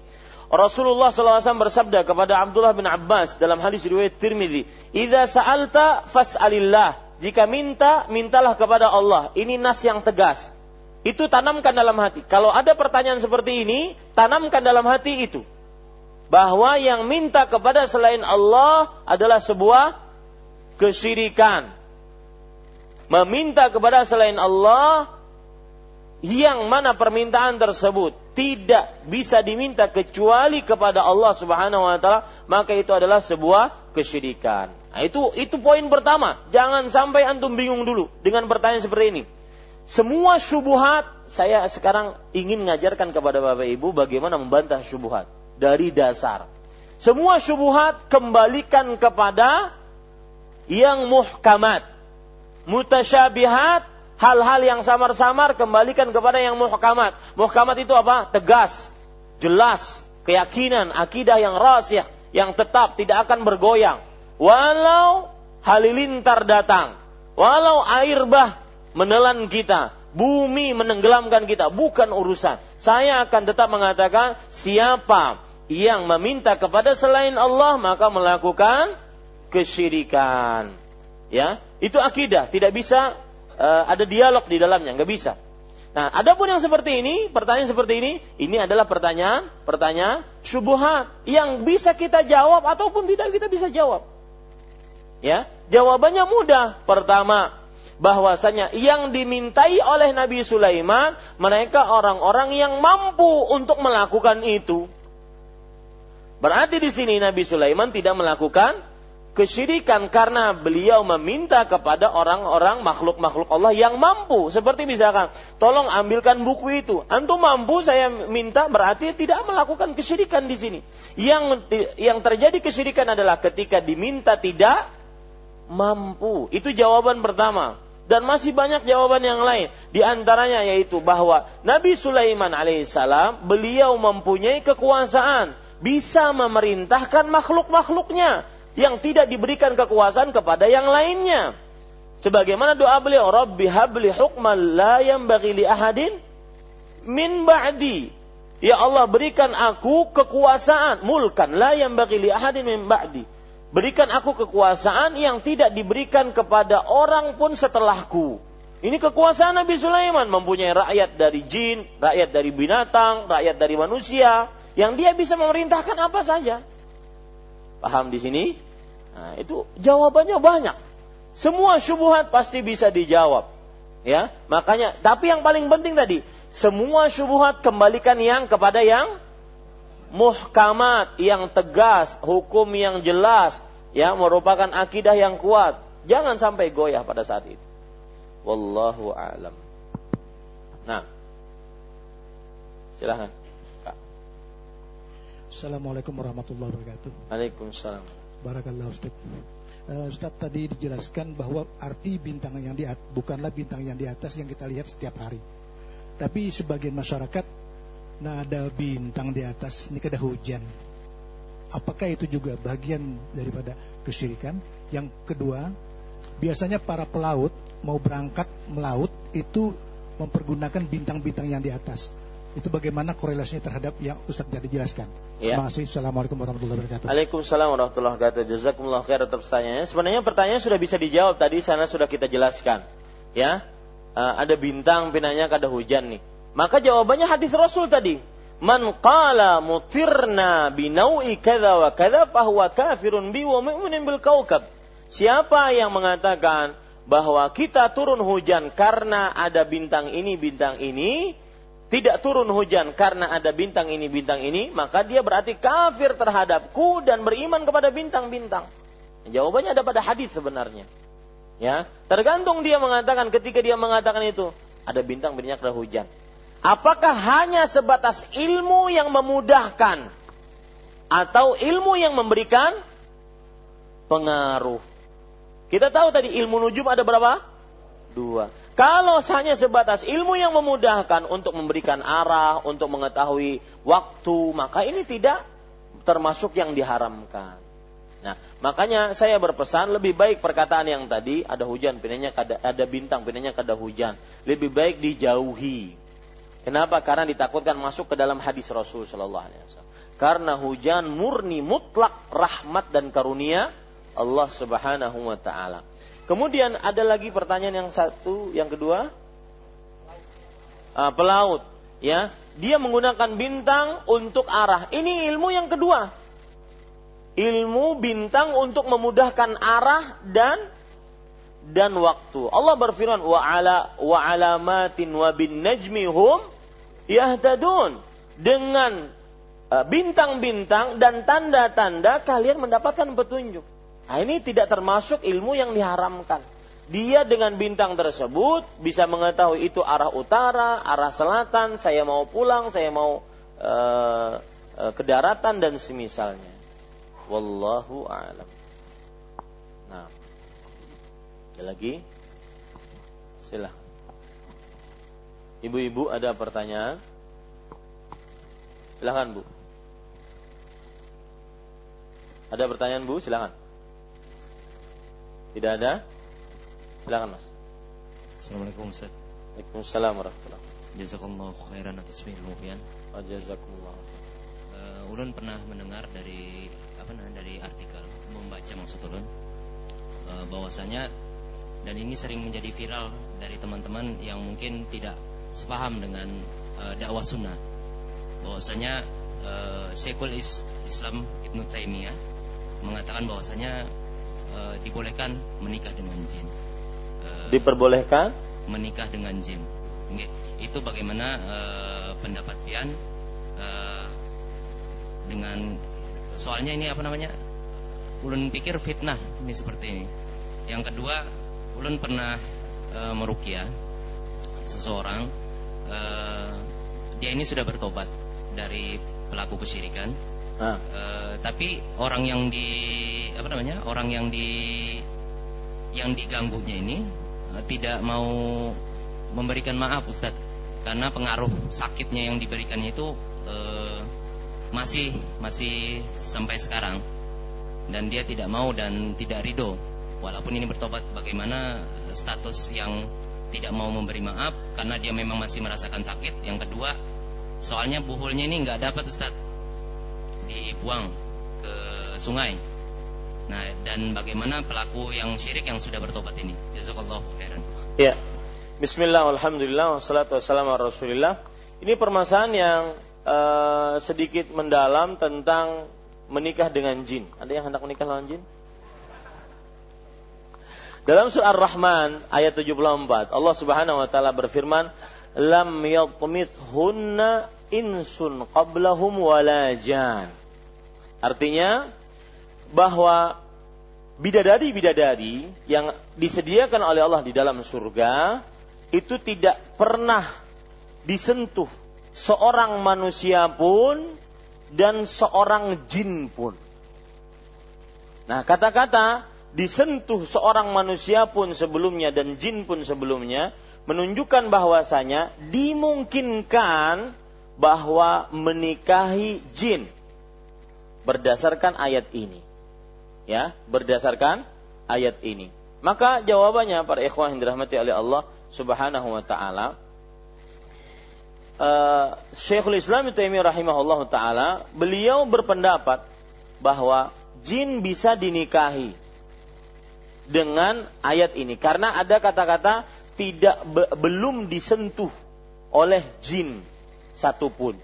Rasulullah SAW bersabda kepada Abdullah bin Abbas dalam hadis riwayat Tirmidzi, "Idza sa'alta fas'alillah." Jika minta, mintalah kepada Allah. Ini nas yang tegas. Itu tanamkan dalam hati. Kalau ada pertanyaan seperti ini, tanamkan dalam hati itu. Bahwa yang minta kepada selain Allah adalah sebuah kesyirikan meminta kepada selain Allah yang mana permintaan tersebut tidak bisa diminta kecuali kepada Allah Subhanahu wa taala, maka itu adalah sebuah kesyirikan. Nah, itu itu poin pertama. Jangan sampai antum bingung dulu dengan pertanyaan seperti ini. Semua syubhat saya sekarang ingin mengajarkan kepada Bapak Ibu bagaimana membantah syubhat dari dasar. Semua syubhat kembalikan kepada yang muhkamat mutasyabihat, hal-hal yang samar-samar kembalikan kepada yang muhkamat. Muhkamat itu apa? Tegas, jelas, keyakinan, akidah yang rahasia, yang tetap tidak akan bergoyang. Walau halilintar datang, walau air bah menelan kita, bumi menenggelamkan kita, bukan urusan. Saya akan tetap mengatakan siapa yang meminta kepada selain Allah maka melakukan kesyirikan. Ya, itu akidah, tidak bisa uh, ada dialog di dalamnya, nggak bisa. Nah, adapun yang seperti ini, pertanyaan seperti ini, ini adalah pertanyaan, pertanyaan syubhat yang bisa kita jawab ataupun tidak kita bisa jawab. Ya, jawabannya mudah. Pertama, bahwasanya yang dimintai oleh Nabi Sulaiman mereka orang-orang yang mampu untuk melakukan itu. Berarti di sini Nabi Sulaiman tidak melakukan kesyirikan karena beliau meminta kepada orang-orang makhluk-makhluk Allah yang mampu. Seperti misalkan, tolong ambilkan buku itu. Antum mampu saya minta berarti tidak melakukan kesyirikan di sini. Yang yang terjadi kesyirikan adalah ketika diminta tidak mampu. Itu jawaban pertama. Dan masih banyak jawaban yang lain. Di antaranya yaitu bahwa Nabi Sulaiman alaihissalam beliau mempunyai kekuasaan. Bisa memerintahkan makhluk-makhluknya yang tidak diberikan kekuasaan kepada yang lainnya. Sebagaimana doa beliau, Rabbi habli hukman la yanbaghi li ahadin min ba'di. Ya Allah berikan aku kekuasaan, mulkan la yanbaghi li ahadin min ba'di. Berikan aku kekuasaan yang tidak diberikan kepada orang pun setelahku. Ini kekuasaan Nabi Sulaiman mempunyai rakyat dari jin, rakyat dari binatang, rakyat dari manusia, yang dia bisa memerintahkan apa saja. Paham di sini? Nah, itu jawabannya banyak. Semua syubhat pasti bisa dijawab. Ya, makanya tapi yang paling penting tadi, semua syubhat kembalikan yang kepada yang muhkamat, yang tegas, hukum yang jelas, ya merupakan akidah yang kuat. Jangan sampai goyah pada saat itu. Wallahu a'lam. Nah. Silahkan. Assalamualaikum warahmatullahi wabarakatuh. Waalaikumsalam. Barakallah Ustaz. Uh, Ustaz tadi dijelaskan bahwa arti bintang yang di atas bukanlah bintang yang di atas yang kita lihat setiap hari. Tapi sebagian masyarakat nada bintang di atas ini kada hujan. Apakah itu juga bagian daripada kesyirikan? Yang kedua, biasanya para pelaut mau berangkat melaut itu mempergunakan bintang-bintang yang di atas. Itu bagaimana korelasinya terhadap yang Ustaz tadi jelaskan. Ya. Terima kasih. Assalamualaikum warahmatullahi wabarakatuh. Waalaikumsalam warahmatullahi wabarakatuh. Jazakumullah khair atas pertanyaannya. Sebenarnya pertanyaan sudah bisa dijawab tadi sana sudah kita jelaskan. Ya. Uh, ada bintang pinanya kada hujan nih. Maka jawabannya hadis Rasul tadi. Man qala mutirna binaui kadza wa kadza fahuwa kafirun bi wa mu'minun bil kaukab. Siapa yang mengatakan bahwa kita turun hujan karena ada bintang ini, bintang ini, tidak turun hujan karena ada bintang ini, bintang ini, maka dia berarti kafir terhadapku dan beriman kepada bintang-bintang. Jawabannya ada pada hadis sebenarnya. Ya, tergantung dia mengatakan ketika dia mengatakan itu ada bintang bintang ada hujan. Apakah hanya sebatas ilmu yang memudahkan atau ilmu yang memberikan pengaruh? Kita tahu tadi ilmu nujum ada berapa? Dua. Kalau hanya sebatas ilmu yang memudahkan untuk memberikan arah, untuk mengetahui waktu, maka ini tidak termasuk yang diharamkan. Nah, makanya saya berpesan lebih baik perkataan yang tadi ada hujan, pinanya ada, ada bintang, pinanya ada hujan. Lebih baik dijauhi Kenapa? Karena ditakutkan masuk ke dalam hadis Rasul Shallallahu Alaihi Wasallam. Karena hujan murni mutlak rahmat dan karunia Allah Subhanahu Wa Taala. Kemudian ada lagi pertanyaan yang satu, yang kedua, uh, pelaut, ya, dia menggunakan bintang untuk arah. Ini ilmu yang kedua, ilmu bintang untuk memudahkan arah dan dan waktu. Allah berfirman wa ala wa alamatin wa bin najmi hum yahtadun dengan uh, bintang-bintang dan tanda-tanda kalian mendapatkan petunjuk. Nah, ini tidak termasuk ilmu yang diharamkan. Dia dengan bintang tersebut bisa mengetahui itu arah utara, arah selatan, saya mau pulang, saya mau uh, uh, ke daratan dan semisalnya. Wallahu a'lam. Nah, ada lagi? Silahkan. Ibu-ibu ada pertanyaan? Silahkan Bu. Ada pertanyaan Bu? Silahkan. Tidak ada? Silahkan Mas. Assalamualaikum Ustaz. Waalaikumsalam warahmatullahi Jazakallah khairan atas ilmunya. Jazakumullah. Uh, ulun pernah mendengar dari apa namanya dari artikel membaca maksud ulun uh, bahwasanya dan ini sering menjadi viral dari teman-teman yang mungkin tidak sepaham dengan uh, dakwah sunnah bahwasanya uh, Syekhul Islam Ibnu Taimiyah mengatakan bahwasanya uh, dibolehkan menikah dengan jin. Uh, Diperbolehkan menikah dengan jin. Okay. Itu bagaimana uh, pendapat pian uh, dengan soalnya ini apa namanya? Ulun pikir fitnah ini seperti ini. Yang kedua, ulun pernah uh, merukia seseorang uh, dia ini sudah bertobat dari pelaku kesyirikan. Uh, tapi orang yang di apa namanya orang yang di yang diganggunya ini uh, tidak mau memberikan maaf Ustadz. Karena pengaruh sakitnya yang diberikannya itu uh, masih masih sampai sekarang. Dan dia tidak mau dan tidak ridho. Walaupun ini bertobat bagaimana status yang tidak mau memberi maaf karena dia memang masih merasakan sakit. Yang kedua, soalnya buhulnya ini nggak dapat Ustaz dibuang ke sungai. Nah, dan bagaimana pelaku yang syirik yang sudah bertobat ini? Jazakallahu khairan. Ya. Bismillah, alhamdulillah, wassalatu wassalamu rasulillah. Ini permasalahan yang uh, sedikit mendalam tentang menikah dengan jin. Ada yang hendak menikah dengan jin? Dalam surah Ar-Rahman ayat 74, Allah Subhanahu wa taala berfirman, "Lam yatmithunna insun qablahum wala jan." Artinya bahwa bidadari-bidadari yang disediakan oleh Allah di dalam surga itu tidak pernah disentuh seorang manusia pun dan seorang jin pun. Nah, kata-kata disentuh seorang manusia pun sebelumnya dan jin pun sebelumnya menunjukkan bahwasanya dimungkinkan bahwa menikahi jin berdasarkan ayat ini. Ya, berdasarkan ayat ini. Maka jawabannya para ikhwah yang dirahmati oleh Allah Subhanahu wa taala uh, Syekhul Islam Taimiyah rahimahullah taala beliau berpendapat bahwa jin bisa dinikahi dengan ayat ini karena ada kata-kata tidak be, belum disentuh oleh jin satupun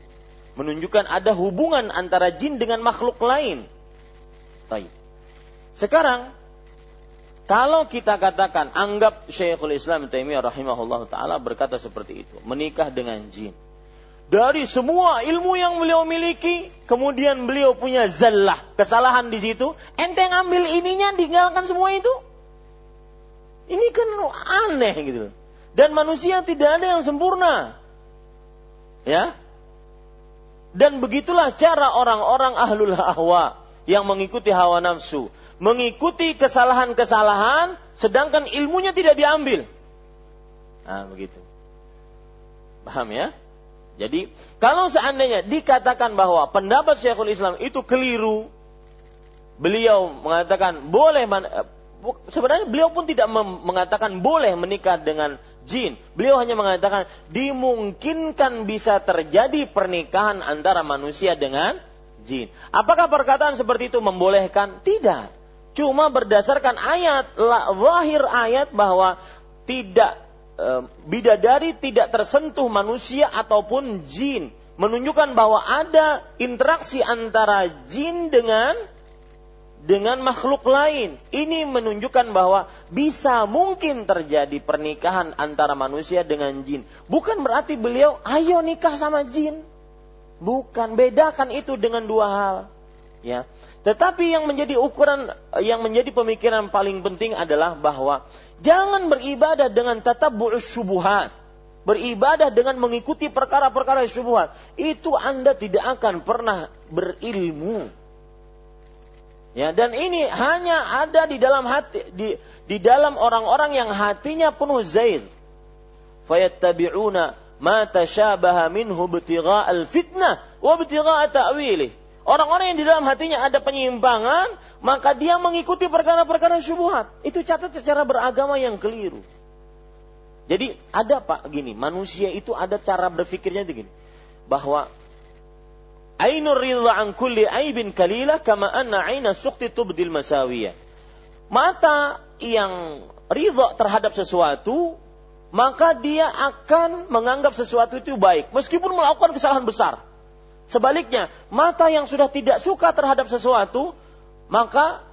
menunjukkan ada hubungan antara jin dengan makhluk lain. Baik. Sekarang kalau kita katakan anggap Syekhul Islam Taimiyah rahimahullah taala berkata seperti itu, menikah dengan jin. Dari semua ilmu yang beliau miliki, kemudian beliau punya zallah, kesalahan di situ, ente ngambil ininya, tinggalkan semua itu. Ini kan aneh gitu. Dan manusia tidak ada yang sempurna. Ya. Dan begitulah cara orang-orang ahlul hawa yang mengikuti hawa nafsu, mengikuti kesalahan-kesalahan sedangkan ilmunya tidak diambil. Nah, begitu. Paham ya? Jadi, kalau seandainya dikatakan bahwa pendapat Syekhul Islam itu keliru, beliau mengatakan boleh sebenarnya beliau pun tidak mengatakan boleh menikah dengan jin. Beliau hanya mengatakan dimungkinkan bisa terjadi pernikahan antara manusia dengan jin. Apakah perkataan seperti itu membolehkan? Tidak. Cuma berdasarkan ayat, lahir ayat bahwa tidak e, bidadari tidak tersentuh manusia ataupun jin. Menunjukkan bahwa ada interaksi antara jin dengan dengan makhluk lain. Ini menunjukkan bahwa bisa mungkin terjadi pernikahan antara manusia dengan jin. Bukan berarti beliau ayo nikah sama jin. Bukan, bedakan itu dengan dua hal. Ya. Tetapi yang menjadi ukuran yang menjadi pemikiran paling penting adalah bahwa jangan beribadah dengan tatabbu'us syubuhat. Beribadah dengan mengikuti perkara-perkara syubuhat. Itu Anda tidak akan pernah berilmu Ya, dan ini hanya ada di dalam hati di di dalam orang-orang yang hatinya penuh zair. Fayattabi'una ma tashabaha minhu al fitnah wa ta'wilih. Orang-orang yang di dalam hatinya ada penyimpangan, maka dia mengikuti perkara-perkara syubhat. Itu catat secara beragama yang keliru. Jadi ada Pak gini, manusia itu ada cara berpikirnya begini. Bahwa Ainur ridha an kulli aibin kalila kama anna aina sukti tubdil masawiyah. Mata yang ridha terhadap sesuatu, maka dia akan menganggap sesuatu itu baik, meskipun melakukan kesalahan besar. Sebaliknya, mata yang sudah tidak suka terhadap sesuatu, maka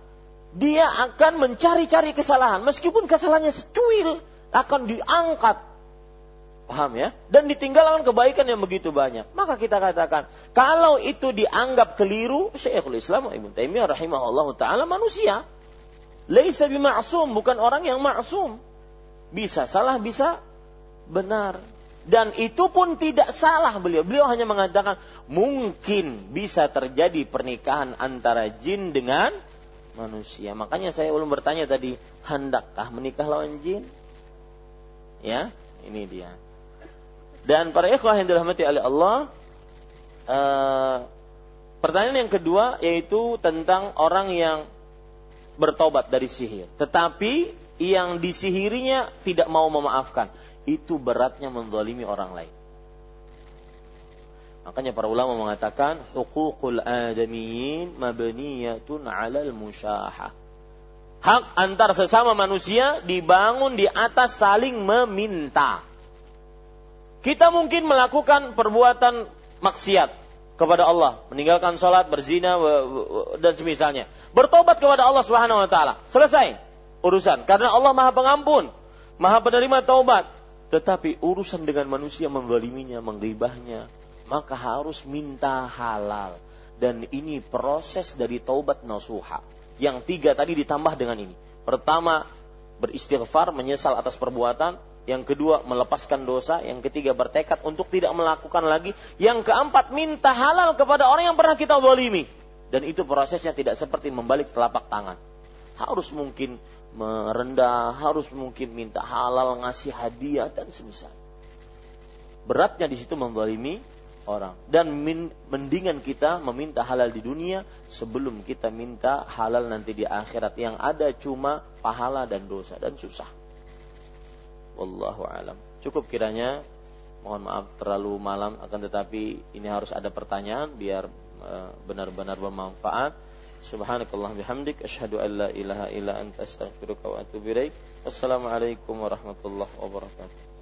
dia akan mencari-cari kesalahan, meskipun kesalahannya secuil, akan diangkat Paham ya? Dan ditinggalkan kebaikan yang begitu banyak. Maka kita katakan, kalau itu dianggap keliru, Syekhul Islam Ibn Taimiyah rahimahullah taala manusia. Laisa bima'sum, bukan orang yang ma'sum. Bisa salah, bisa benar. Dan itu pun tidak salah beliau. Beliau hanya mengatakan mungkin bisa terjadi pernikahan antara jin dengan manusia. Makanya saya ulun bertanya tadi, hendakkah menikah lawan jin? Ya, ini dia. Dan para ikhwah yang dirahmati oleh Allah, uh, pertanyaan yang kedua yaitu tentang orang yang bertobat dari sihir, tetapi yang disihirinya tidak mau memaafkan. Itu beratnya menzalimi orang lain. Makanya para ulama mengatakan hukukul adamiyin mabniyatun 'alal musyahah. Hak antar sesama manusia dibangun di atas saling meminta. Kita mungkin melakukan perbuatan maksiat kepada Allah, meninggalkan sholat, berzina dan semisalnya. Bertobat kepada Allah Subhanahu wa taala. Selesai urusan karena Allah Maha Pengampun, Maha Penerima taubat. Tetapi urusan dengan manusia menggoliminya, menggibahnya, maka harus minta halal. Dan ini proses dari taubat nasuha. Yang tiga tadi ditambah dengan ini. Pertama, beristighfar, menyesal atas perbuatan yang kedua melepaskan dosa, yang ketiga bertekad untuk tidak melakukan lagi, yang keempat minta halal kepada orang yang pernah kita zalimi. Dan itu prosesnya tidak seperti membalik telapak tangan. Harus mungkin merendah, harus mungkin minta halal, ngasih hadiah dan semisal. Beratnya di situ menzalimi orang dan min, mendingan kita meminta halal di dunia sebelum kita minta halal nanti di akhirat yang ada cuma pahala dan dosa dan susah. Wallahu alam. Cukup kiranya mohon maaf terlalu malam akan tetapi ini harus ada pertanyaan biar uh, benar-benar bermanfaat. Subhanakallah bihamdik asyhadu an la ilaha illa anta astaghfiruka wa atubu ilaik. Wassalamualaikum warahmatullahi wabarakatuh.